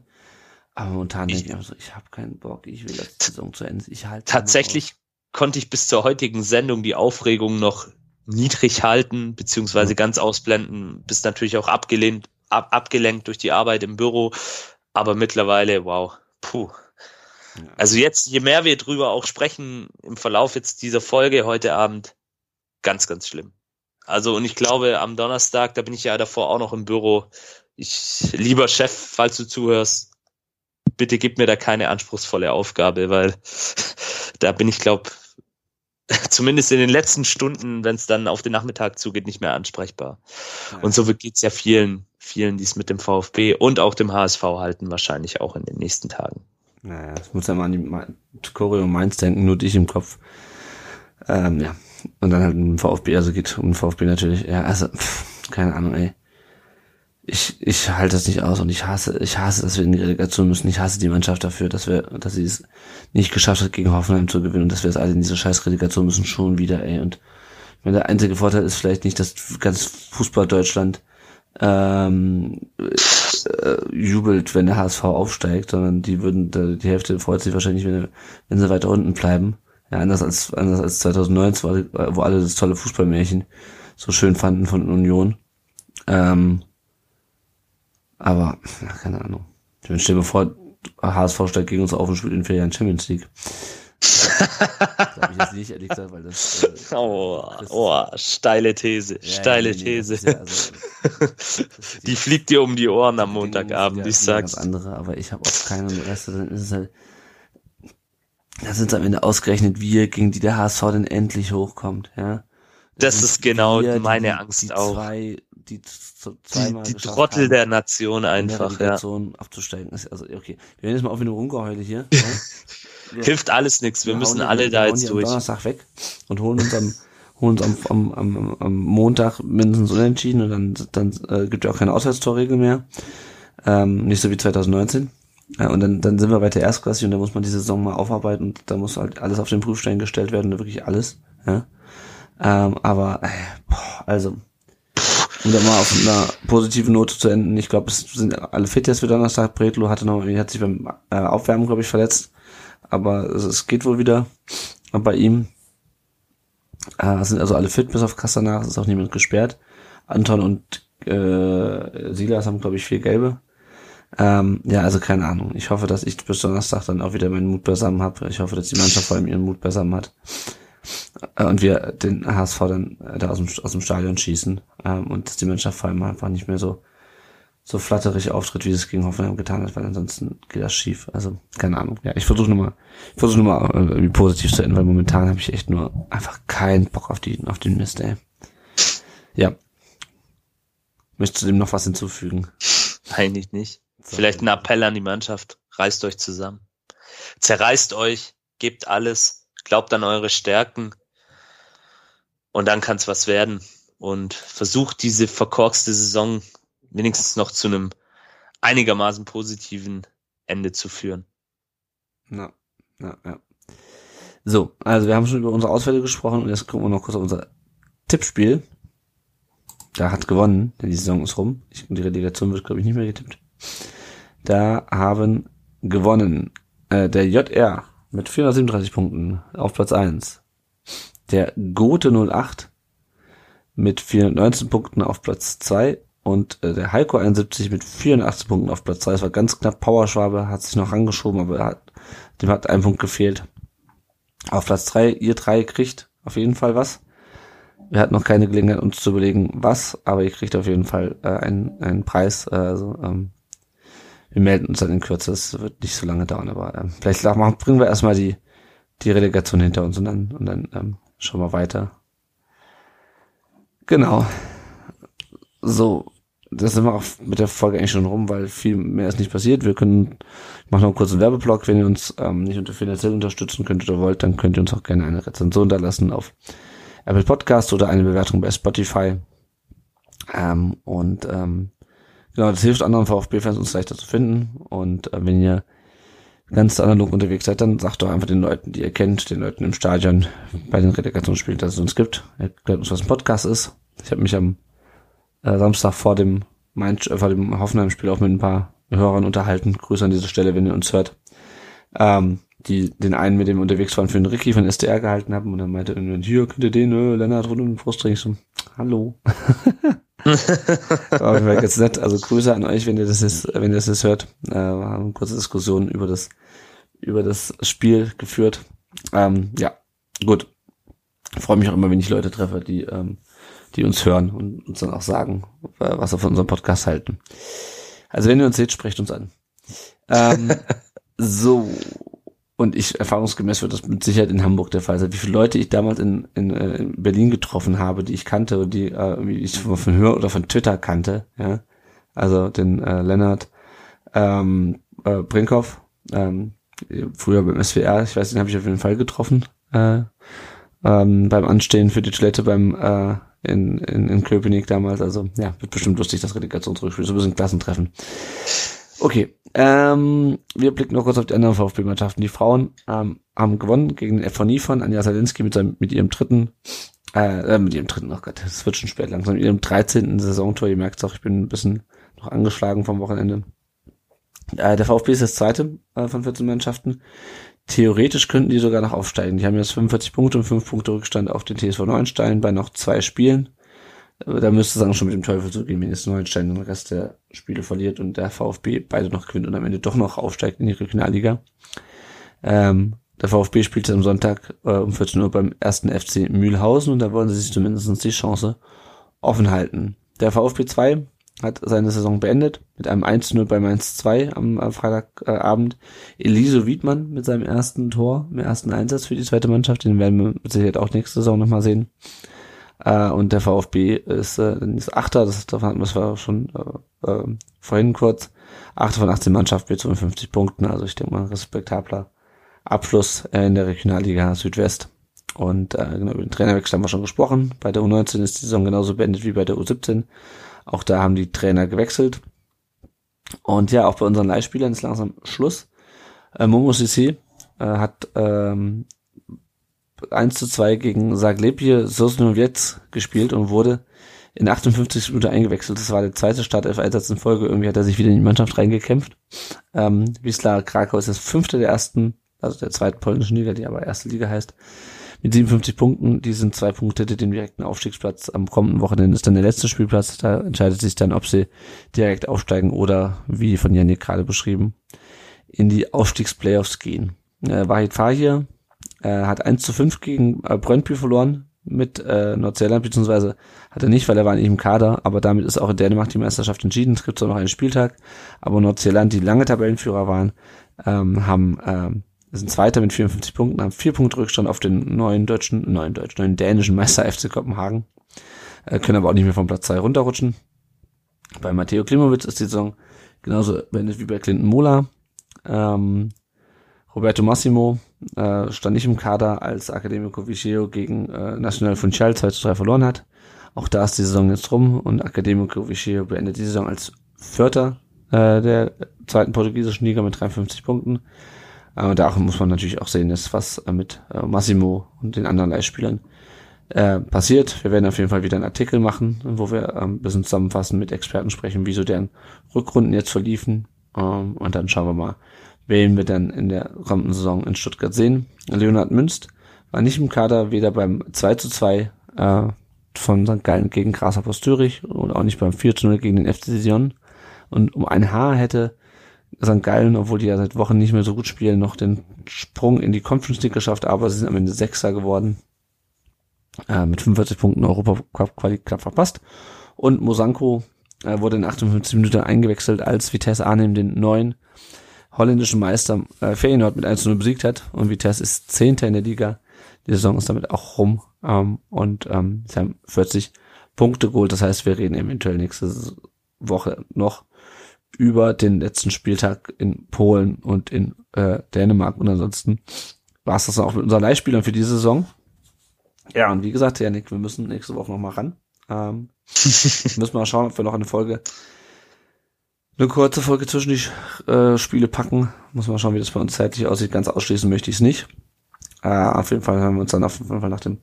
Aber momentan denke ich einfach so, ich habe keinen Bock, ich will das Saison zu Ende. Ich halte tatsächlich konnte ich bis zur heutigen Sendung die Aufregung noch niedrig halten, beziehungsweise ganz ausblenden, bis natürlich auch abgelehnt, ab, abgelenkt durch die Arbeit im Büro. Aber mittlerweile, wow, puh. Also jetzt, je mehr wir drüber auch sprechen im Verlauf jetzt dieser Folge heute Abend, ganz, ganz schlimm. Also, und ich glaube, am Donnerstag, da bin ich ja davor auch noch im Büro. Ich, lieber Chef, falls du zuhörst, bitte gib mir da keine anspruchsvolle Aufgabe, weil [LAUGHS] da bin ich, glaube [LAUGHS] zumindest in den letzten Stunden, wenn es dann auf den Nachmittag zugeht, nicht mehr ansprechbar. Ja. Und so geht es ja vielen, vielen, die es mit dem VfB und auch dem HSV halten, wahrscheinlich auch in den nächsten Tagen. Naja, ich muss ja mal an die Choreo Mainz denken, nur dich im Kopf. Ähm, ja. Und dann halt ein VfB, also geht um VfB natürlich. Ja, also, pff, keine Ahnung, ey ich, ich halte das nicht aus und ich hasse, ich hasse, dass wir in die Relegation müssen. Ich hasse die Mannschaft dafür, dass wir, dass sie es nicht geschafft hat, gegen Hoffenheim zu gewinnen und dass wir es alle in diese scheiß Relegation müssen schon wieder, ey. Und ich meine, der einzige Vorteil ist vielleicht nicht, dass ganz Fußball Deutschland ähm, äh, jubelt, wenn der HSV aufsteigt, sondern die würden, die Hälfte freut sich wahrscheinlich, wenn, wenn sie weiter unten bleiben. Ja, anders als, anders als 2009, wo alle das tolle Fußballmärchen so schön fanden von Union. Ähm, aber, ja, keine Ahnung. Ich stell mir vor, HSV steigt gegen uns auf und spielt in vier Jahren Champions League. Glaube ich jetzt nicht, ehrlich gesagt, weil das. Äh, oh, das oh, steile These, ja, steile nee, These. Ja, also, [LAUGHS] die fliegt dir um die Ohren am Montagabend, ich sag's. andere, aber ich habe auch keine Reste, dann ist es halt. Da sind es am Ende ausgerechnet wir, gegen die der HSV denn endlich hochkommt, ja. Das sind ist genau wir, die- meine Angst die auch. Zwei, die Die, die Trottel haben, der Nation in der einfach, ja. Abzusteigen. Ist, also, okay. Wir werden jetzt mal auf eine Rumgeheule hier. ja. [LAUGHS] Hilft alles nichts. Wir wir müssen alle da jetzt durch. Donnerstag weg und holen uns am, holen uns am, am, am, am Montag mindestens unentschieden und dann, dann äh, gibt ja auch keine Auswärtstorregel mehr. Ähm, nicht so wie 2019. Ja, und dann, dann sind wir weiter erstklassig und dann muss man die Saison mal aufarbeiten und da muss halt alles auf den Prüfstein gestellt werden, wirklich alles. Ja. Ähm, aber, äh, boah, also, um da mal auf einer positiven Note zu enden, ich glaube, es sind alle fit jetzt für Donnerstag. Bretlo hatte noch, hat sich beim äh, Aufwärmen, glaube ich, verletzt. Aber es, geht wohl wieder bei ihm. Äh, sind also alle fit, bis auf Castanach, es ist auch niemand gesperrt. Anton und äh, Silas haben, glaube ich, vier gelbe. Ähm, ja, also keine Ahnung. Ich hoffe, dass ich bis Donnerstag dann auch wieder meinen Mut beisammen habe. Ich hoffe, dass die Mannschaft vor allem ihren Mut beisammen hat. Äh, und wir den HSV dann äh, da aus dem, aus dem Stadion schießen. Ähm, und dass die Mannschaft vor allem einfach nicht mehr so so flatterig auftritt, wie es gegen Hoffenheim getan hat, weil ansonsten geht das schief. Also, keine Ahnung. Ja, ich versuche nur mal, ich versuche nur mal äh, irgendwie positiv zu enden, weil momentan habe ich echt nur einfach keinen Bock auf die, auf den Mist, ey. Ja. Möchtest du dem noch was hinzufügen? Eigentlich nicht. So. Vielleicht ein Appell an die Mannschaft. Reißt euch zusammen. Zerreißt euch, gebt alles, glaubt an eure Stärken und dann kann's was werden. Und versucht diese verkorkste Saison wenigstens noch zu einem einigermaßen positiven Ende zu führen. Ja, ja, ja. So, also wir haben schon über unsere Ausfälle gesprochen und jetzt gucken wir noch kurz auf unser Tippspiel. Da hat gewonnen, denn die Saison ist rum. Ich, die Relegation wird, glaube ich, nicht mehr getippt. Da haben gewonnen äh, der JR mit 437 Punkten auf Platz 1. Der Gote 08 mit 419 Punkten auf Platz 2 und äh, der Heiko 71 mit 84 Punkten auf Platz 2. Es war ganz knapp. Powerschwabe hat sich noch rangeschoben, aber er hat, dem hat ein Punkt gefehlt. Auf Platz 3, ihr drei kriegt auf jeden Fall was. Wir hatten noch keine Gelegenheit, uns zu überlegen, was, aber ihr kriegt auf jeden Fall äh, einen, einen Preis. Äh, also ähm, wir melden uns dann in Kürze. Es wird nicht so lange dauern, aber ähm, vielleicht machen, bringen wir erstmal die, die Relegation hinter uns und dann, und dann ähm, schauen wir weiter. Genau. So, das sind wir auch mit der Folge eigentlich schon rum, weil viel mehr ist nicht passiert. Wir können, ich mache noch einen kurzen Werbeblock, wenn ihr uns ähm, nicht unter finanziell unterstützen könnt oder wollt, dann könnt ihr uns auch gerne eine Rezension da lassen auf Apple Podcast oder eine Bewertung bei Spotify. Ähm, und ähm, genau, das hilft anderen VfB-Fans, uns leichter zu finden. Und äh, wenn ihr ganz analog unterwegs seid, dann sagt doch einfach den Leuten, die ihr kennt, den Leuten im Stadion bei den Relegationsspielen, dass es uns gibt. Erklärt uns, was ein Podcast ist. Ich habe mich am äh, Samstag vor dem Main, äh, vor dem Hoffenheim-Spiel auch mit ein paar Hörern unterhalten. Grüße an dieser Stelle, wenn ihr uns hört. Ähm, die den einen mit dem unterwegs waren für den Ricky von SDR gehalten haben und dann meinte irgendwann, hier könnt ihr den, äh, Lennart rund um den Brustring. Ich so, hallo. [LAUGHS] War mir ganz nett. Also Grüße an euch, wenn ihr das jetzt, wenn ihr das jetzt hört. Äh, wir haben eine kurze Diskussion über das, über das Spiel geführt. Ähm, ja, gut. Freue mich auch immer, wenn ich Leute treffe, die, ähm, die uns hören und uns dann auch sagen, was sie von unserem Podcast halten. Also wenn ihr uns seht, sprecht uns an. Ähm, [LAUGHS] so. Und ich, erfahrungsgemäß wird das mit Sicherheit in Hamburg der Fall sein. Wie viele Leute ich damals in, in, äh, in Berlin getroffen habe, die ich kannte und die äh, wie ich von, von Hör oder von Twitter kannte, ja. Also den äh, Lennart ähm, äh, Brinkhoff, ähm, früher beim SWR, ich weiß, den habe ich auf jeden Fall getroffen, äh, ähm, beim Anstehen für die Toilette beim äh, in, in, in Köpenick damals. Also ja, wird bestimmt lustig, das Relegationsrückspiel, so ein bisschen Klassentreffen. Okay, ähm, wir blicken noch kurz auf die anderen VfB-Mannschaften. Die Frauen ähm, haben gewonnen gegen den FV von Anja Salinski mit, seinem, mit ihrem dritten, äh, äh, mit ihrem dritten, oh Gott, es wird schon spät langsam, mit ihrem 13. Saisontor. Ihr merkt auch, ich bin ein bisschen noch angeschlagen vom Wochenende. Äh, der VfB ist das zweite äh, von 14 Mannschaften. Theoretisch könnten die sogar noch aufsteigen. Die haben jetzt 45 Punkte und 5 Punkte Rückstand auf den TSV Neuenstein bei noch zwei Spielen. Da müsste es dann schon mit dem Teufel zugehen, wenn jetzt Neuenstein den Rest der Spiele verliert und der VfB beide noch gewinnt und am Ende doch noch aufsteigt in die Regionalliga. Ähm, der VfB spielt am Sonntag äh, um 14 Uhr beim ersten FC Mühlhausen und da wollen sie sich zumindest die Chance offen halten. Der VfB 2 hat seine Saison beendet mit einem 1-0 bei Mainz 2 am äh, Freitagabend. Eliso Wiedmann mit seinem ersten Tor, im ersten Einsatz für die zweite Mannschaft, den werden wir Sicherheit auch nächste Saison nochmal sehen. Äh, und der VfB ist, äh, ist Achter, das, davon hatten wir schon äh, äh, vorhin kurz. Achter von 18 Mannschaften mit 52 Punkten, also ich denke mal respektabler Abschluss äh, in der Regionalliga Südwest. Und äh, genau, über den Trainerwechsel haben wir schon gesprochen. Bei der U19 ist die Saison genauso beendet wie bei der U17. Auch da haben die Trainer gewechselt. Und ja, auch bei unseren Leihspielern ist langsam Schluss. Äh, Momo Sissi äh, hat ähm, 1 zu 2 gegen Zaglepje Sosnowiec gespielt und wurde in 58 Minuten eingewechselt. Das war der zweite Startelf-Einsatz in Folge. Irgendwie hat er sich wieder in die Mannschaft reingekämpft. Ähm, Wisla Krakau ist das fünfte der ersten, also der zweiten polnischen Liga, die aber erste Liga heißt. Mit 57 Punkten, die sind zwei Punkte dem direkten Aufstiegsplatz. Am kommenden Wochenende ist dann der letzte Spielplatz. Da entscheidet sich dann, ob sie direkt aufsteigen oder, wie von Janik gerade beschrieben, in die Aufstiegsplayoffs gehen. Äh, Wahid Fahir äh, hat 1 zu 5 gegen äh, Brøndby verloren mit äh, Nordsjælland, beziehungsweise hat er nicht, weil er war nicht im Kader, aber damit ist auch in Dänemark die Meisterschaft entschieden. Es gibt zwar noch einen Spieltag, aber Nordsjælland, die lange Tabellenführer waren, ähm, haben ähm, sind Zweiter mit 54 Punkten, haben vier Punkte Rückstand auf den neuen deutschen, neuen deutschen, neuen dänischen Meister FC Kopenhagen, äh, können aber auch nicht mehr vom Platz 2 runterrutschen. Bei Matteo Klimowitz ist die Saison genauso beendet wie bei Clinton Mola. Ähm, Roberto Massimo äh, stand nicht im Kader, als Academico Vigeo gegen äh, National Funchal 2 zu 3 verloren hat. Auch da ist die Saison jetzt rum und Academico Vigeo beendet die Saison als Vierter äh, der zweiten portugiesischen Liga mit 53 Punkten. Äh, da muss man natürlich auch sehen, dass was äh, mit äh, Massimo und den anderen Leihspielern äh, passiert. Wir werden auf jeden Fall wieder einen Artikel machen, wo wir ähm, ein bisschen zusammenfassen, mit Experten sprechen, wieso deren Rückrunden jetzt verliefen. Ähm, und dann schauen wir mal, wen wir dann in der kommenden Saison in Stuttgart sehen. Leonhard Münst war nicht im Kader, weder beim 2 zu 2 äh, von St. Gallen gegen Grasshopper Zürich und auch nicht beim 4 zu 0 gegen den FC Sion. Und um ein Haar hätte St. Gallen, obwohl die ja seit Wochen nicht mehr so gut spielen, noch den Sprung in die Conference League geschafft, aber sie sind am Ende Sechster geworden. Äh, mit 45 Punkten Europa Cup Quali knapp verpasst. Und Mosanko äh, wurde in 58 Minuten eingewechselt, als Vitesse Arnhem den neuen holländischen Meister äh, Feyenoord mit 1-0 besiegt hat. Und Vitesse ist Zehnter in der Liga. Die Saison ist damit auch rum. Ähm, und ähm, sie haben 40 Punkte geholt. Das heißt, wir reden eventuell nächste Woche noch über den letzten Spieltag in Polen und in äh, Dänemark. Und ansonsten war es das auch mit unseren Leihspielern für diese Saison. Ja, und wie gesagt, Janik, wir müssen nächste Woche noch mal ran. Ähm, [LAUGHS] müssen wir mal schauen, ob wir noch eine Folge eine kurze Folge zwischen die äh, Spiele packen. Muss mal schauen, wie das bei uns zeitlich aussieht. Ganz ausschließen möchte ich es nicht. Äh, auf jeden Fall haben wir uns dann auf jeden Fall nach dem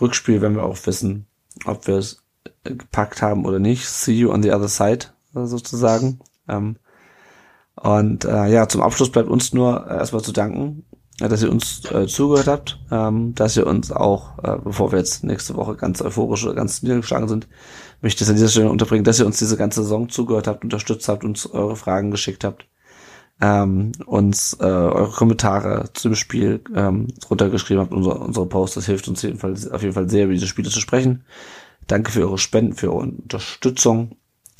Rückspiel, wenn wir auch wissen, ob wir es gepackt haben oder nicht. See you on the other side, sozusagen. Ähm, und äh, ja, zum Abschluss bleibt uns nur äh, erstmal zu danken, äh, dass ihr uns äh, zugehört habt, ähm, dass ihr uns auch, äh, bevor wir jetzt nächste Woche ganz euphorisch oder ganz niedergeschlagen sind, möchte ich es an dieser Stelle unterbringen, dass ihr uns diese ganze Saison zugehört habt, unterstützt habt, uns eure Fragen geschickt habt, ähm, uns äh, eure Kommentare zum Spiel ähm, runtergeschrieben habt, unsere, unsere Posts, das hilft uns auf jeden, Fall, auf jeden Fall sehr, über diese Spiele zu sprechen. Danke für eure Spenden, für eure Unterstützung.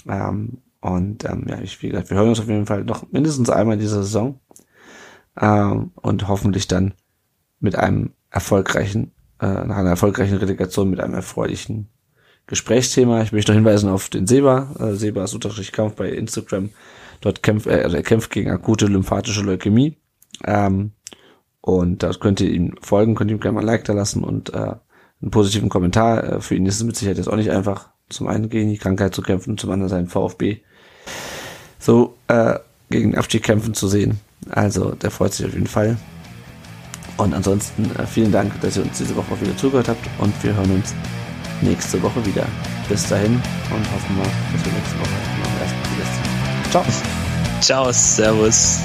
Ähm, und ähm, ja, ich, wie gesagt, wir hören uns auf jeden Fall noch mindestens einmal in dieser Saison. Ähm, und hoffentlich dann mit einem erfolgreichen, äh, nach einer erfolgreichen Relegation mit einem erfreulichen Gesprächsthema. Ich möchte noch hinweisen auf den Seba, äh, Seba ist Unterstrich Kampf bei Instagram. Dort kämpft äh, er kämpft gegen akute lymphatische Leukämie. Ähm, und da könnt ihr ihm folgen, könnt ihr ihm gerne mal ein Like da lassen und äh, einen positiven Kommentar. Äh, für ihn ist es mit Sicherheit jetzt auch nicht einfach, zum einen gegen die Krankheit zu kämpfen, zum anderen seinen VfB so äh, gegen den Abstieg kämpfen zu sehen. Also der freut sich auf jeden Fall. Und ansonsten äh, vielen Dank, dass ihr uns diese Woche wieder zugehört habt und wir hören uns nächste Woche wieder. Bis dahin und hoffen wir, dass wir nächste Woche noch erst. Ciao. Ciao, Servus.